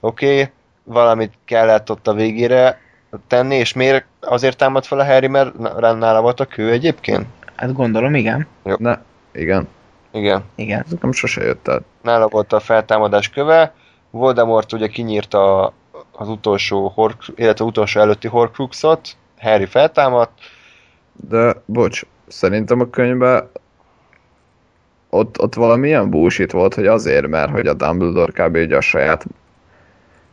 A: Oké, okay, valamit kellett ott a végére tenni, és miért azért támad fel a Harry, mert na- nála volt a kő egyébként?
B: Hát gondolom, igen.
C: Ne, igen.
A: Igen.
B: Igen.
C: Ez nekem sose jött el.
A: nála volt a feltámadás köve, Voldemort ugye kinyírta az utolsó, hork, illetve utolsó előtti Horcruxot, Harry feltámadt,
C: De, bocs, szerintem a könyvben ott, ott valamilyen bullshit volt, hogy azért, mert hogy a Dumbledore kb. ugye a saját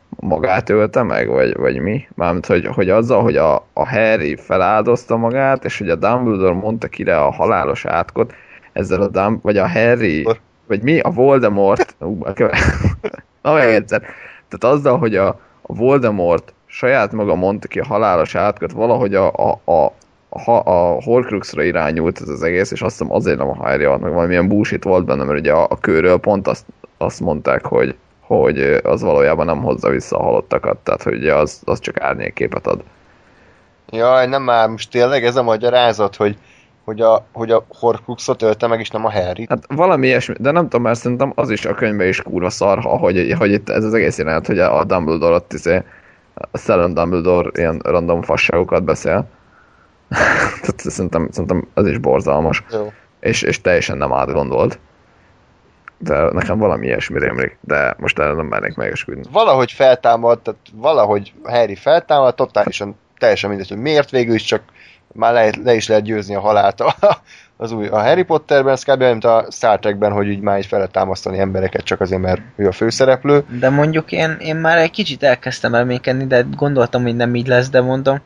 C: magát ölte meg, vagy, vagy mi? Mármint, hogy, hogy azzal, hogy a, a Harry feláldozta magát, és hogy a Dumbledore mondta kire a halálos átkot, ezzel a Dumb, vagy a Harry, vagy mi? A Voldemort, ú. Na még egyszer. Tehát azzal, hogy a, a Voldemort saját maga mondta ki a halálos átkot, valahogy a, a, a, ha- a Horcruxra irányult ez az egész, és azt hiszem azért nem a Harry meg valamilyen bullshit volt benne, mert ugye a, a kőről pont azt, azt mondták, hogy, hogy az valójában nem hozza vissza a halottakat, tehát hogy ugye az, az csak árnyékképet ad.
A: Jaj, nem már most tényleg ez a magyarázat, hogy, hogy, a, hogy a Horcruxot ölte meg, és nem a harry
C: Hát valami ilyesmi, de nem tudom, mert szerintem az is a könyvben is kurva szar, hogy, hogy itt ez az egész jelenet, hogy a Dumbledore ott izé, a Stellan Dumbledore ilyen random fasságokat beszél. Tehát szerintem, szerintem ez is borzalmas,
A: Jó.
C: és, és teljesen nem átgondolt. De nekem valami ilyesmi rémlik, de most erre nem mernék megesküdni.
A: Valahogy feltámadt, tehát valahogy Harry feltámadt, totálisan teljesen mindegy, hogy miért végül is csak már le, le is lehet győzni a halált a, az új, a Harry Potterben, ez kb. mint a Star Trekben, hogy úgy már így fel támasztani embereket csak azért, mert ő a főszereplő.
B: De mondjuk én, én már egy kicsit elkezdtem reménykedni, de gondoltam, hogy nem így lesz, de mondom,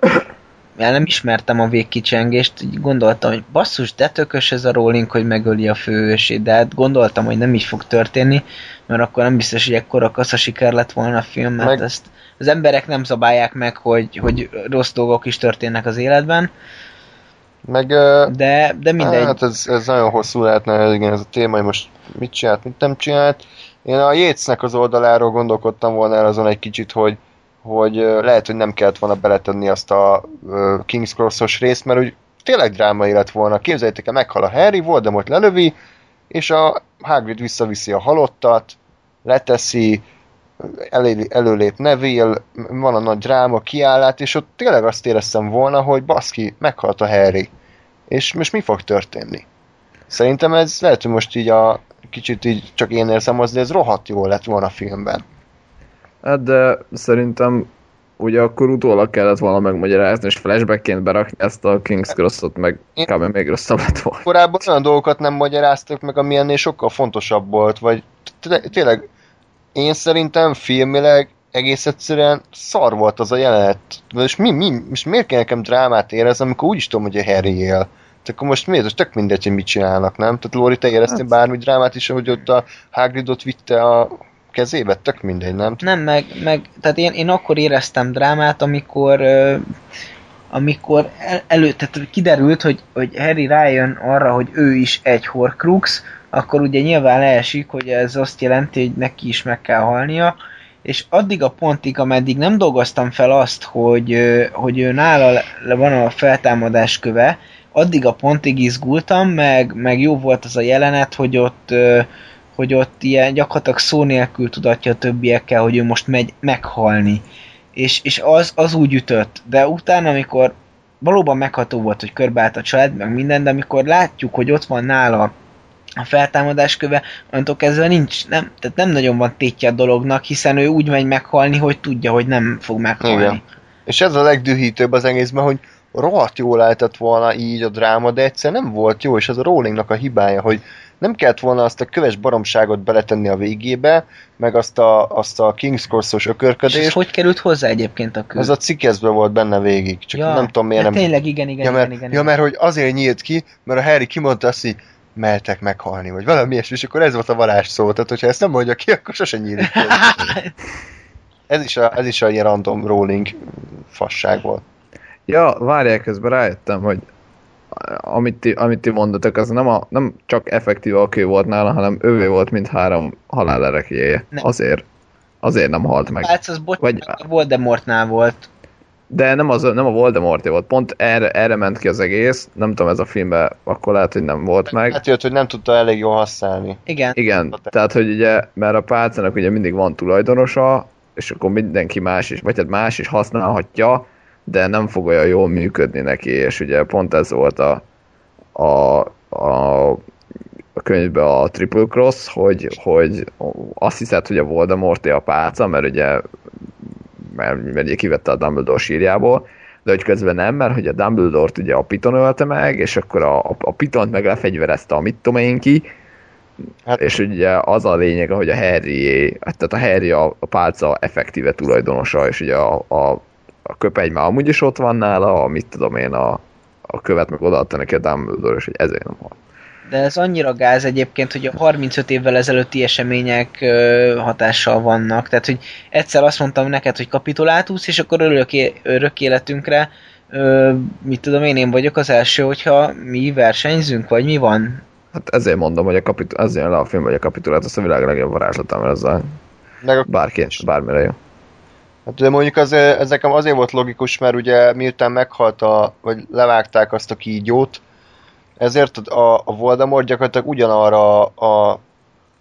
B: el nem ismertem a végkicsengést, így gondoltam, hogy basszus, de tökös ez a Rowling, hogy megöli a főhősét, de hát gondoltam, hogy nem így fog történni, mert akkor nem biztos, hogy ekkora kasza siker lett volna a film, mert
A: Meg-
B: ezt az emberek nem szabálják meg, hogy, hogy rossz dolgok is történnek az életben,
A: Meg
B: de, de mindegy.
A: Hát ez, ez nagyon hosszú lehetne, igen, ez a téma, hogy most mit csinált, mit nem csinált. Én a Yatesnek az oldaláról gondolkodtam volna el azon egy kicsit, hogy, hogy lehet, hogy nem kellett volna beletenni azt a King's Cross-os részt, mert úgy tényleg drámai lett volna. Képzeljétek el, meghal a Harry, Voldemort lelövi, és a Hagrid visszaviszi a halottat, leteszi, elé, előlép Neville, van a nagy dráma, kiállát, és ott tényleg azt éreztem volna, hogy baszki, meghalt a Harry. És most mi fog történni? Szerintem ez lehet, hogy most így a kicsit így csak én érzem az, de ez rohadt jól lett volna a filmben.
C: Hát de szerintem ugye akkor utólag kellett volna megmagyarázni, és flashbackként berakni ezt a King's Cross-ot, meg
A: Én-
C: kb. még rosszabb lett volna.
A: Korábban olyan dolgokat nem magyaráztak meg, ami ennél sokkal fontosabb volt, vagy tényleg én szerintem filmileg egész egyszerűen szar volt az a jelenet. És mi, mi, most miért kell nekem drámát érezni, amikor úgy is tudom, hogy a Harry él. Tehát akkor most miért? Tök mindegy, hogy mit csinálnak, nem? Tehát Lóri, te éreztél
B: Hát-
A: bármi drámát is, hogy ott a Hagridot vitte a kezébe? Tök mindegy, nem?
B: Nem, meg, meg tehát én, én akkor éreztem drámát, amikor amikor el, elő, kiderült, hogy, hogy Harry rájön arra, hogy ő is egy Horcrux, akkor ugye nyilván leesik, hogy ez azt jelenti, hogy neki is meg kell halnia, és addig a pontig, ameddig nem dolgoztam fel azt, hogy, hogy ő nála van a feltámadás köve, addig a pontig izgultam, meg, meg jó volt az a jelenet, hogy ott hogy ott ilyen gyakorlatilag szó nélkül tudatja a többiekkel, hogy ő most megy meghalni. És, és az, az úgy ütött. De utána, amikor valóban megható volt, hogy körbeállt a család, meg minden, de amikor látjuk, hogy ott van nála a feltámadás köve, onnantól kezdve nincs, nem, tehát nem nagyon van tétje a dolognak, hiszen ő úgy megy meghalni, hogy tudja, hogy nem fog meghalni.
A: Igen. És ez a legdühítőbb az egészben, hogy rohadt jól lehetett volna így a dráma, de egyszer nem volt jó, és ez a Rowlingnak a hibája, hogy nem kellett volna azt a köves baromságot beletenni a végébe, meg azt a, azt a King's Cross-os
B: És ez
A: ökörködést.
B: hogy került hozzá egyébként a kő?
A: Ez a cikkezben volt benne végig, csak
B: ja,
A: nem tudom miért
B: de
A: nem...
B: Tényleg, igen, igen,
A: ja, mert,
B: igen, igen,
A: ja, mert hogy azért nyílt ki, mert a Harry kimondta azt, hogy mehetek meghalni, vagy valami ilyesmi, és akkor ez volt a varázsszó. Tehát, hogyha ezt nem mondja ki, akkor sose nyílik. Ez is a, ez is a ilyen random rolling fasság volt.
C: Ja, várják, közben rájöttem, hogy amit ti, amit ti mondatok, az nem, a, nem csak effektív a kő volt nála, hanem ővé volt mind három halálerekjéje.
B: Nem.
C: Azért. Azért nem halt meg.
B: Hát az bocs,
C: Vagy-
B: a Voldemortnál volt.
C: De nem, az, nem a voldemort volt, pont erre, erre ment ki az egész, nem tudom, ez a filmben akkor lehet, hogy nem volt meg.
A: Hát jött, hogy nem tudta elég jól használni.
B: Igen.
C: Igen, tehát hogy ugye, mert a pálcának ugye mindig van tulajdonosa, és akkor mindenki más is, vagy hát más is használhatja, de nem fog olyan jól működni neki, és ugye pont ez volt a, a, a, a könyvben a Triple Cross, hogy, hogy azt hiszed, hogy a Voldemort a pálca, mert ugye mert, mert ugye kivette a Dumbledore sírjából, de hogy közben nem, mert hogy a Dumbledore-t ugye a Piton ölte meg, és akkor a, a, a Pitont meg lefegyverezte a mit tudom én ki,
A: Hát-
C: és ugye az a lényeg, hogy a Harry, hát tehát a Harry a, a pálca effektíve tulajdonosa, és ugye a, a, a köpeny már amúgy is ott van nála, a mit tudom én, a, a követ meg odaadta neki a Dumbledore, és hogy ezért nem hal.
B: De ez annyira gáz egyébként, hogy a 35 évvel ezelőtti események ö, hatással vannak. Tehát, hogy egyszer azt mondtam neked, hogy kapitulátus, és akkor örök, é- örök életünkre, ö, mit tudom én, én vagyok az első, hogyha mi versenyzünk, vagy mi van?
C: Hát ezért mondom, hogy a kapitul, ezért le a film, hogy a kapitulát az a világ legjobb varázslata, mert ez a
A: Meg a,
C: bárki, bármire jó.
A: Hát de mondjuk az, ez nekem azért volt logikus, mert ugye miután meghalt a, vagy levágták azt a kígyót, ezért a, a Voldemort gyakorlatilag ugyanarra a, a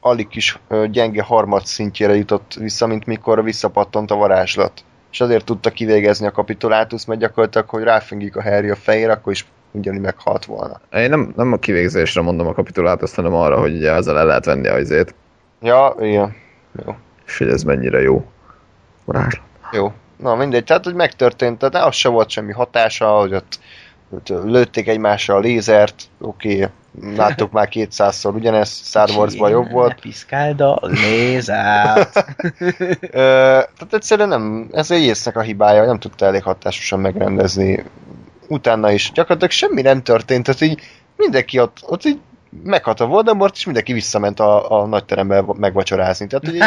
A: alig kis gyenge harmad szintjére jutott vissza, mint mikor visszapattant a varázslat. És azért tudta kivégezni a kapitulátus, mert gyakorlatilag, hogy ráfingik a Harry a fejére, akkor is ugyanígy meghalt volna.
C: Én nem, nem a kivégzésre mondom a kapitulát, hanem arra, hogy ugye ezzel el lehet venni a izét,
A: Ja, igen. Jó.
C: és hogy ez mennyire jó varázslat.
A: Jó. Na mindegy, tehát hogy megtörtént, tehát az se volt semmi hatása, hogy ott, ott lőtték egymásra a lézert, oké, okay, láttuk már 200-szor ugyanezt, Star Wars-ban jobb volt.
B: Ne piszkáld a lézát.
A: Ö, tehát egyszerűen nem, ez a jésznek a hibája, nem tudta elég hatásosan megrendezni. Utána is gyakorlatilag semmi nem történt, tehát így mindenki ott, ott így meghalt a Voldemort, és mindenki visszament a, a nagyterembe megvacsorázni. Tehát hogy,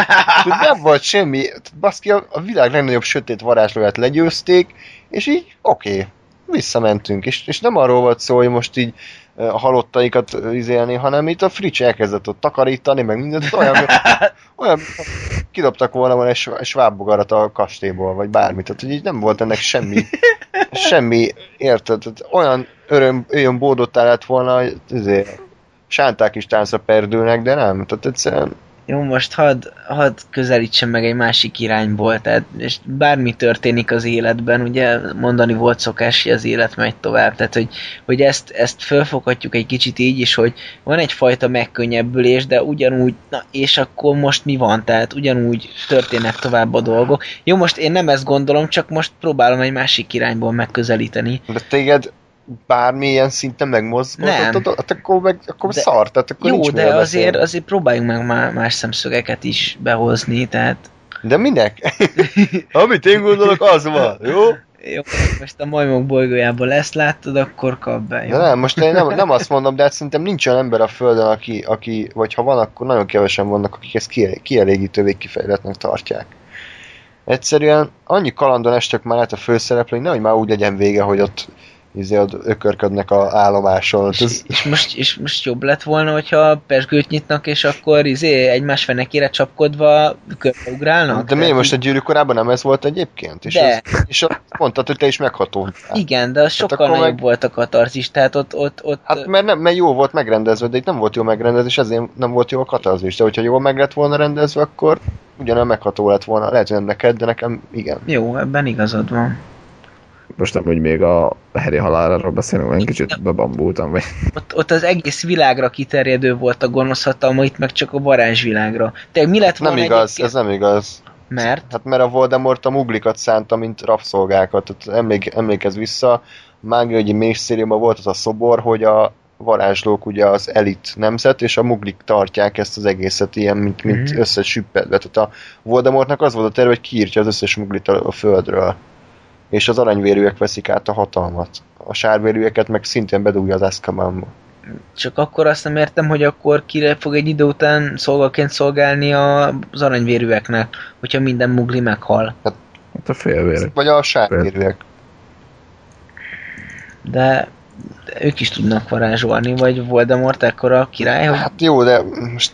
A: nem volt semmi, baszki, a, a világ legnagyobb sötét varázslóját legyőzték, és így oké, okay, visszamentünk, és, és nem arról volt szó, hogy most így a halottaikat izélni, hanem itt a Fritz elkezdett ott takarítani, meg mindent, olyan, olyan kidobtak volna van egy, svábbogarat a kastélyból, vagy bármit, tehát hogy így nem volt ennek semmi, semmi, érted, tehát olyan öröm, olyan bódottá lett volna, hogy azért, sánták is táncra perdülnek, de nem, tehát egyszerűen
B: Jó, most hadd, hadd közelítsem meg egy másik irányból, tehát és bármi történik az életben, ugye mondani volt szokás, hogy az élet megy tovább, tehát hogy, hogy ezt, ezt fölfoghatjuk egy kicsit így is, hogy van egyfajta megkönnyebbülés, de ugyanúgy, na és akkor most mi van, tehát ugyanúgy történnek tovább a dolgok. Jó, most én nem ezt gondolom, csak most próbálom egy másik irányból megközelíteni.
A: de téged bármilyen szinten megmozgatott,
B: Nem.
A: akkor meg akkor
B: De-
A: szar, tehát akkor
B: Jó, de azért, azért próbáljunk meg má- más szemszögeket is behozni, tehát
A: De minek? Amit én gondolok, az van, jó?
B: Jó, most a majmok bolygójában ezt láttad, akkor kap be, jó?
A: De nem, most én nem, nem azt mondom, de hát szerintem nincs olyan ember a Földön, aki, aki, vagy ha van, akkor nagyon kevesen vannak, akik ezt kielég- kielégítővé kifejletnek tartják. Egyszerűen annyi kalandon estek már át a főszereplők, nehogy már úgy legyen vége, hogy ott izé, ott ökörködnek a állomáson.
B: És,
A: Ez,
B: és, most, és most jobb lett volna, hogyha pesgőt nyitnak, és akkor izé egymás fenekére csapkodva körbeugrálnak?
A: de miért most a gyűrűk korában nem ez volt egyébként? És,
B: De.
A: az, és azt mondtad, hogy te is meghatódtál.
B: Igen, de az sokkal
A: akkor
B: nagyobb
A: meg-
B: volt a katarzis, tehát ott, ott, ott
A: Hát mert, nem, mert jó volt megrendezve, de itt nem volt jó megrendezve, és ezért nem volt jó a katarzis. De hogyha jól meg lett volna rendezve, akkor ugyanolyan megható lett volna. Lehet, hogy nem neked, de nekem igen.
B: jó, ebben igazad van.
C: Most nem úgy még a Harry haláláról beszélünk, mert egy kicsit bebambultam, vagy
B: Ott, ott az egész világra kiterjedő volt a gonosz hatalma, itt meg csak a varázsvilágra. Te mi lett volna
A: Nem igaz,
B: egyébként?
A: ez nem igaz.
B: Mert?
A: Hát mert a Voldemort a muglikat szánta, mint rabszolgákat. Tehát emlék, emlékezz vissza, a mágiai minisztériumban volt az a szobor, hogy a varázslók ugye az elit nemzet, és a muglik tartják ezt az egészet ilyen, mint, mint
B: Mhm.
A: összesüppedve. Tehát a Voldemortnak az volt a terve, hogy kiírtja az összes muglit a, a földről. És az aranyvérűek veszik át a hatalmat. A sárvérűeket meg szintén bedugja az Azkabanba.
B: Csak akkor azt nem értem, hogy akkor kire fog egy idő után szolgaként szolgálni a- az aranyvérűeknek, hogyha minden mugli meghal.
C: hát a félvérek.
A: Vagy a sárvérűek.
B: De, de ők is tudnak varázsolni, vagy Voldemort ekkora király, hogy
A: Hát jó, de most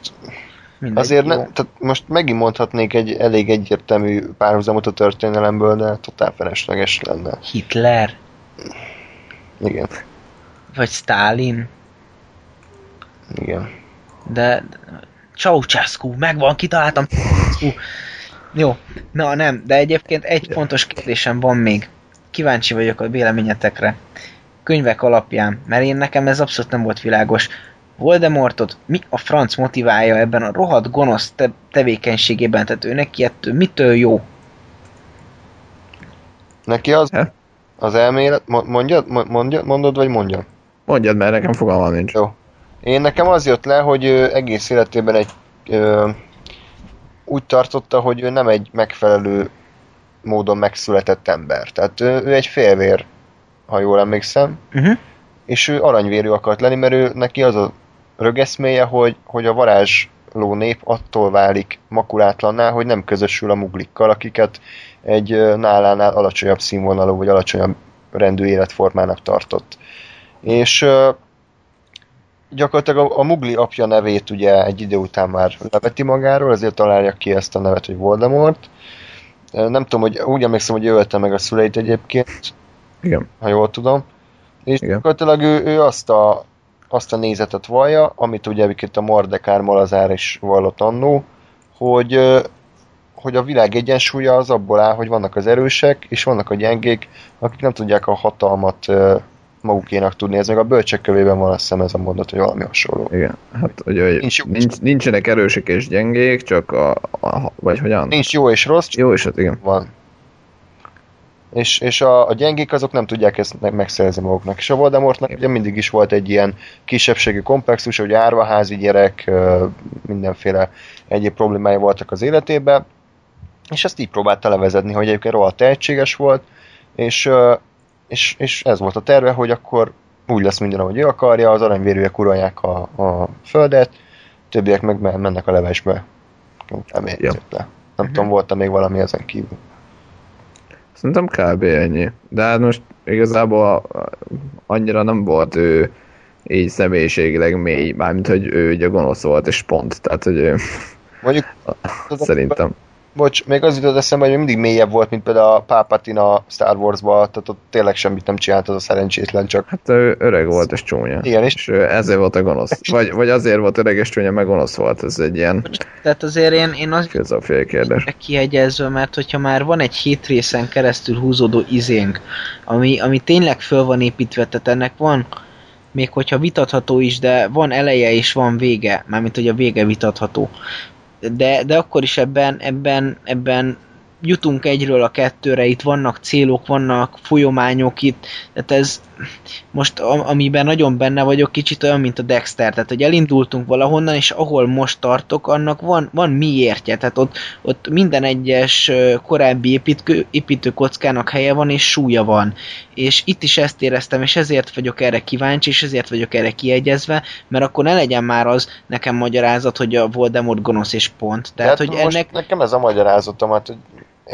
B: mindegy,
A: Azért
B: jó.
A: ne, tehát most megint mondhatnék egy elég egyértelmű párhuzamot a történelemből, de totál felesleges lenne.
B: Hitler,
A: Igen,
B: vagy Stalin,
A: igen.
B: de Ceausescu, megvan, kitaláltam. Jó, na nem, de egyébként egy fontos kérdésem van még. Kíváncsi vagyok a véleményetekre. Könyvek alapján, mert én nekem ez abszolút nem volt világos. Voldemortot mi a franc motiválja ebben a rohadt gonosz te- tevékenységében, tehát ő neki ettől mitől jó?
A: Neki az,
C: He?
A: az elmélet, mo- mondjad, mo- mondjad, mondod, vagy mondjam?
C: Mondjad, mert nekem fogalmam nincs.
A: Jó. Én nekem az jött le, hogy ő egész életében egy ö, úgy tartotta, hogy ő nem egy megfelelő módon megszületett ember. Tehát ő, ő egy félvér, ha jól emlékszem.
B: Uh-huh.
A: és ő aranyvérű akart lenni, mert ő neki az a rögeszméje, hogy, hogy a varázsló nép attól válik makulátlanná, hogy nem közösül a muglikkal, akiket egy nálánál alacsonyabb színvonalú, vagy alacsonyabb rendű életformának tartott. És gyakorlatilag a, a mugli apja nevét ugye egy idő után már leveti magáról, ezért találja ki ezt a nevet, hogy Voldemort. Nem tudom, hogy úgy emlékszem, hogy ölte meg a szüleit egyébként,
C: Igen.
A: ha jól tudom. És
C: Igen.
A: gyakorlatilag ő, ő azt, a, azt a nézetet vallja, amit ugye egyébként a Mordekár Malazár is vallott annó, hogy, hogy a világ egyensúlya az abból áll, hogy vannak az erősek, és vannak a gyengék, akik nem tudják a hatalmat magukénak tudni. Ez meg a bölcsek kövében van azt hiszem ez a mondat, hogy valami hasonló.
C: Igen. Hát ugye, hogy
A: Nincs jó.
C: nincs, nincsenek erősek és gyengék, csak a, a vagy hogyan?
A: Nincs jó és rossz,
C: Jó, és hát igen.
A: van. És, és a, a gyengék azok nem tudják ezt meg- megszerezni maguknak. És a Voldemortnak ugye mindig is volt egy ilyen kisebbségi komplexus, hogy árvaházi gyerek, mindenféle egyéb problémája voltak az életében, és ezt így próbálta levezetni, hogy egyébként rohadt tehetséges volt, és, és, és ez volt a terve, hogy akkor úgy lesz minden, ahogy ő akarja, az aranyvérűek uralják a, a földet, többiek meg men- mennek a levesbe. Remény,
C: Ja.
A: Nem tudom, volt még valami ezen kívül.
C: Szerintem kb. ennyi. De hát most igazából annyira nem volt ő így személyiségileg mély, mármint hogy ő ugye gonosz volt, és pont. Tehát, hogy ő,
A: Mondjuk,
C: szerintem.
A: Bocs, még az jutott eszembe, hogy mindig mélyebb volt, mint például a Palpatine a Star Wars-ba, tehát ott tényleg semmit nem csinált az a szerencsétlen, csak
C: Hát ő öreg volt és csúnya.
A: igen, és
C: És ezért volt a gonosz. Vagy, vagy azért volt öreg és csúnya, meg gonosz volt. Ez egy ilyen
B: Tehát azért én, én az
C: filozófiai kérdés.
B: kiegyezve, mert hogyha már van egy hét részen keresztül húzódó izénk, ami, ami tényleg föl van építve, tehát ennek van, még hogyha vitatható is, de van eleje és van vége, mármint hogy a vége vitatható. De, de akkor is ebben, ebben, ebben jutunk egyről a kettőre, itt vannak célok, vannak folyományok itt, tehát ez most amiben nagyon benne vagyok, kicsit olyan, mint a Dexter, tehát hogy elindultunk valahonnan, és ahol most tartok, annak van, van miértje, tehát ott, ott minden egyes korábbi építő, építőkockának helye van, és súlya van. És itt is ezt éreztem, és ezért vagyok erre kíváncsi, és ezért vagyok erre kiegyezve, mert akkor ne legyen már az nekem magyarázat, hogy a Voldemort gonosz és pont. Tehát,
A: De
B: hogy ennek,
A: nekem ez a magyarázatom, hát, hogy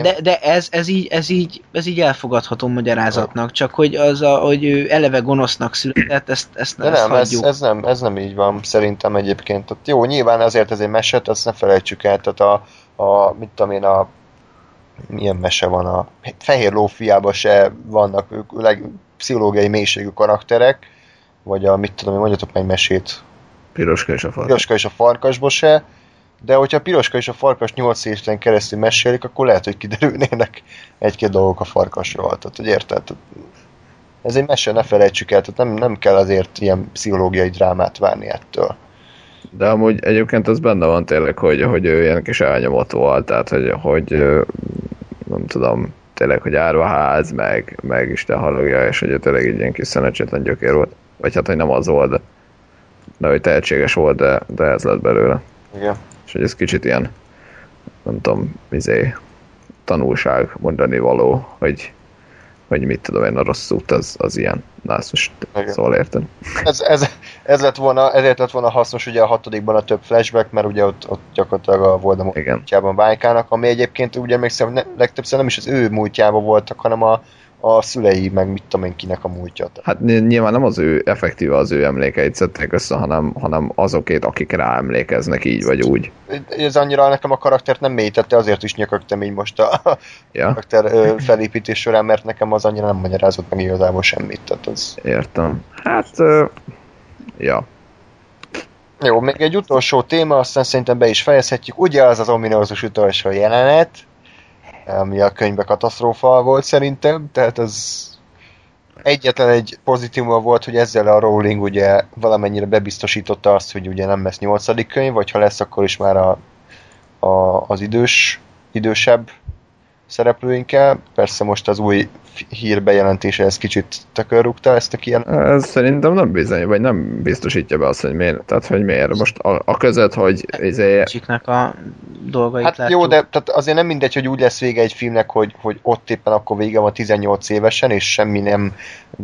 B: de, de ez, ez, így, ez, így, ez így elfogadható magyarázatnak, csak hogy az, a, hogy ő eleve gonosznak született, ezt, ezt,
A: De
B: ezt
A: nem, ez,
B: hagyjuk.
A: ez, nem, ez nem így van szerintem egyébként. Tehát jó, nyilván azért ez egy meset, azt ne felejtsük el, tehát a, a mit tudom én, a milyen mese van, a Fehér Lófiában se vannak ők leg, pszichológiai mélységű karakterek, vagy a mit tudom én, mondjatok meg mesét,
C: Piroska és a fal.
A: Piroska és a farkasból se, de hogyha a Piroska és a farkas 8 éven keresztül mesélik, akkor lehet, hogy kiderülnének egy-két dolgok a farkasról. Tehát, hogy érted? Ez egy mese, ne felejtsük el, tehát nem, nem kell azért ilyen pszichológiai drámát várni ettől.
C: De amúgy egyébként az benne van tényleg, hogy, hogy ő ilyen kis elnyomott volt, tehát hogy, hogy nem tudom, tényleg, hogy árvaház, meg, meg Isten hallogja, és hogy ő tényleg egy ilyen kis szenecsétlen gyökér volt. Vagy hát, hogy nem az volt, de, de hogy tehetséges volt, de, de ez lett belőle.
A: Igen.
C: Hogy ez kicsit ilyen, nem tudom, izé, tanulság mondani való, hogy, hogy mit tudom én, a rossz út az, az ilyen. Na, ezt most
A: Igen.
C: szóval érted.
A: Ez, ez, ez lett volna, ezért lett volna hasznos ugye a hatodikban a több flashback, mert ugye ott, ott gyakorlatilag a Voldemort múltjában vájkálnak, ami egyébként ugye emlékszem, ne, legtöbbször nem is az ő múltjában voltak, hanem a, a szülei, meg mit tudom én kinek a múltja.
C: Hát ny- nyilván nem az ő, effektíve az ő emlékeit szedték össze, hanem, hanem azokét, akik rá emlékeznek így vagy úgy.
A: Ez annyira nekem a karaktert nem mélyítette, azért is nyökögtem így most a
C: Ja,
A: karakter felépítés során, mert nekem az annyira nem magyarázott meg igazából semmit. Tehát az...
C: értem. Hát, ö, ja.
A: Jó, még egy utolsó téma, aztán szerintem be is fejezhetjük. Ugye az az ominózus utolsó jelenet, ami a könyvbe katasztrófa volt szerintem, tehát az egyetlen egy pozitívuma volt, hogy ezzel a Rowling ugye valamennyire bebiztosította azt, hogy ugye nem lesz nyolcadik könyv, vagy ha lesz, akkor is már a, a, az idős, idősebb szereplőinkkel. Persze most az új hír bejelentése ez kicsit tökörrúgta ezt a kijelentést.
C: Ez szerintem nem bizony, vagy nem biztosítja be azt, hogy miért. Tehát, hogy miért. Most a, a között, hogy izé,
B: Csiknek a dolgait
A: Hát
B: látjuk.
A: jó, de tehát azért nem mindegy, hogy úgy lesz vége egy filmnek, hogy, hogy ott éppen akkor vége van 18 évesen, és semmi nem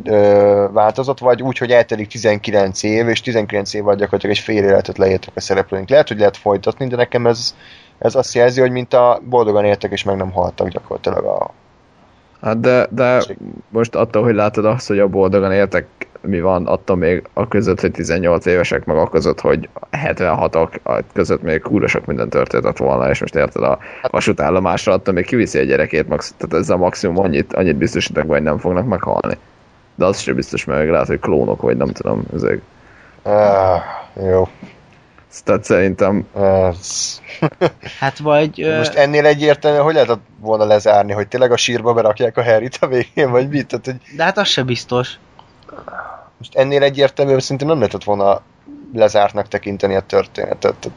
A: ö, változott, vagy úgy, hogy eltelik 19 év, és 19 év alatt gyakorlatilag egy fél életet leértek a szereplőink. Lehet, hogy lehet folytatni, de nekem ez, ez azt jelzi, hogy mint a boldogan éltek, és meg nem haltak gyakorlatilag a...
C: Hát de, de most attól, hogy látod azt, hogy a boldogan éltek, mi van, attól még a között, hogy 18 évesek, meg a között, hogy 76-ak a között még kúra sok minden történt volna, és most érted a vasútállomásra, attól még kiviszi a gyerekét, max, tehát ez a maximum annyit, annyit biztosítok, hogy nem fognak meghalni. De az sem biztos, mert lehet, hogy klónok, vagy nem tudom, ezek.
A: Ah, jó.
C: Tehát szerintem.
B: Hát vagy...
A: Most ennél egyértelmű, hogy lehetett volna lezárni, hogy tényleg a sírba berakják a Harryt a végén, vagy mit? Tehát, hogy
B: De hát az se biztos.
A: Most ennél egyértelműen szerintem nem lehetett volna lezártnak tekinteni a történetet. Tehát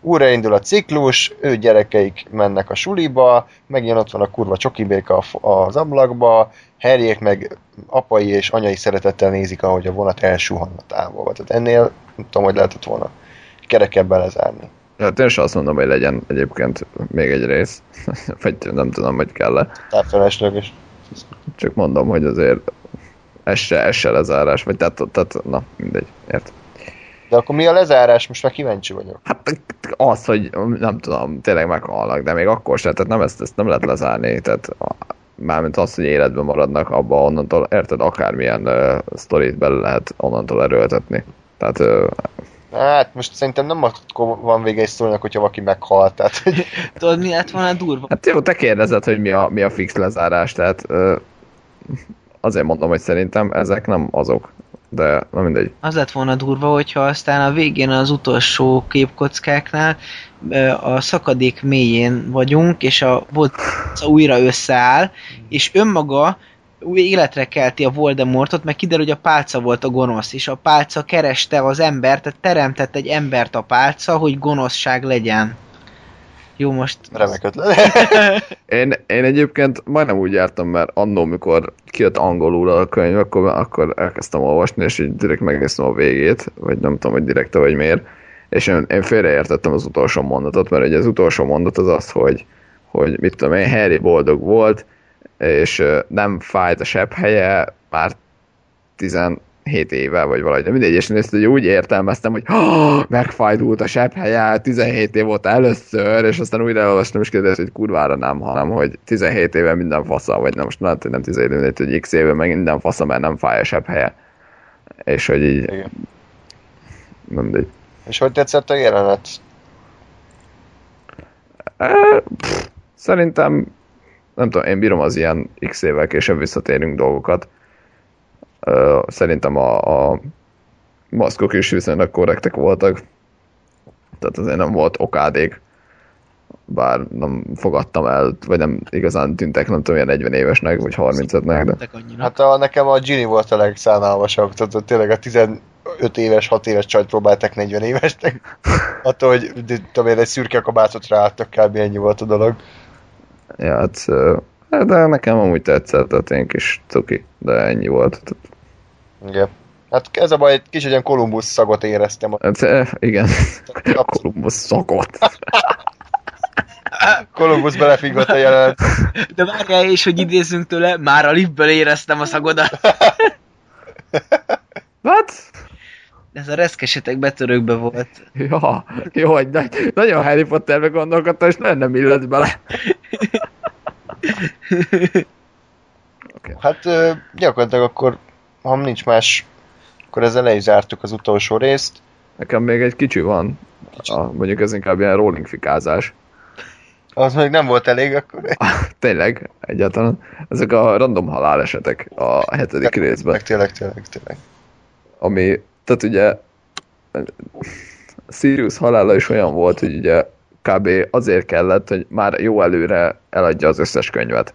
A: újraindul a ciklus, ő gyerekeik mennek a suliba, megint ott van a kurva csokibéka az ablakba, Harryék meg apai és anyai szeretettel nézik, ahogy a vonat elsuhan a távolba. Tehát ennél nem tudom, hogy lehetett volna kerekebben lezárni.
C: Hát én sem azt mondom, hogy legyen egyébként még egy rész, vagy nem tudom, hogy kell-e.
A: Felesleges.
C: Csak mondom, hogy azért ez se, ez se lezárás, vagy tehát, tehát na, mindegy, ért.
A: De akkor mi a lezárás? Most már kíváncsi vagyok.
C: Hát az, hogy nem tudom, tényleg meghalnak, de még akkor se, tehát nem ezt, ezt nem lehet lezárni, tehát mármint az, hogy életben maradnak, abba onnantól, érted, akármilyen uh, sztorit bele lehet onnantól erőltetni. Tehát uh,
A: Hát most szerintem nem akkor van vége egy sztorinak, hogyha valaki meghalt. Tehát, hogy
B: Tudod, mi lett volna durva?
C: hát jó, te kérdezed, hogy mi a, mi a fix lezárás, tehát uh, azért mondom, hogy szerintem ezek nem azok, de na mindegy.
B: Az lett volna durva, hogyha aztán a végén az utolsó képkockáknál ö, a szakadék mélyén vagyunk, és a volt újra összeáll, és önmaga új életre kelti a Voldemortot, meg kiderül, hogy a pálca volt a gonosz, és a pálca kereste az embert, tehát teremtett egy embert a pálca, hogy gonoszság legyen. Jó, most...
A: Remek ötlet.
C: Én, én egyébként majdnem úgy jártam, mert annó, mikor kijött angolul a könyv, akkor, akkor elkezdtem olvasni, és így direkt megnéztem a végét, vagy nem tudom, hogy direkt vagy miért, és én, én félreértettem az utolsó mondatot, mert ugye az utolsó mondat az az, hogy, hogy mit tudom én, Harry boldog volt, és nem fájt a sebb helye már 17 éve, vagy valahogy, de mindegy, és ezt ugye úgy értelmeztem, hogy megfájdult a sebb helye, 17 év volt először, és aztán újra elolvastam, és kérdeztem, hogy kurvára nem, hanem hogy 17 éve minden fasza, vagy nem, most hogy nem 17 éve, hogy x éve meg minden fasza, mert nem fáj a sebb helye. És hogy így,
A: Igen.
C: nem mindegy.
A: És hogy tetszett a jelenet?
C: E, pff, Szerintem, nem tudom, én bírom az ilyen x évvel később visszatérünk dolgokat. Szerintem a, a maszkok is viszonylag korrektek voltak. Tehát azért nem volt okádék. Bár nem fogadtam el, vagy nem igazán tűntek, nem tudom, ilyen 40 évesnek, vagy 35-nek, de.
A: Hát a, nekem a Ginny volt a legszánalmasabb, tehát tényleg a 15 éves, 6 éves csajt próbáltak 40 évesnek. Attól, hogy tudom én, egy szürke kabátot ráálltak, kb. ennyi volt a dolog.
C: Ja, hát, de nekem amúgy tetszett, tehát én kis cuki, de ennyi volt.
A: Igen. Hát ez a baj, egy kis ilyen Kolumbusz szagot éreztem.
C: Hát, eh, igen, Kolumbusz szakott.
A: Kolumbusz belefigott a jelenet.
B: De várjál is, hogy idézzünk tőle, már a liftből éreztem a szagodat.
C: Hát,
B: Ez a reszkesetek betörőkbe volt.
C: Ja, jó, hogy nagy, nagyon Harry Potterbe gondolkodtam, és nagyon nem illet bele.
A: Hát ö, gyakorlatilag akkor, ha nincs más, akkor ezzel le is zártuk az utolsó részt.
C: Nekem még egy kicsi van. A, mondjuk ez inkább ilyen rolling fikázás.
A: Az még nem volt elég, akkor
C: Tényleg, egyáltalán. Ezek a random halálesetek a hetedik részben.
A: meg tényleg, tényleg, tényleg.
C: Ami, tehát ugye Sirius halála is olyan volt, hogy ugye kb. azért kellett, hogy már jó előre eladja az összes könyvet.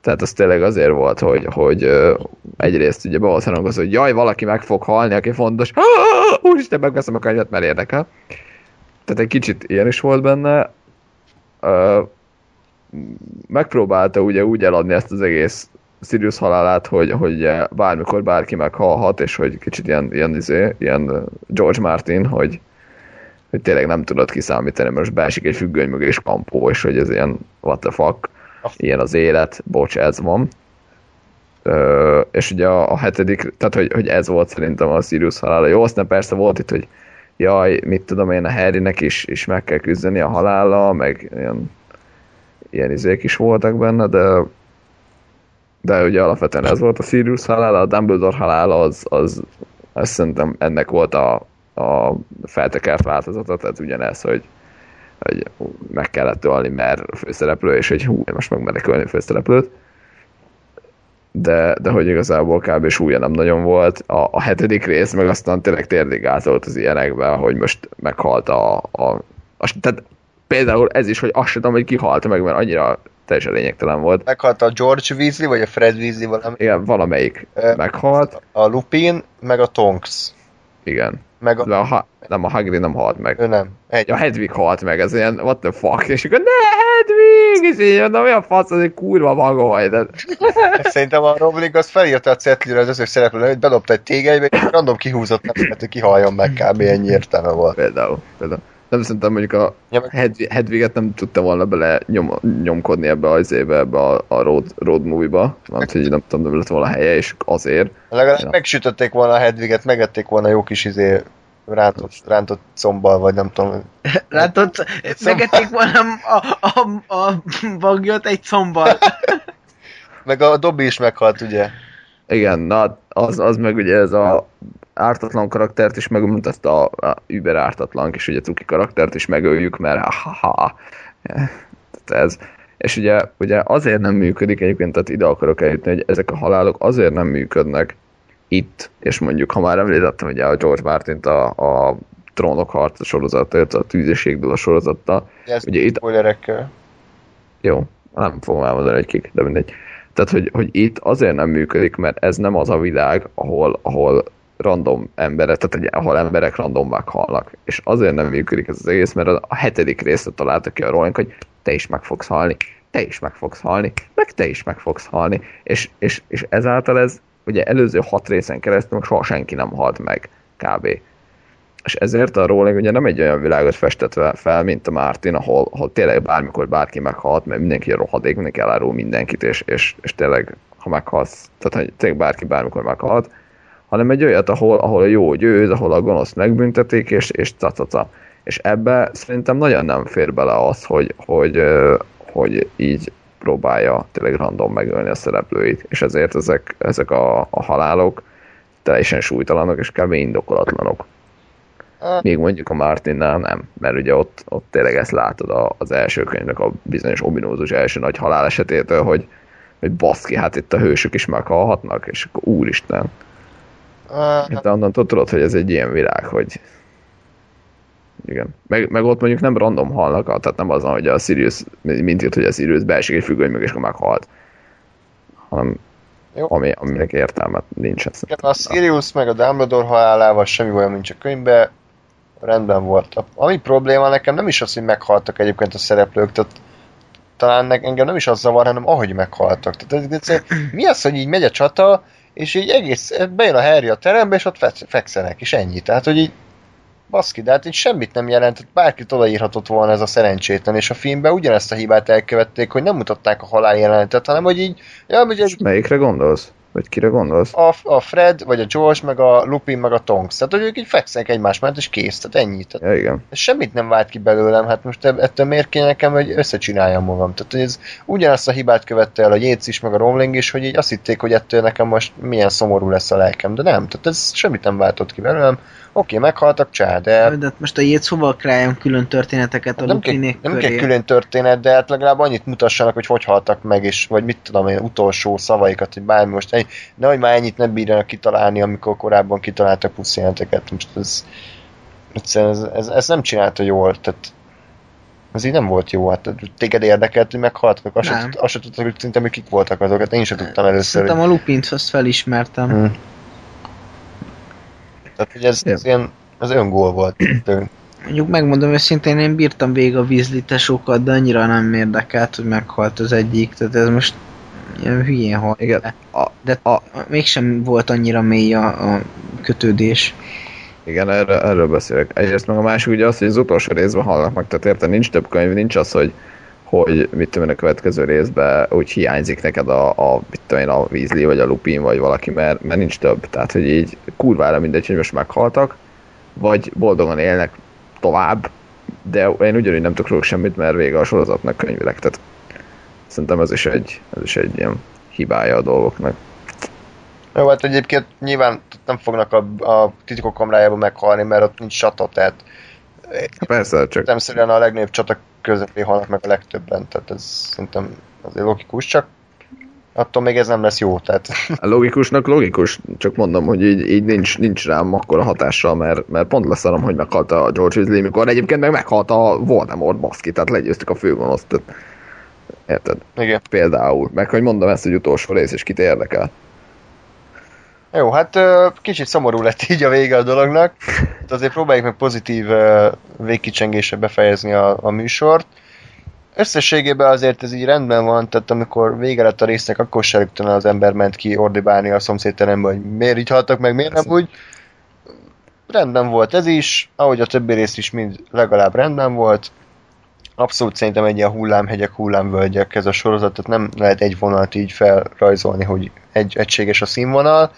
C: Tehát az tényleg azért volt, hogy, hogy egyrészt ugye be volt harangozva, hogy jaj, valaki meg fog halni, aki fontos. Úristen, megveszem a könyvet, mert érdekel. Tehát egy kicsit ilyen is volt benne. Megpróbálta ugye úgy eladni ezt az egész Sirius halálát, hogy, hogy bármikor bárki meghalhat, és hogy kicsit ilyen, ilyen, izé, ilyen George Martin, hogy, hogy tényleg nem tudod kiszámítani, mert most beesik egy függöny mögé és kampó, és hogy ez ilyen what the fuck, ilyen az élet, bocs, ez van. Ö, és ugye a, a hetedik, tehát hogy, hogy ez volt szerintem a Sirius halála. Jó, aztán persze volt itt, hogy jaj, mit tudom én, a Harrynek is, is meg kell küzdeni a halála, meg ilyen, ilyen izék is voltak benne, de de ugye alapvetően ez volt a Sirius halála, a Dumbledore halála az, az, az szerintem ennek volt a, a feltekert változata, tehát ugyanez, hogy, hogy meg kellett ölni, mert főszereplő, és hogy hú, én most meg merek ölni a főszereplőt. De, de hogy igazából kb. súlya nem nagyon volt. A, a hetedik rész meg aztán tényleg térdig átolt az ilyenekben, hogy most meghalt a, a, a tehát például ez is, hogy azt sem tudom, hogy ki halt meg, mert annyira teljesen lényegtelen volt.
A: Meghalt a George Weasley, vagy a Fred Weasley valami.
C: Igen, valamelyik
A: Ö,
C: meghalt,
A: A Lupin, meg a Tonks.
C: Igen.
A: Meg a...
C: De a, ha- nem, a Hagrid nem halt meg.
A: Ő nem. Egy.
C: A Hedwig halt meg, ez ilyen, what the fuck, és akkor ne Hedwig, és így mondom, olyan fasz, az egy kurva maga vagy, de
A: Szerintem a Rowling az felírta a cetlire az összes szereplőre, hogy bedobta egy tégelybe, és random kihúzott nem hogy kihaljon meg, kb. ennyi értelme volt.
C: például, például. Nem szerintem mondjuk a
A: Ja,
C: Hedwig, Hedwiget nem tudta volna bele nyom, nyomkodni ebbe az éve, ebbe a, a road, road movie-ba, mert hogy nem tudom, nem lett volna helye, és azért.
A: Legalább
C: Ja.
A: megsütötték volna a Hedviget, megették volna jó kis izé rántott, rántott combbal, vagy nem tudom.
B: Látod, megették volna a, a, a bagyot egy combbal.
A: Meg a Dobby is meghalt, ugye?
C: Igen, na, az, az meg ugye ez a ártatlan karaktert is megmutatta a, a über ártatlan kis ugye cuki karaktert is megöljük, mert ha, ha, Tehát ez. És ugye, ugye azért nem működik egyébként, tehát ide akarok eljutni, hogy ezek a halálok azért nem működnek itt, és mondjuk, ha már említettem ugye a George Martin-t a, a Trónok harca sorozatát, a Tűzéségdől a sorozattal, Ugye itt-
A: spoilerekkel.
C: jó, nem fogom elmondani, hogy kik, de mindegy. Tehát, hogy, hogy itt azért nem működik, mert ez nem az a világ, ahol, ahol random emberek, tehát egy, ahol emberek random meghalnak. És azért nem működik ez az egész, mert a, hetedik részre találtak ki a Rowling, hogy te is meg fogsz halni, te is meg fogsz halni, meg te is meg fogsz halni. És, és, és ezáltal ez, ugye előző hat részen keresztül meg soha senki nem halt meg, kb. És ezért a Rowling ugye nem egy olyan világot festett fel, mint a Martin, ahol, ahol tényleg bármikor bárki meghalt, mert mindenki rohadék, mindenki elárul mindenkit, és, és, és tényleg, ha meghalsz, tehát hogy tényleg bárki bármikor meghalt, hanem egy olyat, ahol, ahol a jó győz, ahol a gonosz megbüntetik, és, és cacaca. És ebbe szerintem nagyon nem fér bele az, hogy, hogy, hogy így próbálja tényleg random megölni a szereplőit, és ezért ezek, ezek a, a halálok teljesen súlytalanok, és kb. indokolatlanok. Még mondjuk a Martinnál nem, mert ugye ott, ott tényleg ezt látod az első könyvnek a bizonyos ominózus első nagy halál esetétől, hogy, hogy baszki, hát itt a hősök is meghalhatnak, és akkor úristen. Uh, De onnan tudod, hogy ez egy ilyen világ, hogy igen. Meg, meg ott mondjuk nem random halnak, tehát nem az, hogy a Sirius, mint itt, hogy a Sirius beesik egy függöny meg, és akkor meghalt. Hanem jó. Ami, aminek értelmet nincs.
A: Igen, a Sirius meg a Dumbledore halálával semmi olyan nincs a könyvben, rendben volt. Ami probléma nekem nem is az, hogy meghaltak egyébként a szereplők, tehát talán engem nem is az zavar, hanem ahogy meghaltak. Tehát ez, ez, mi az, hogy így megy a csata, és így egész, bejön a Harry a terembe, és ott fekszenek, és ennyi. Tehát, hogy így baszki, de hát így semmit nem jelent, bárkit odaírhatott volna ez a szerencsétlen, és a filmben ugyanezt a hibát elkövették, hogy nem mutatták a halál jelenetet, hanem hogy így... Ja, hogy
C: ez... Melyikre gondolsz? Vagy kire gondolsz?
A: A, a Fred, vagy a George, meg a Lupin, meg a Tonks. Tehát, hogy ők így fekszenek egymás mellett, és kész. Tehát ennyi. Tehát
C: ja, igen.
A: Semmit nem vált ki belőlem, hát most ettől miért kéne nekem, hogy összecsináljam magam. Tehát, hogy ez ugyanazt a hibát követte el a Yates is, meg a Rowling is, hogy így azt hitték, hogy ettől nekem most milyen szomorú lesz a lelkem, de nem. Tehát ez semmit nem váltott ki belőlem Oké, meghaltak, csá, de...
B: De most a Jéz hova kreáljon külön történeteket a
A: nem kell, nem kell külön történet, de hát legalább annyit mutassanak, hogy hogy haltak meg, és vagy mit tudom én, utolsó szavaikat, hogy bármi most, ennyi, nehogy már ennyit nem bírjanak kitalálni, amikor korábban kitaláltak puszjelenteket. Most ez, egyszerűen ez, ez, ez, nem csinálta jól, tehát ez így nem volt jó, hát téged érdekelt, hogy meghaltak, azt sem azt tudtad, hogy szerintem, hogy kik voltak azok, hát én sem tudtam először.
B: Szerintem hogy... a Lupint azt felismertem. Hmm.
A: Tehát, hogy ez, ez ilyen, az öngól volt.
B: Mondjuk megmondom őszintén, én bírtam végig a Weasley tesókat, de annyira nem érdekelt, hogy meghalt az egyik, tehát ez most ilyen hülyén halt Igen. A, de a, mégsem volt annyira mély a, a kötődés.
C: Igen, erről, erről beszélek. Egyrészt meg a másik ugye az, hogy az utolsó részben halnak meg, tehát érted, nincs több könyv, nincs az, hogy hogy mit tudom én, a következő részben úgy hiányzik neked a, a mit tudom én, a Weasley, vagy a Lupin, vagy valaki, mert, mert nincs több. Tehát, hogy így kurvára mindegy, hogy most meghaltak, vagy boldogan élnek tovább, de én ugyanúgy nem tudok semmit, mert vége a sorozatnak könyvileg. Tehát szerintem ez is egy, ez is egy ilyen hibája a dolgoknak.
A: Jó, hát egyébként nyilván nem fognak a, a titkok kamrájában meghalni, mert ott nincs csata, tehát
C: Persze, csak...
A: Nem a legnagyobb csata közepé halnak meg a legtöbben, tehát ez szerintem azért logikus, csak attól még ez nem lesz jó, tehát...
C: A logikusnak logikus, csak mondom, hogy így, így nincs, nincs rám akkora hatással, mert, mert pont leszarom, hogy meghalt a George Weasley, mikor egyébként meg meghalt a Voldemort baszki, tehát legyőztük a főgonoszt, tehát érted?
A: Igen.
C: Például, meg hogy mondom ezt, hogy utolsó rész, és kit érdekel.
A: Jó, hát kicsit szomorú lett így a vége a dolognak. De azért próbáljuk meg pozitív végkicsengésre befejezni a, a műsort. Összességében azért ez így rendben van, tehát amikor vége lett a résznek, akkor se az ember ment ki ordibálni a szomszédterembe, hogy miért így haltak meg, miért nem úgy. Rendben volt ez is, ahogy a többi rész is mind legalább rendben volt. Abszolút szerintem egy ilyen hullámhegyek, hullámvölgyek ez a sorozat, tehát nem lehet egy vonalat így felrajzolni, hogy egy, egységes a színvonal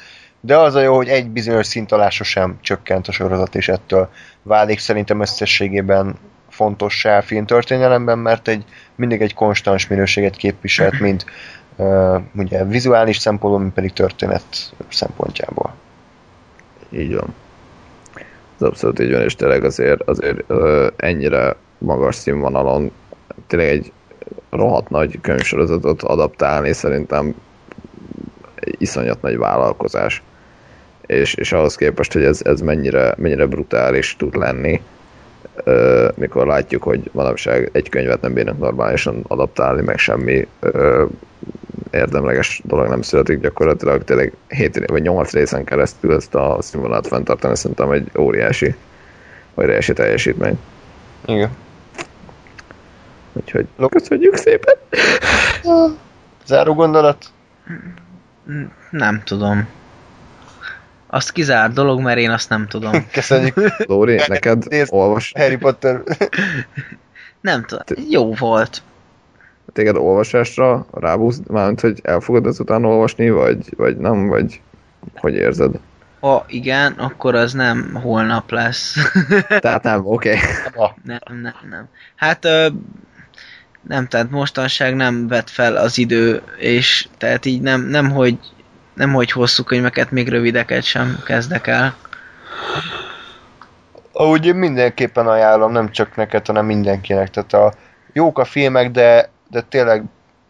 A: de az a jó, hogy egy bizonyos szint alá sosem csökkent a sorozat, és ettől válik szerintem összességében fontossá a filmtörténelemben, mert egy, mindig egy konstans minőséget képviselt, mint uh, ugye vizuális szempontból, mint pedig történet szempontjából.
C: Így van. Az abszolút így van, és tényleg azért, azért uh, ennyire magas színvonalon tényleg egy rohadt nagy könyvsorozatot adaptálni szerintem iszonyat nagy vállalkozás és, és ahhoz képest, hogy ez, ez mennyire, mennyire brutális tud lenni, mikor látjuk, hogy manapság egy könyvet nem bírnak normálisan adaptálni, meg semmi érdemleges dolog nem születik, gyakorlatilag tényleg 7 vagy 8 részen keresztül ezt a színvonalat fenntartani, szerintem egy óriási, óriási teljesítmény.
A: Igen.
C: Úgyhogy köszönjük szépen!
A: Záró gondolat?
B: Nem tudom. Azt kizárt dolog, mert én azt nem tudom.
A: Köszönjük.
C: Lóri, neked
A: Nézd.
C: olvas,
A: Harry Potter.
B: Nem tudom. Jó volt.
C: téged olvasásra rábúz, mármint, hogy el fogod ezután olvasni, vagy, vagy nem, vagy hogy érzed?
B: Ha igen, akkor az nem holnap lesz.
C: Tehát nem, oké. Okay.
B: nem, nem, nem. Hát ö, nem, tehát mostanság nem vett fel az idő, és tehát így nem, nem hogy nem hogy hosszú könyveket, még rövideket sem kezdek el.
A: Ahogy én mindenképpen ajánlom, nem csak neked, hanem mindenkinek. Tehát a jók a filmek, de, de tényleg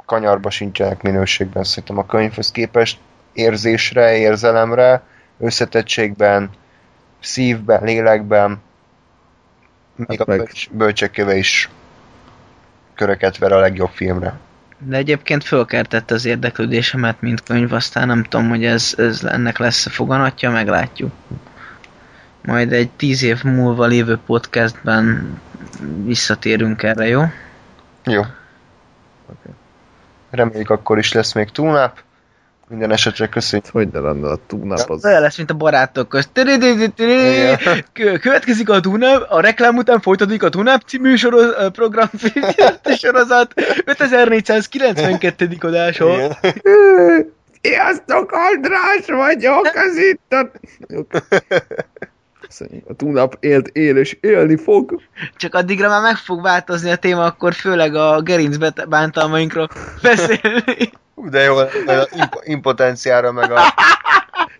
A: kanyarba sincsenek minőségben szerintem a könyvhöz képest érzésre, érzelemre, összetettségben, szívben, lélekben, még a
C: meg-
A: bölcs, bölcsekköve is köröket ver a legjobb filmre.
B: De egyébként fölkeltette az érdeklődésemet, mint könyv, aztán nem tudom, hogy ez, ez ennek lesz a foganatja, meglátjuk. Majd egy tíz év múlva lévő podcastben visszatérünk erre, jó?
A: Jó. Reméljük akkor is lesz még túlnap. Minden esetre köszönjük.
C: Hogy ne lenne a túlnap az...
B: Olyan lesz, mint a barátok közt. Következik a Tunap, a reklám után folytatódik a Tunap című soroz, ö, programfilm sorozat 5492. adása.
C: Sziasztok, András vagyok, az itt a... A túlnap élt, él és élni fog.
B: Csak addigra már meg fog változni a téma, akkor főleg a gerinc bántalmainkról beszélni.
A: Hú, De jó, imp- impotenciára, meg a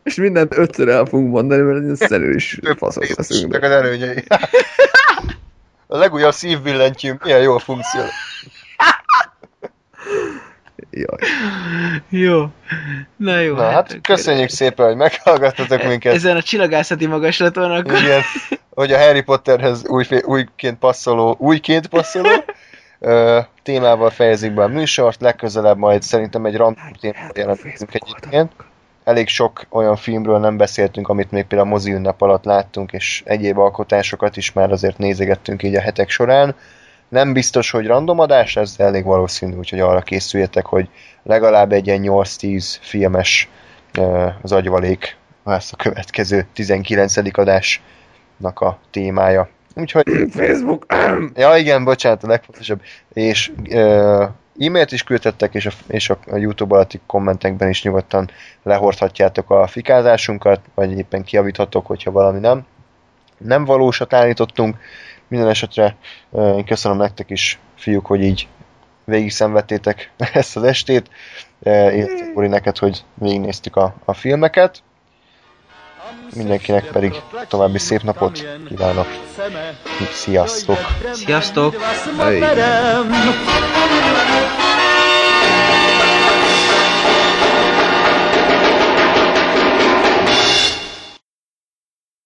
C: És mindent ötször el fogunk mondani, mert ez szerű is faszok leszünk.
A: meg az előnyei. A legújabb szívbillentyűm, milyen jó funkció.
C: Jaj.
B: jó. Na jó.
A: Na hát köszönjük szépen, hogy meghallgattatok minket.
B: Ezen a csillagászati magaslaton akkor...
A: Igen, hogy a Harry Potterhez új, újként passzoló, újként passzoló ö, témával fejezik be a műsort, legközelebb majd szerintem egy random témával jelentkezünk egyébként. Elég sok olyan filmről nem beszéltünk, amit még például a mozi ünnep alatt láttunk, és egyéb alkotásokat is már azért nézegettünk így a hetek során. Nem biztos, hogy random adás, ez de elég valószínű, úgyhogy arra készüljetek, hogy legalább egy ilyen 8-10 filmes az agyvalék lesz a következő 19. adásnak a témája. Úgyhogy
C: Facebook.
A: Ja igen, bocsánat, a legfontosabb. És ö, e-mailt is küldtettek, és a, és a, a YouTube alatti kommentekben is nyugodtan lehordhatjátok a fikázásunkat, vagy éppen kiavíthatok, hogyha valami nem. Nem valósat állítottunk. Minden esetre ö, én köszönöm nektek is, fiúk, hogy így végig szenvedtétek ezt az estét, illetve neked, hogy végignéztük a, a filmeket. Mindenkinek pedig további szép napot kívánok. Sziasztok!
B: Sziasztok!
D: Hey.